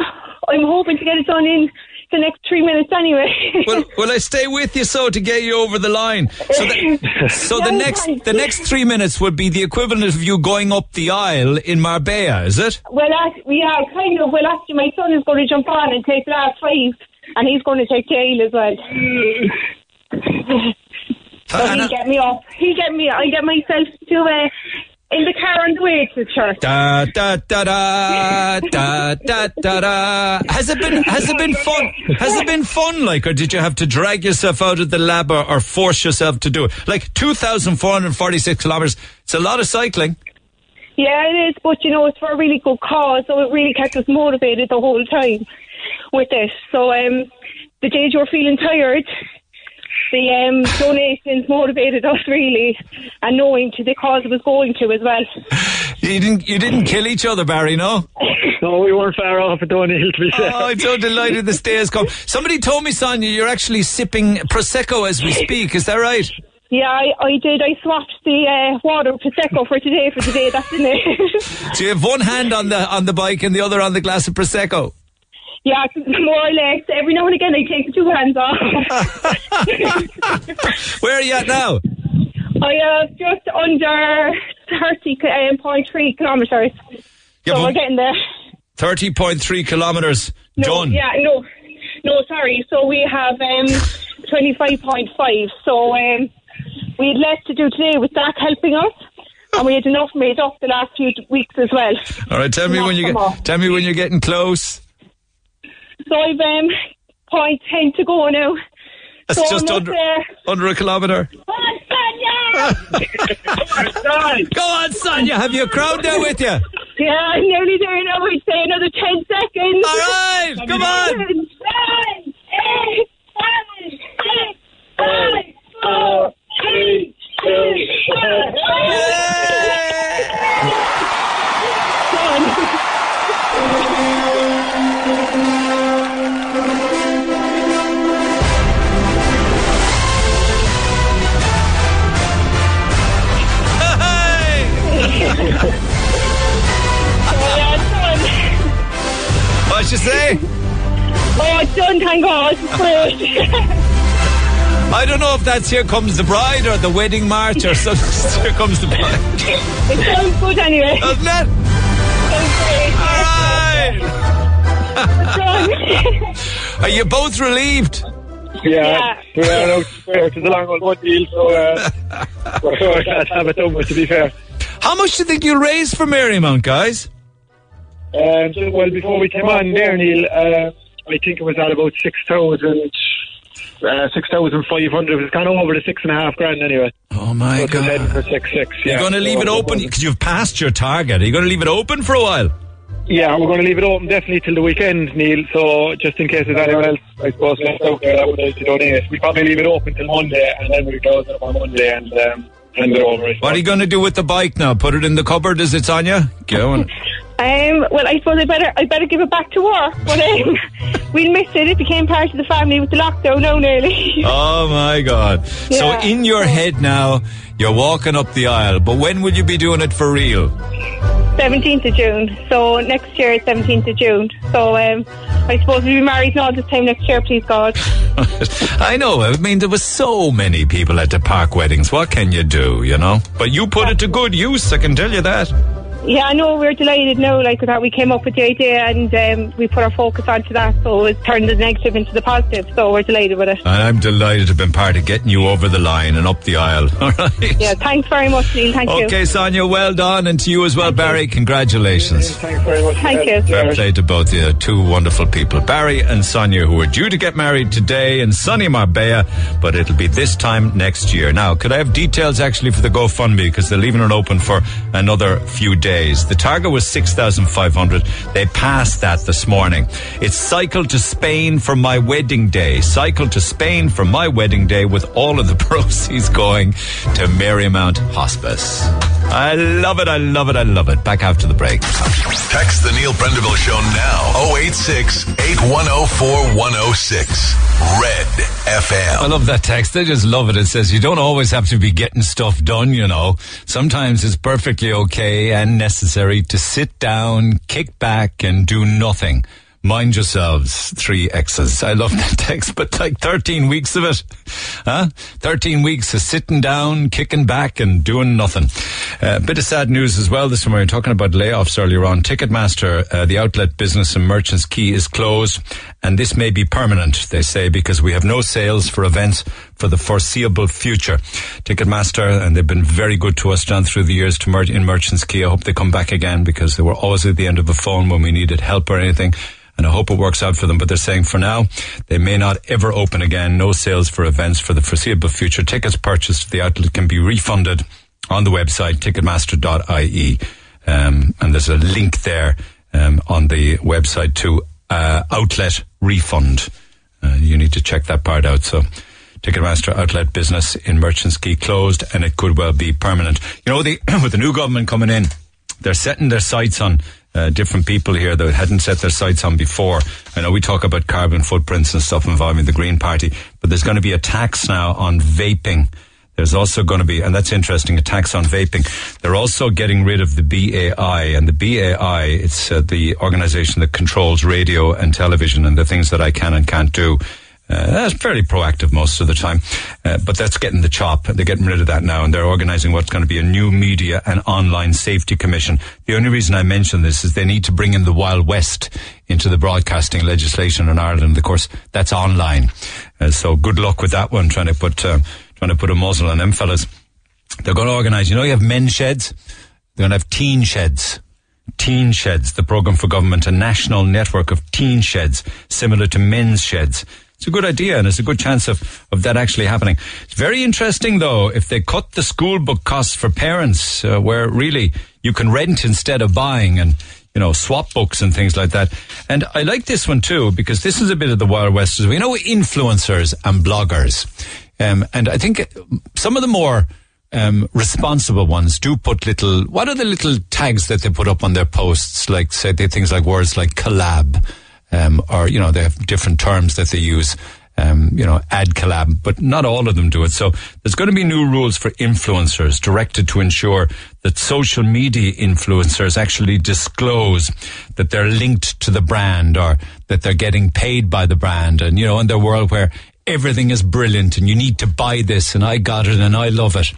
I'm hoping to get it done in the next three minutes anyway. Well, will I stay with you so to get you over the line? So, the, so the next the next three minutes would be the equivalent of you going up the aisle in Marbella, is it? well, we yeah, kind of. Well, actually, my son is going to jump on and take last five, and he's going to take tail as well. so he'll get me off. He'll get me. I get myself to uh, in the car on the way to church. Da da da da da da da da. Has it been has it been fun? Has it been fun? Like, or did you have to drag yourself out of the lab or, or force yourself to do it? Like two thousand four hundred forty six kilometers. It's a lot of cycling. Yeah, it is, but you know, it's for a really good cause, so it really kept us motivated the whole time with it. So, um, the days you were feeling tired, the um, donations motivated us really, and knowing to the cause it was going to as well. You didn't you didn't kill each other, Barry? No. No, we weren't far off at Donehill, to be fair. Oh, I'm so delighted this day has come. Somebody told me, Sonia, you're actually sipping prosecco as we speak. Is that right? Yeah, I, I did. I swapped the uh, water prosecco for today for today. That's in it. So you have one hand on the on the bike and the other on the glass of prosecco. Yeah, more or less. Every now and again, I take the two hands off. Where are you at now? I have just under thirty um, point three kilometres. Yeah, so we're getting there. Thirty point three kilometers No, done. yeah, no, no, sorry. So we have um, 25.5. So um, we had less to do today with that helping us. And we had enough made up the last few weeks as well. All right, tell me when you get tell me when you're getting close. So I've um, point 10 to go now. That's so just under there. under a kilometer. Go on, Sonia. Have you a crowd there with you? Yeah, I'm nearly there now. I'd say another 10 seconds. All right, come on. Seven, eight, seven, six, five, four, three, two, one. Yeah, done. What'd you say? Oh, it's done, thank God. I don't know if that's here comes the bride or the wedding march or some, here comes the bride. it sounds good anyway. Doesn't it? Sounds great. Are you both relieved? Yeah, we are out there. It was a long old one deal, so uh, we're so glad to have it done with, to be fair. How much do you think you'll raise for Marymount, guys? Um, so, well, before we came on there, Neil, uh, I think it was at about 6,000, uh, 6,500. It's gone over the six and a half grand anyway. Oh my so God. for six six. Yeah. You're going to leave So it open because you've passed your target. Are you going to leave it open for a while? Yeah, we're going to leave it open definitely till the weekend, Neil. So just in case there's anyone else, I suppose, left out there that would like to donate, we probably leave it open till Monday, and then we close it up on Monday and um, hand it over. What are you going to do with the bike now? Put it in the cupboard as it's on you? Go on. Um, well, I suppose I better I better give it back to work, but um, we missed it. It became part of the family with the lockdown now nearly. Oh my God! So in your head now, you're walking up the aisle. But when will you be doing it for real? 17th of June. So next year is 17th of June. So um, I suppose we'll be married now this time next year, please God. I know. I mean, there were so many people at the park weddings. What can you do? You know. But you put it to good use. I can tell you that. Yeah, I know we're delighted now, like that we came up with the idea and um, we put our focus onto that. So it turned the negative into the positive. So we're delighted with it. And I'm delighted to have been part of getting you over the line and up the aisle. All right. Yeah, thanks very much, Neil. Thank you. Okay, Sonia, well done. And to you as well, Barry. Congratulations. Thank you. Thanks very much. Thank you. Fair play to both you, two wonderful people, Barry and Sonia, who are due to get married today in sunny Marbella, but it'll be this time next year. Now, could I have details actually for the GoFundMe because they're leaving it open for another few days. The target was six thousand five hundred. They passed that this morning. It's cycled to Spain for my wedding day. Cycled to Spain for my wedding day with all of the proceeds going to Marymount Hospice. I love it. I love it. I love it. Back after the break. Text the Neil Prendeville Show now. 086 8104 106. Red FM. I love that text. I just love it. It says you don't always have to be getting stuff done, you know. Sometimes it's perfectly okay and necessary to sit down, kick back, and do nothing. Mind yourselves, three X's. I love that text, but like 13 weeks of it, huh? 13 weeks of sitting down, kicking back, and doing nothing. A uh, bit of sad news as well this morning. Talking about layoffs earlier on. Ticketmaster, uh, the outlet business in Merchants Quay is closed, and this may be permanent, they say, because we have no sales for events for the foreseeable future. Ticketmaster, and they've been very good to us down through the years to mer- in Merchants Quay. I hope they come back again because they were always at the end of the phone when we needed help or anything and I hope it works out for them. But they're saying for now, they may not ever open again. No sales for events for the foreseeable future. Tickets purchased at the outlet can be refunded on the website, ticketmaster.ie. Um, and there's a link there um, on the website to uh, outlet refund. Uh, you need to check that part out. So, Ticketmaster outlet business in Merchants Quay closed, and it could well be permanent. You know, the, with the new government coming in, they're setting their sights on uh, different people here that hadn't set their sights on before. I know we talk about carbon footprints and stuff involving the Green Party, but there's going to be a tax now on vaping. There's also going to be, and that's interesting, a tax on vaping. They're also getting rid of the BAI, and the BAI, it's uh, the organization that controls radio and television and the things that I can and can't do. Uh, that's fairly proactive most of the time, uh, but that's getting the chop. They're getting rid of that now, and they're organising what's going to be a new media and online safety commission. The only reason I mention this is they need to bring in the Wild West into the broadcasting legislation in Ireland. Of course, that's online, uh, so good luck with that one. Trying to put uh, trying to put a muzzle on them fellas. They're going to organise. You know, you have men's sheds. They're going to have teen sheds. Teen Sheds, the program for government, a national network of teen sheds, similar to men's sheds. It's a good idea, and it's a good chance of, of that actually happening. It's very interesting, though, if they cut the school book costs for parents, uh, where really you can rent instead of buying, and you know swap books and things like that. And I like this one too because this is a bit of the Wild West as. You know, influencers and bloggers, um, and I think some of the more um, responsible ones do put little. What are the little tags that they put up on their posts? Like say they things like words like collab um, or you know they have different terms that they use. Um, you know, ad collab, but not all of them do it. So there's going to be new rules for influencers directed to ensure that social media influencers actually disclose that they're linked to the brand or that they're getting paid by the brand. And, you know, in the world where everything is brilliant and you need to buy this and I got it and I love it.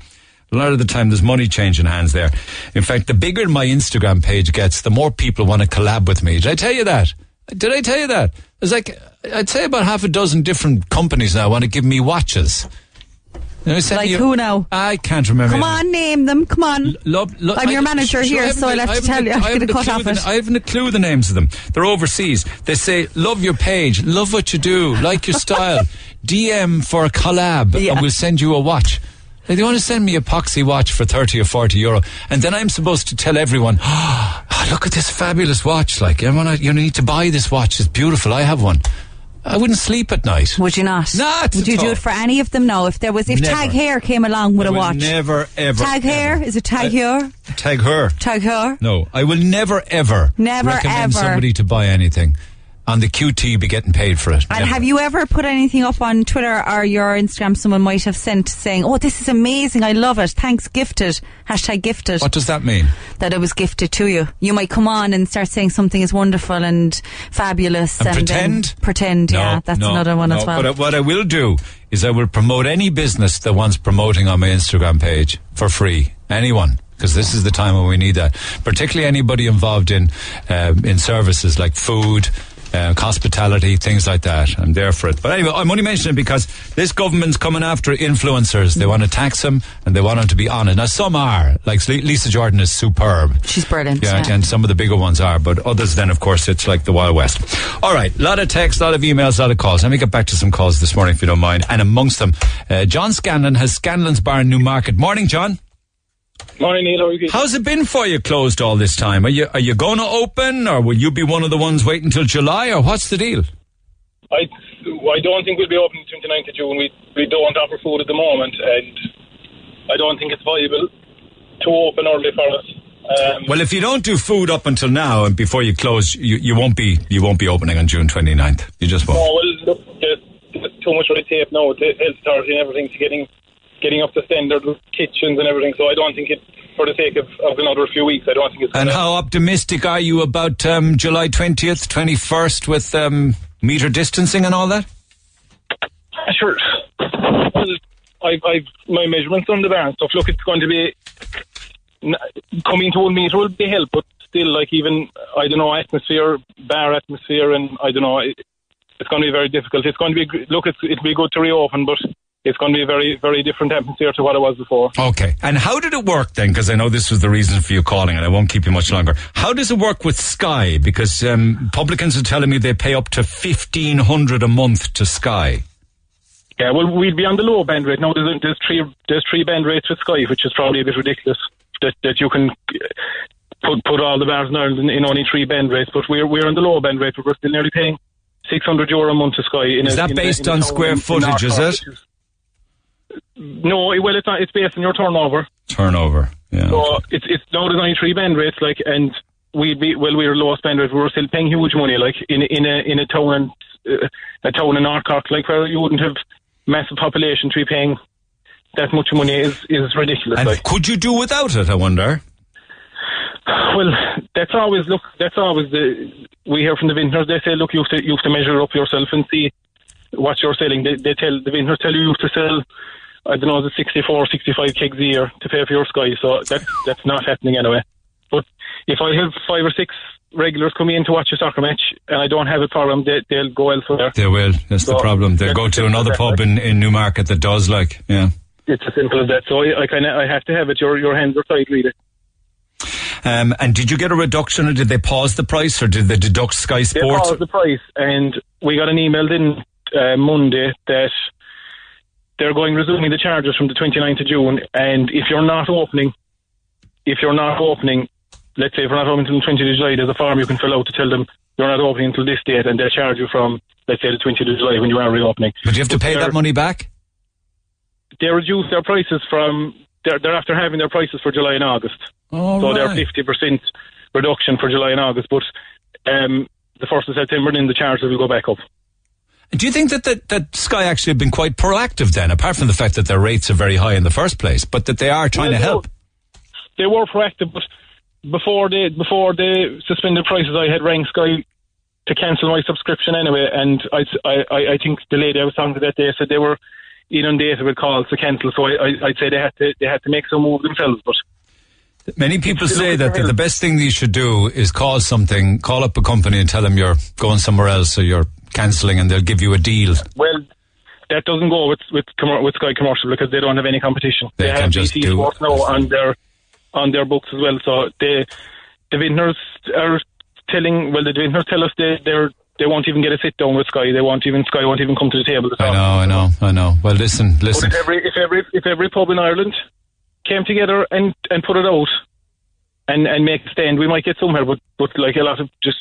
A lot of the time there's money changing hands there. In fact, the bigger my Instagram page gets, the more people want to collab with me. Did I tell you that? Did I tell you that? There's like, I'd say about half a dozen different companies now want to give me watches. You know, Like me- who now? I can't remember. Come on, name them. Come on. Lo- lo- I'm your I- manager sure, here, so I'll have to tell you. I I'm going to cut off the- it. I haven't a clue the names of them. They're overseas. They say, love your page, love what you do, like your style. DM for a collab, and we'll send you a watch. Like, They want to send me a Poxy watch for 30 or 40 euro. And then I'm supposed to tell everyone, oh, look at this fabulous watch. Like, everyone, you need to buy this watch. It's beautiful. I have one. I wouldn't sleep at night. Would you not? Not Would you at do it for any of them? No. If there was, if Never. Tag Hair came along with I a will watch. Never, ever. Tag Hair? Is it Tag uh, Hair? Tag her. Tag Hair? No, I will never, ever Never, recommend ever. somebody to buy anything and the QT be getting paid for it. And Never. have you ever put anything up on Twitter or your Instagram someone might have sent saying, oh, this is amazing, I love it, thanks, gifted, hashtag gifted, What does that mean? that it was gifted to you? You might come on and start saying something is wonderful and fabulous. And then pretend? pretend, yeah, that's no, another one no. as well. But what I will do is I will promote any business that wants promoting on my Instagram page for free. Anyone. Because this is the time when we need that. Particularly anybody involved in um, in services like food, uh, hospitality, things like that. I'm there for it. But anyway, I'm only mentioning it because this government's coming after influencers. They want to tax them and they want them to be on it. Now, some are. Like Lisa Jordan is superb. She's brilliant. Yeah, yeah. and some of the bigger ones are, but others then, of course, it's like the Wild West. All right, a lot of texts, a lot of emails, a lot of calls. Let me get back to some calls this morning, if you don't mind. And amongst them, uh, John Scanlon has Scanlon's Bar in Newmarket. Morning, John. Morning, Neil. How are you? How's it been for you closed all this time? Are you are you going to open, or will you be one of the ones waiting until July, or what's the deal? I, I don't think we'll be open 29th of June. We, we don't offer food at the moment, and I don't think it's viable to open early for us. Um, Well, if you don't do food up until now and before you close, you, you won't be you won't be opening on June 29th. You just won't. well, look, there's, there's too much red tape now with the health authority and everything to getting getting up to standard with kitchens and everything. So I don't think it, for the sake of, of another few weeks, I don't think it's. And how optimistic are you about um, July 20th, 21st with um, meter distancing and all that? Sure. Well, I've, I've my measurements on the bar and stuff. Look, it's going to be coming to a meter will be help, but still, like even I don't know atmosphere, bar atmosphere, and I don't know. It, it's going to be very difficult. It's going to be look. It's, it'll be good to reopen, but it's going to be a very very different atmosphere to what it was before. Okay. And how did it work then? Because I know this was the reason for you calling, and I won't keep you much longer. How does it work with Sky? Because um, publicans are telling me they pay up to fifteen hundred a month to Sky. Yeah, well, we'd be on the lower band rate now. There's, there's three there's three band rates with Sky, which is probably a bit ridiculous. That that you can uh, put put all the bars in Ireland in, in only three band rates, but we're we're on the low band rate, but we're still nearly paying six hundred euro a month to Sky. In Is a, that based a on square footage, is it? Cork, which is- No, well, it's not. It's based on your turnover. Turnover. Yeah. So it's it's now only three band rates, like, and we'd be well, we're lowest band rate. We're still paying huge money, like in a- in a in a town uh, a town in Cork, like where you wouldn't have massive population to be paying that much money is is ridiculous. And like. could you do without it? I wonder. Well, that's always look. That's always the we hear from the vintners. They say, look, you have to you have to measure up yourself and see what you're selling. They, they tell the vintners tell you you have to sell. I don't know, the 64, 65 kegs a year to pay for your sky. So that's that's not happening anyway. But if I have five or six regulars coming in to watch a soccer match and I don't have it for them, they, they'll go elsewhere. They will. That's the problem. They'll go to another pub in, in Newmarket that does like, yeah. It's as simple as that. So I, I kind of I have to have it. Your your hands are tied, really. Um, and did you get a reduction, or did they pause the price, or did they deduct Sky They Sports? paused the price, and we got an email in uh, Monday that they're going resuming the charges from the 29th of June. And if you're not opening, if you're not opening, let's say if you're not opening until the 20th of July, there's a form you can fill out to tell them you're not opening until this date, and they'll charge you from, let's say, the 20th of July when you are reopening. But you have to pay that money back. They reduce their prices from. They're, they're after having their prices for July and August. Oh, so right. they're 50% reduction for July and August. But um, the 1st of September, then the charges will go back up. Do you think that, that that Sky actually have been quite proactive then, apart from the fact that their rates are very high in the first place, but that they are trying Well, to they help? They were proactive, but before they before they suspended prices, I had rang Sky to cancel my subscription anyway, and I, I, I think the lady I was talking to that day said they were inundated with calls to cancel, so I, I, I'd say they had to they had to make some move themselves, but. Many people say still that the, best thing that you should do is call something, call up a company and tell them you're going somewhere else or you're cancelling and they'll give you a deal. Well, that doesn't go with with, with Sky Commercial because they don't have any competition. They have can just BT do- Sports now on their on their books as well. So they the vintners are telling well the vintners tell us they they're they won't even get a sit down with Sky. They won't even Sky won't even come to the table. I know, I know, I know. Well, listen, But listen. if every if every if every pub in Ireland came together and and put it out and and make a stand, we might get somewhere. But but like a lot of just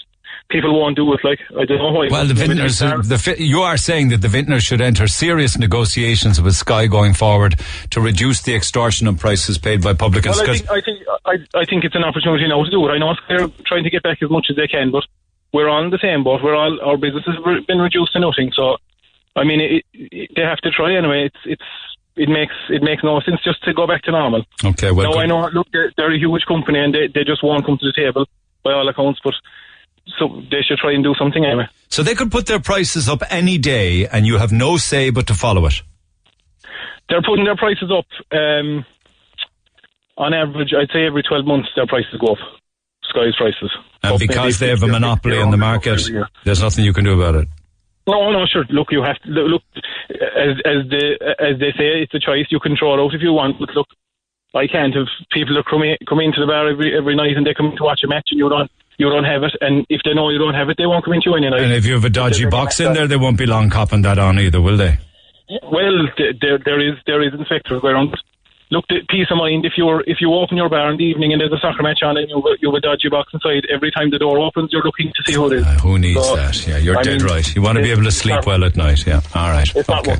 people won't do it. Like I don't know why. Well, the vintners, the, you are saying that the vintners should enter serious negotiations with Sky going forward to reduce the extortionate prices paid by publicans. Well, I think I think I, I think it's an opportunity now to do it. I know they're trying to get back as much as they can, but we're all in the same boat. We're all our businesses have been reduced to nothing. So, I mean, it, it, they have to try anyway. It's it's it makes it makes no sense just to go back to normal. Okay, well, no. I know. Look, they're, they're a huge company and they they just won't come to the table by all accounts, but. So they should try and do something anyway. So they could put their prices up any day, and you have no say but to follow it. They're putting their prices up. Um, on average, I'd say every 12 months their prices go up. Sky's prices. And Up because they have a monopoly 60 on the market, there's nothing you can do about it. No, no, sure. Look, you have to look as as the as they say, it's a choice. You can throw it out if you want, but look, I can't. If people are coming come into the bar every every night and they come to watch a match and you don't you don't have it, and if they know you don't have it, they won't come into you any night. And if you have a dodgy box in there, they won't be long copping that on either, will they? Well, th- there there is there is inspectors going around. Look, the peace of mind if you're if you open your bar in the evening and there's a soccer match on and you you have a dodgy box inside. Every time the door opens, you're looking to see who it is. Who needs So, that? Yeah, you're I dead mean, right. You want to be able to sleep well at night. Yeah. All right. It's Okay.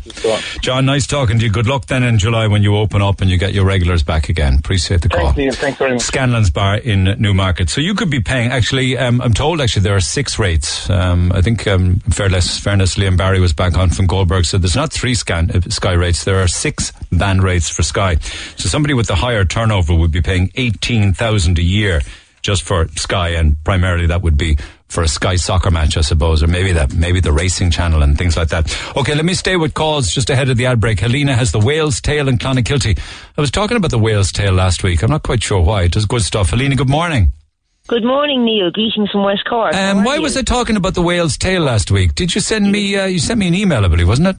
John, nice talking to you. Good luck then in July when you open up and you get your regulars back again. Appreciate the call. Thanks. Thanks very much. Scanlan's Bar in Newmarket. So you could be paying. Actually, um, I'm told actually there are six rates. Um, I think um, fairness, fairness, Liam Barry was back on from Goldberg. So there's not three scan uh, Sky rates. There are six band rates for Sky. So somebody with the higher turnover would be paying eighteen thousand a year just for Sky, and primarily that would be for a Sky soccer match, I suppose, or maybe that maybe the racing channel and things like that. Okay, let me stay with calls just ahead of the ad break. Helena has the whale's tail in Clonakilty. I was talking about the whale's tail last week. I'm not quite sure why. It does good stuff. Helena, good morning. Good morning, Neil. Greetings from West Cork. Um, why you? was I talking about the whale's tail last week? Did you send me? Uh, you sent me an email, I believe, wasn't it?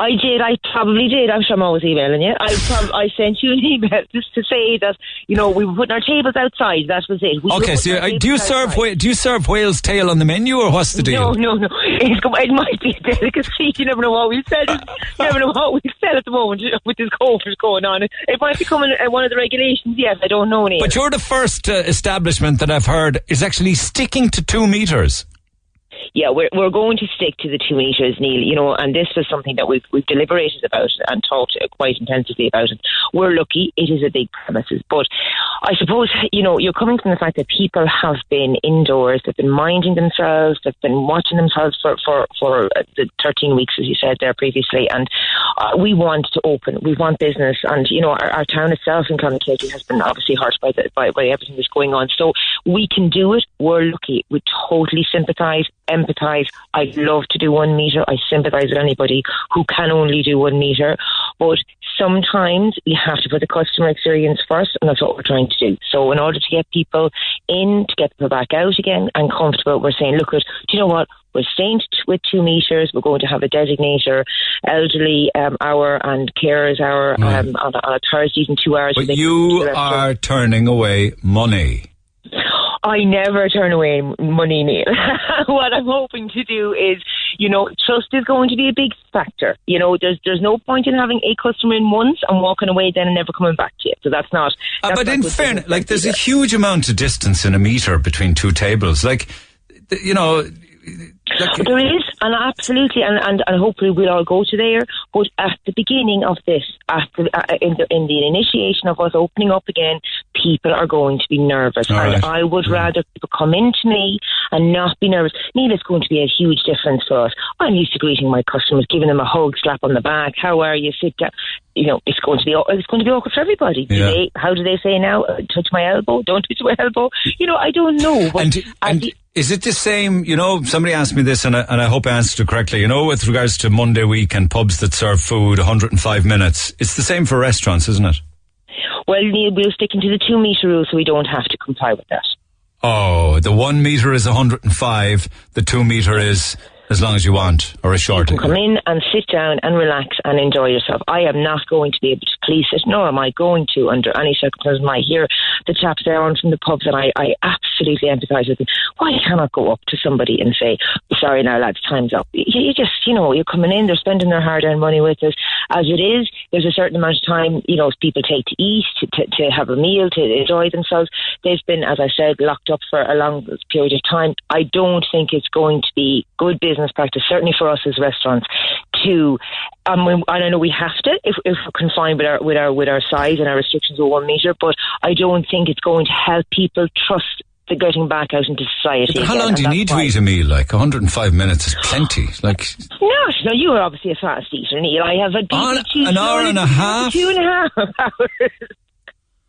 I did. I probably did. I'm sure I'm always emailing you. I prob- I sent you an email just to say that you know we were putting our tables outside. That was it. We Okay, so uh, do you serve wha- do you serve whale's tail on the menu, or what's the deal? No, no, no. It's, it might be a delicacy. You never know what we sell. You never know what we sell at the moment with this COVID going on. It might become an- uh, one of the regulations. Yes, I don't know, Neil. But you're the first uh, establishment that I've heard is actually sticking to two meters. Yeah, we're we're going to stick to the two meters, Neil. You know, and this was something that we've we've deliberated about and talked quite intensively about it. We're lucky; it is a big premises, but I suppose you know you're coming from the fact that people have been indoors, they've been minding themselves, they've been watching themselves for for for uh, the 13 weeks, as you said there previously, and uh, we want to open, we want business, and you know our, our town itself in Clonakilty has been obviously hurt by the by, by everything that's going on. So we can do it. We're lucky. We totally sympathise, empathise. I'd love to do one metre. I sympathise with anybody who can only do one metre. But sometimes you have to put the customer experience first, and that's what we're trying to do. So in order to get people in, to get people back out again and comfortable, we're saying, look, at, do you know what? We're staying with two metres. We're going to have a designator elderly um, hour and carers hour um, on, a- on a Thursdays and two hours. But you the rest of- are turning away money. I never turn away money, Neil. what I'm hoping to do is, you know, trust is going to be a big factor. You know, there's there's no point in having a customer in once and walking away then and never coming back to you. So that's not. Uh, but not in fairness, like there's a huge amount of distance in a meter between two tables. Like, you know, There is, and absolutely, and, and, and hopefully we'll all go to there. But at the beginning of this, at the, uh, in, the, in the initiation of us opening up again, people are going to be nervous. All and right. I would rather people come into me and not be nervous. Neil, it's going to be a huge difference for us. I'm used to greeting my customers, giving them a hug, slap on the back. How are you? Sit down. You know, it's going to be it's going to be awkward for everybody. Do Yeah. they, how do they say now? Uh, touch my elbow? Don't touch my elbow? You know, I don't know. But and, and is it the same? You know, somebody asked me this, and I, and I hope I answered it correctly. You know, with regards to Monday week and pubs that serve food 105 minutes, it's the same for restaurants, isn't it? Well, Neil, we're sticking to the two metre rule, so we don't have to comply with that. Oh, the one meter is 105. The two meter is as long as you want, or a shorter. Come in and sit down and relax and enjoy yourself. I am not going to be able to police it, nor am I going to under any circumstances. I hear the chaps there on from the pubs, and I, I absolutely empathise with them. Why cannot go up to somebody and say, "Sorry, now lads, time's up." You, you just, you know, you're coming in, they're spending their hard-earned money with us. As it is, there's a certain amount of time, you know, people take to eat, to, to, to have a meal, to enjoy themselves. They've been, as I said, locked up for a long period of time. I don't think it's going to be good business practice, certainly for us as restaurants, to um, I know we have to if, if we're confined with our with our with our size and our restrictions of one meter, but I don't think it's going to help people trust the getting back out into society. How again, long do you need to eat a meal? Like 105 minutes is plenty. Like no, No, you are obviously a fast eater, Neil. I have a an hour and a half? Two and a half hours.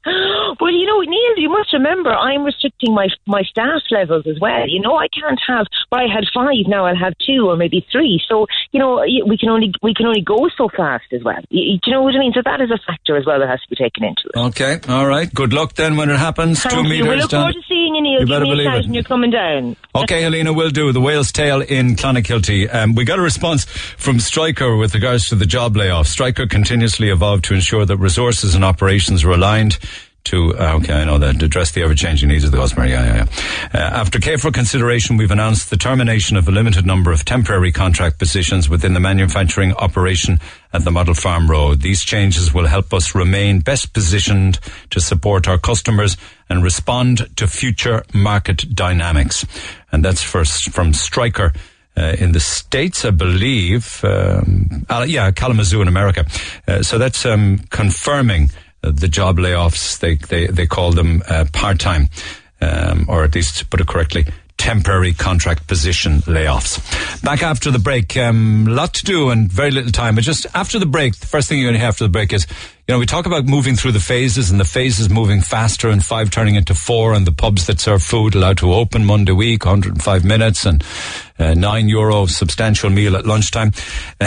Well, you know, Neil, you must remember I'm restricting my my staff levels as well. You know, I can't have. Well, I had five. Now I'll have two or maybe three. So you know, we can only we can only go so fast as well. Y- y- Do you know what I mean? So that is a factor as well that has to be taken into it. okay, all right. Good luck then when it happens. Thank Two you. meters We look down. forward to seeing you, Neil. You better believe it. You're coming down. Okay, Helena, we'll do. The Whale's Tail in Clonakilty. Um, we got a response from Stryker with regards to the job layoff. Stryker continuously evolved to ensure that resources and operations were aligned to, uh, okay, I know that, address the ever-changing needs of the customer. Yeah, yeah, yeah. Uh, after careful consideration, we've announced the termination of a limited number of temporary contract positions within the manufacturing operation at the Model Farm Road. These changes will help us remain best positioned to support our customers and respond to future market dynamics. And that's first from Stryker. Uh, in the States, I believe, um, yeah, Kalamazoo in America. Uh, so that's um, confirming the job layoffs. They they they call them uh, part time, um, or at least to put it correctly, temporary contract position layoffs. Back after the break, um, lot to do and very little time. But just after the break, the first thing you're going to hear after the break is, you know, we talk about moving through the phases and the phases moving faster and five turning into four and the pubs that serve food allowed to open Monday week, 105 minutes and uh, nine euro substantial meal at lunchtime.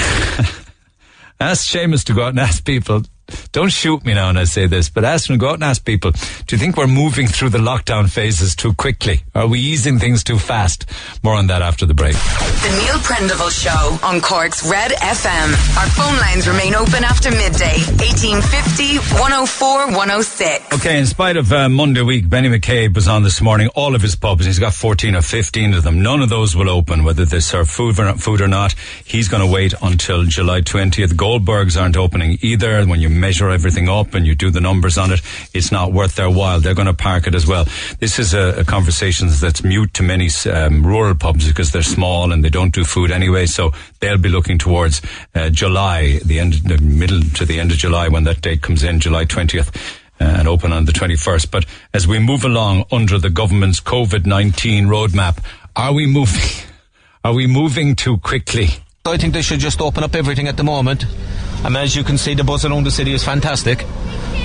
ask Seamus to go out and ask people. Don't shoot me now when I say this, but ask and go out and ask people. Do you think we're moving through the lockdown phases too quickly? Are we easing things too fast? More on that after the break. The Neil Prendeville Show on Cork's Red FM. Our phone lines remain open after midday. 1850 104 106. Okay, in spite of uh, Monday week, Benny McCabe was on this morning. All of his pubs, he's got 14 or 15 of them. None of those will open, whether they serve food or, food or not. He's going to wait until July 20th. Goldbergs aren't opening either. When you measure everything up and you do the numbers on it, it's not worth their while. They're going to park it as well. This is a, a conversation that's mute to many um, rural pubs because they're small and they don't do food anyway. So they'll be looking towards uh, July, the end, the middle to the end of July when that date comes in, July 20th. Uh, and open on the 21st. But as we move along under the government's COVID-19 roadmap, are we moving, are we moving too quickly? I think they should just open up everything at the moment. I mean, as you can see, the buzz around the city is fantastic.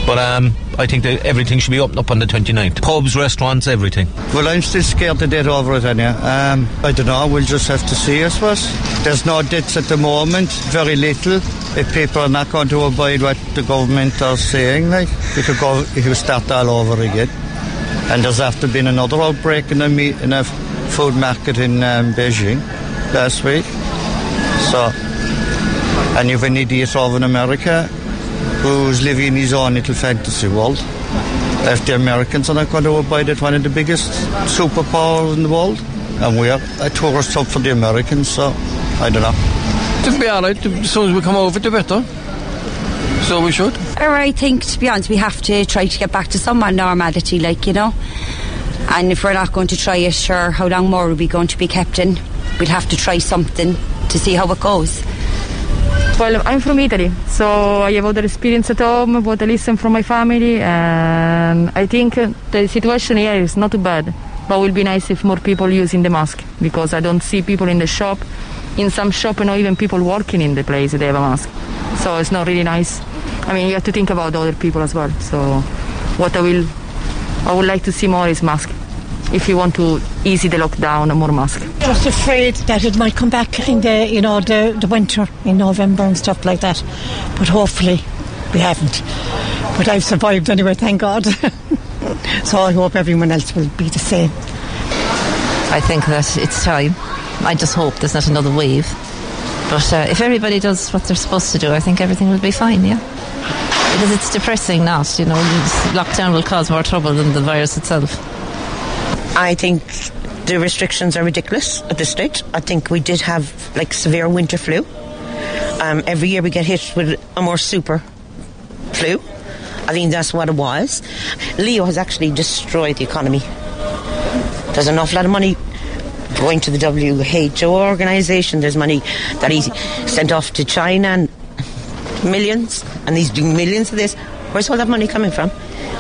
But um, I think that everything should be opened up on the 29th. Pubs, restaurants, everything. Well, I'm still scared to death over it, Anya. Um, I don't know. We'll just have to see, I suppose. There's no debts at the moment, very little. If people are not going to abide what the government are saying, like, could go, it could start all over again. And there's after been another outbreak in a, meat, in a food market in um, Beijing last week. So, and you've an idiot over in America who's living in his own little fantasy world. If the Americans are not going to abide at one of the biggest superpowers in the world, and we are a tourist hub for the Americans, so I don't know. It'll be alright. As soon as we come over, the better. So we should. Or I think, to be honest, we have to try to get back to some normality, like, you know. And if we're not going to try it, sure, how long more are we going to be kept in? We'll have to try something to see how it goes. Well, I'm from Italy, so I have other experience at home, what I listen from my family, and I think uh, the situation here is not too bad. But it will be nice if more people using the mask, because I don't see people in the shop. In some shop, you even people working in the place, they have a mask. So it's not really nice. I mean, you have to think about other people as well. So what I will, I would like to see more is mask. If you want to ease the lockdown, more mask. Just afraid that it might come back in the you know the, the winter in November and stuff like that. But hopefully we haven't. But I've survived anyway, thank God. so I hope everyone else will be the same. I think that it's time. I just hope there's not another wave. But uh, if everybody does what they're supposed to do, I think everything will be fine, yeah? Because it's depressing not, you know, lockdown will cause more trouble than the virus itself. I think the restrictions are ridiculous at this stage. I think we did have like severe winter flu. Um, every year we get hit with a more super flu. I think that's what it was. Leo has actually destroyed the economy. There's an awful lot of money going to the WHO organisation. There's money that he sent off to China and millions, and he's doing millions of this. Where's all that money coming from?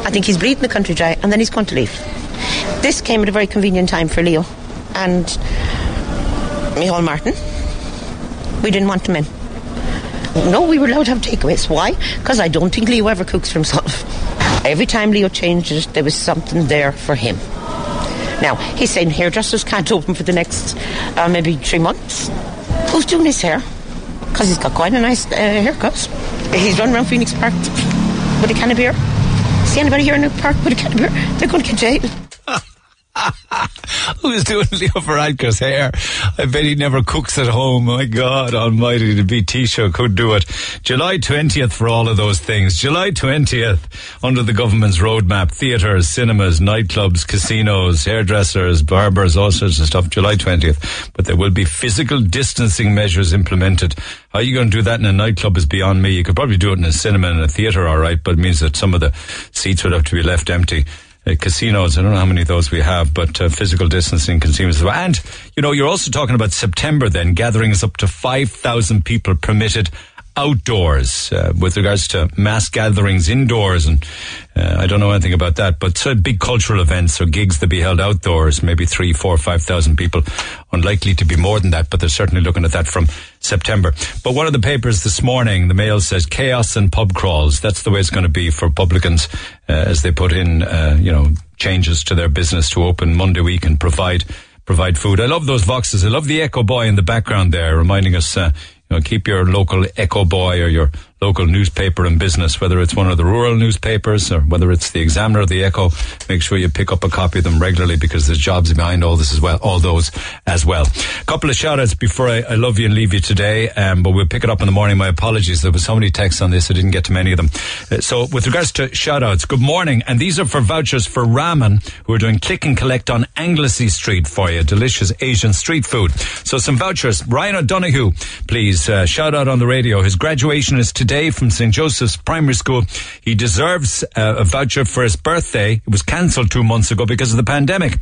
I think he's bleeding the country dry, and then he's going to leave. This came at a very convenient time for Leo and Micheál Martin. We didn't want him in. No, we were allowed to have takeaways. Why? Because I don't think Leo ever cooks for himself. Every time Leo changed it, there was something there for him. Now, he's saying hairdressers can't open for the next uh, maybe three months. Who's doing his hair? Because he's got quite a nice uh, haircut. He's running around Phoenix Park with a can of beer. See anybody here in the park with a can of beer? They're going to get jailed. Who's doing Leo Varadkar's hair? I bet he never cooks at home. My God almighty, the BT show could do it. July 20th for all of those things. July 20th under the government's roadmap. Theatres, cinemas, nightclubs, casinos, hairdressers, barbers, all sorts of stuff. July 20th. But there will be physical distancing measures implemented. How are you going to do that in a nightclub is beyond me. You could probably do it in a cinema and a theatre, alright, but it means that some of the seats would have to be left empty uh, casinos. I don't know how many of those we have, but uh, physical distancing well. And, you know, you're also talking about September then, gatherings up to 5,000 people permitted outdoors uh, with regards to mass gatherings indoors and uh, I don't know anything about that but big cultural events or gigs that be held outdoors maybe three four five thousand people unlikely to be more than that but they're certainly looking at that from September. But one of the papers this morning the Mail says chaos and pub crawls. That's the way it's going to be for publicans uh, as they put in uh, you know changes to their business to open Monday week and provide provide food. I love those voxes. I love the echo boy in the background there reminding us uh, know, keep your local Echo Boy or your local newspaper and business, whether it's one of the rural newspapers or whether it's the Examiner or the Echo. Make sure you pick up a copy of them regularly because there's jobs behind all this as well, all those as well. A couple of shout outs before I, I love you and leave you today, um, but we'll pick it up in the morning. My apologies. There was so many texts on this. I didn't get to many of them. Uh, so with regards to shout outs, good morning. And these are for vouchers for ramen who are doing click and collect on Anglesea Street for you. Delicious Asian street food. So some vouchers. Ryan O'Donoghue, please, uh, shout out on the radio. His graduation is today from St. Joseph's Primary School. He deserves uh, a voucher for his birthday. It was cancelled two months ago because of the pandemic.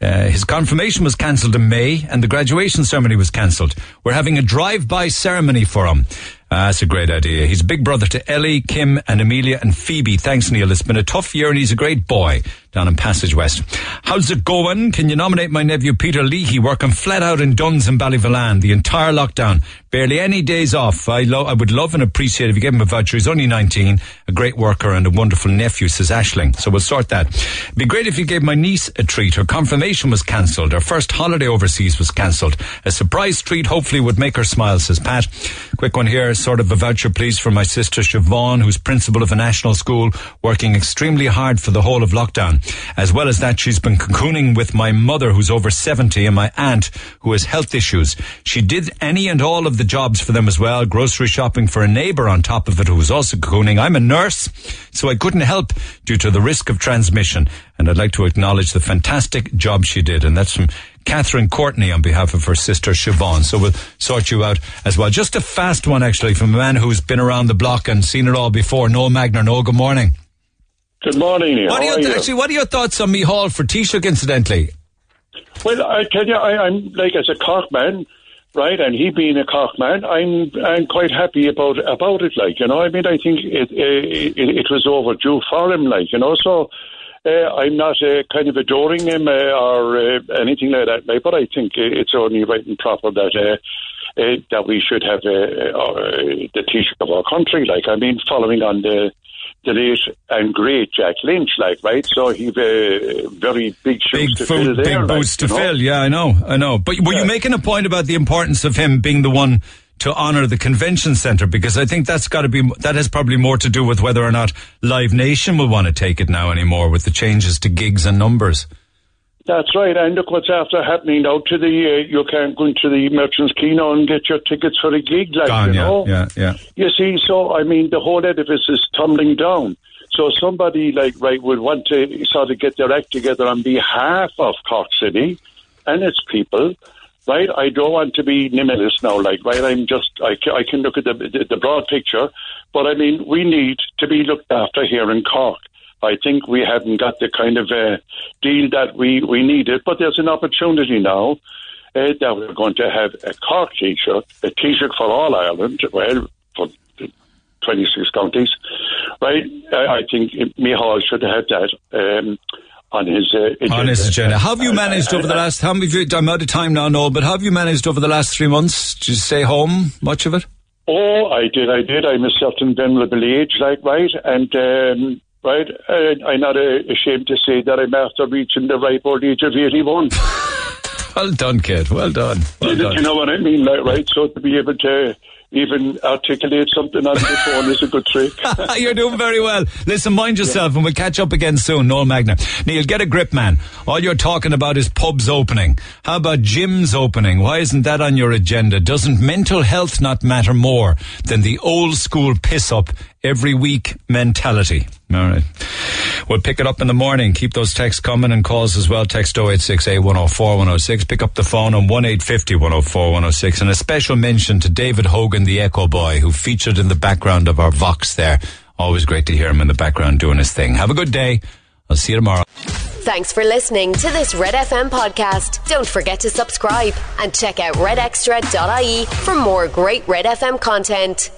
Uh, his confirmation was cancelled in May and the graduation ceremony was cancelled. We're having a drive-by ceremony for him. Uh, that's a great idea. He's a big brother to Ellie, Kim, and Amelia and Phoebe. Thanks, Neil. It's been a tough year and he's a great boy down in Passage West. How's it going? Can you nominate my nephew Peter Leahy working flat out in Dunnes and Ballyvolane the entire lockdown? Barely any days off. I, lo- I would love and appreciate if you gave him a voucher. He's only 19, a great worker and a wonderful nephew, says Ashling. So we'll sort that. It'd be great if you gave my niece a treat. Her confirmation was cancelled. Her first holiday overseas was cancelled. A surprise treat hopefully would make her smile, says Pat. Quick one here, sort of a voucher please for my sister Siobhan, who's principal of a national school, working extremely hard for the whole of lockdown. As well as that, she's been cocooning with my mother, who's over 70, and my aunt, who has health issues. She did any and all of the jobs for them as well, grocery shopping for a neighbour on top of it, who was also cocooning. I'm a nurse, so I couldn't help due to the risk of transmission. And I'd like to acknowledge the fantastic job she did. And that's from Catherine Courtney on behalf of her sister Siobhan. So we'll sort you out as well. Just a fast one, actually, from a man who's been around the block and seen it all before. Noel Magner. Noel, good morning. Good morning, Neil. What are your, you? actually, what are your thoughts on Hall for Taoiseach, incidentally? Well, I tell you, I, I'm like as a Cork man, right? And he being a Cork man, I'm I'm quite happy about about it. Like you know, I mean, I think it it, it was overdue for him. Like you know, so. Uh, I'm not uh, kind of adoring him uh, or uh, anything like that, like, but I think uh, it's only right and proper that uh, uh, that we should have uh, uh, the Taoiseach of our country. Like, I mean, following on the the late and great Jack Lynch, like, right? So he's a very big shoes Big to food, fill big there. like, boots to know? fill. Yeah, I know, I know. But were you making a point about the importance of him being the one to honour the convention centre? Because I think that's got to be that has probably more to do with whether or not Live Nation will want to take it now anymore with the changes to gigs and numbers. That's right. And look what's after happening now to the, uh, you can't go into the Merchants Kino and get your tickets for a gig like, Gone, you yeah, know. yeah, yeah. You see, so, I mean, the whole edifice is tumbling down. So somebody like, right, would want to sort of get their act together on behalf of Cork City and its people, right? I don't want to be minimalist now, like, right? I'm just, I, I can look at the, the, the broad picture, but I mean, we need to be looked after here in Cork. I think we haven't got the kind of uh, deal that we, we needed, but there's an opportunity now uh, that we're going to have a Cork Taoiseach, a Taoiseach for all Ireland, well, for 26 counties, right? I, I think Micheál should have that um, on his uh, agenda. On his agenda. How have you managed over the last? How many? I'm out of time now, Noel. But have you managed over the last three months? You stay home much of it? Oh, I did, I did. I'm a certain venerable age, like, right? And, um, right, uh, I'm not uh, ashamed to say that I'm after reaching the ripe old age of 81. Well done, kid. Well done. Well Do done. you know what I mean? Like, right? So to be able to even articulate something on the phone is a good trick. You're doing very well. Listen, mind yourself, and we'll catch up again soon. Noel Magna. Neil, get a grip, man. All you're talking about is pubs opening. How about gyms opening? Why isn't that on your agenda? Doesn't mental health not matter more than the old school piss up every week mentality? All right. We'll pick it up in the morning. Keep those texts coming and calls as well. Text 086 104 106. Pick up the phone on 1850 104 106. And a special mention to David Hogan, the Echo Boy, who featured in the background of our Vox there. Always great to hear him in the background doing his thing. Have a good day. I'll see you tomorrow. Thanks for listening to this Red FM podcast. Don't forget to subscribe and check out redextra.ie for more great Red FM content.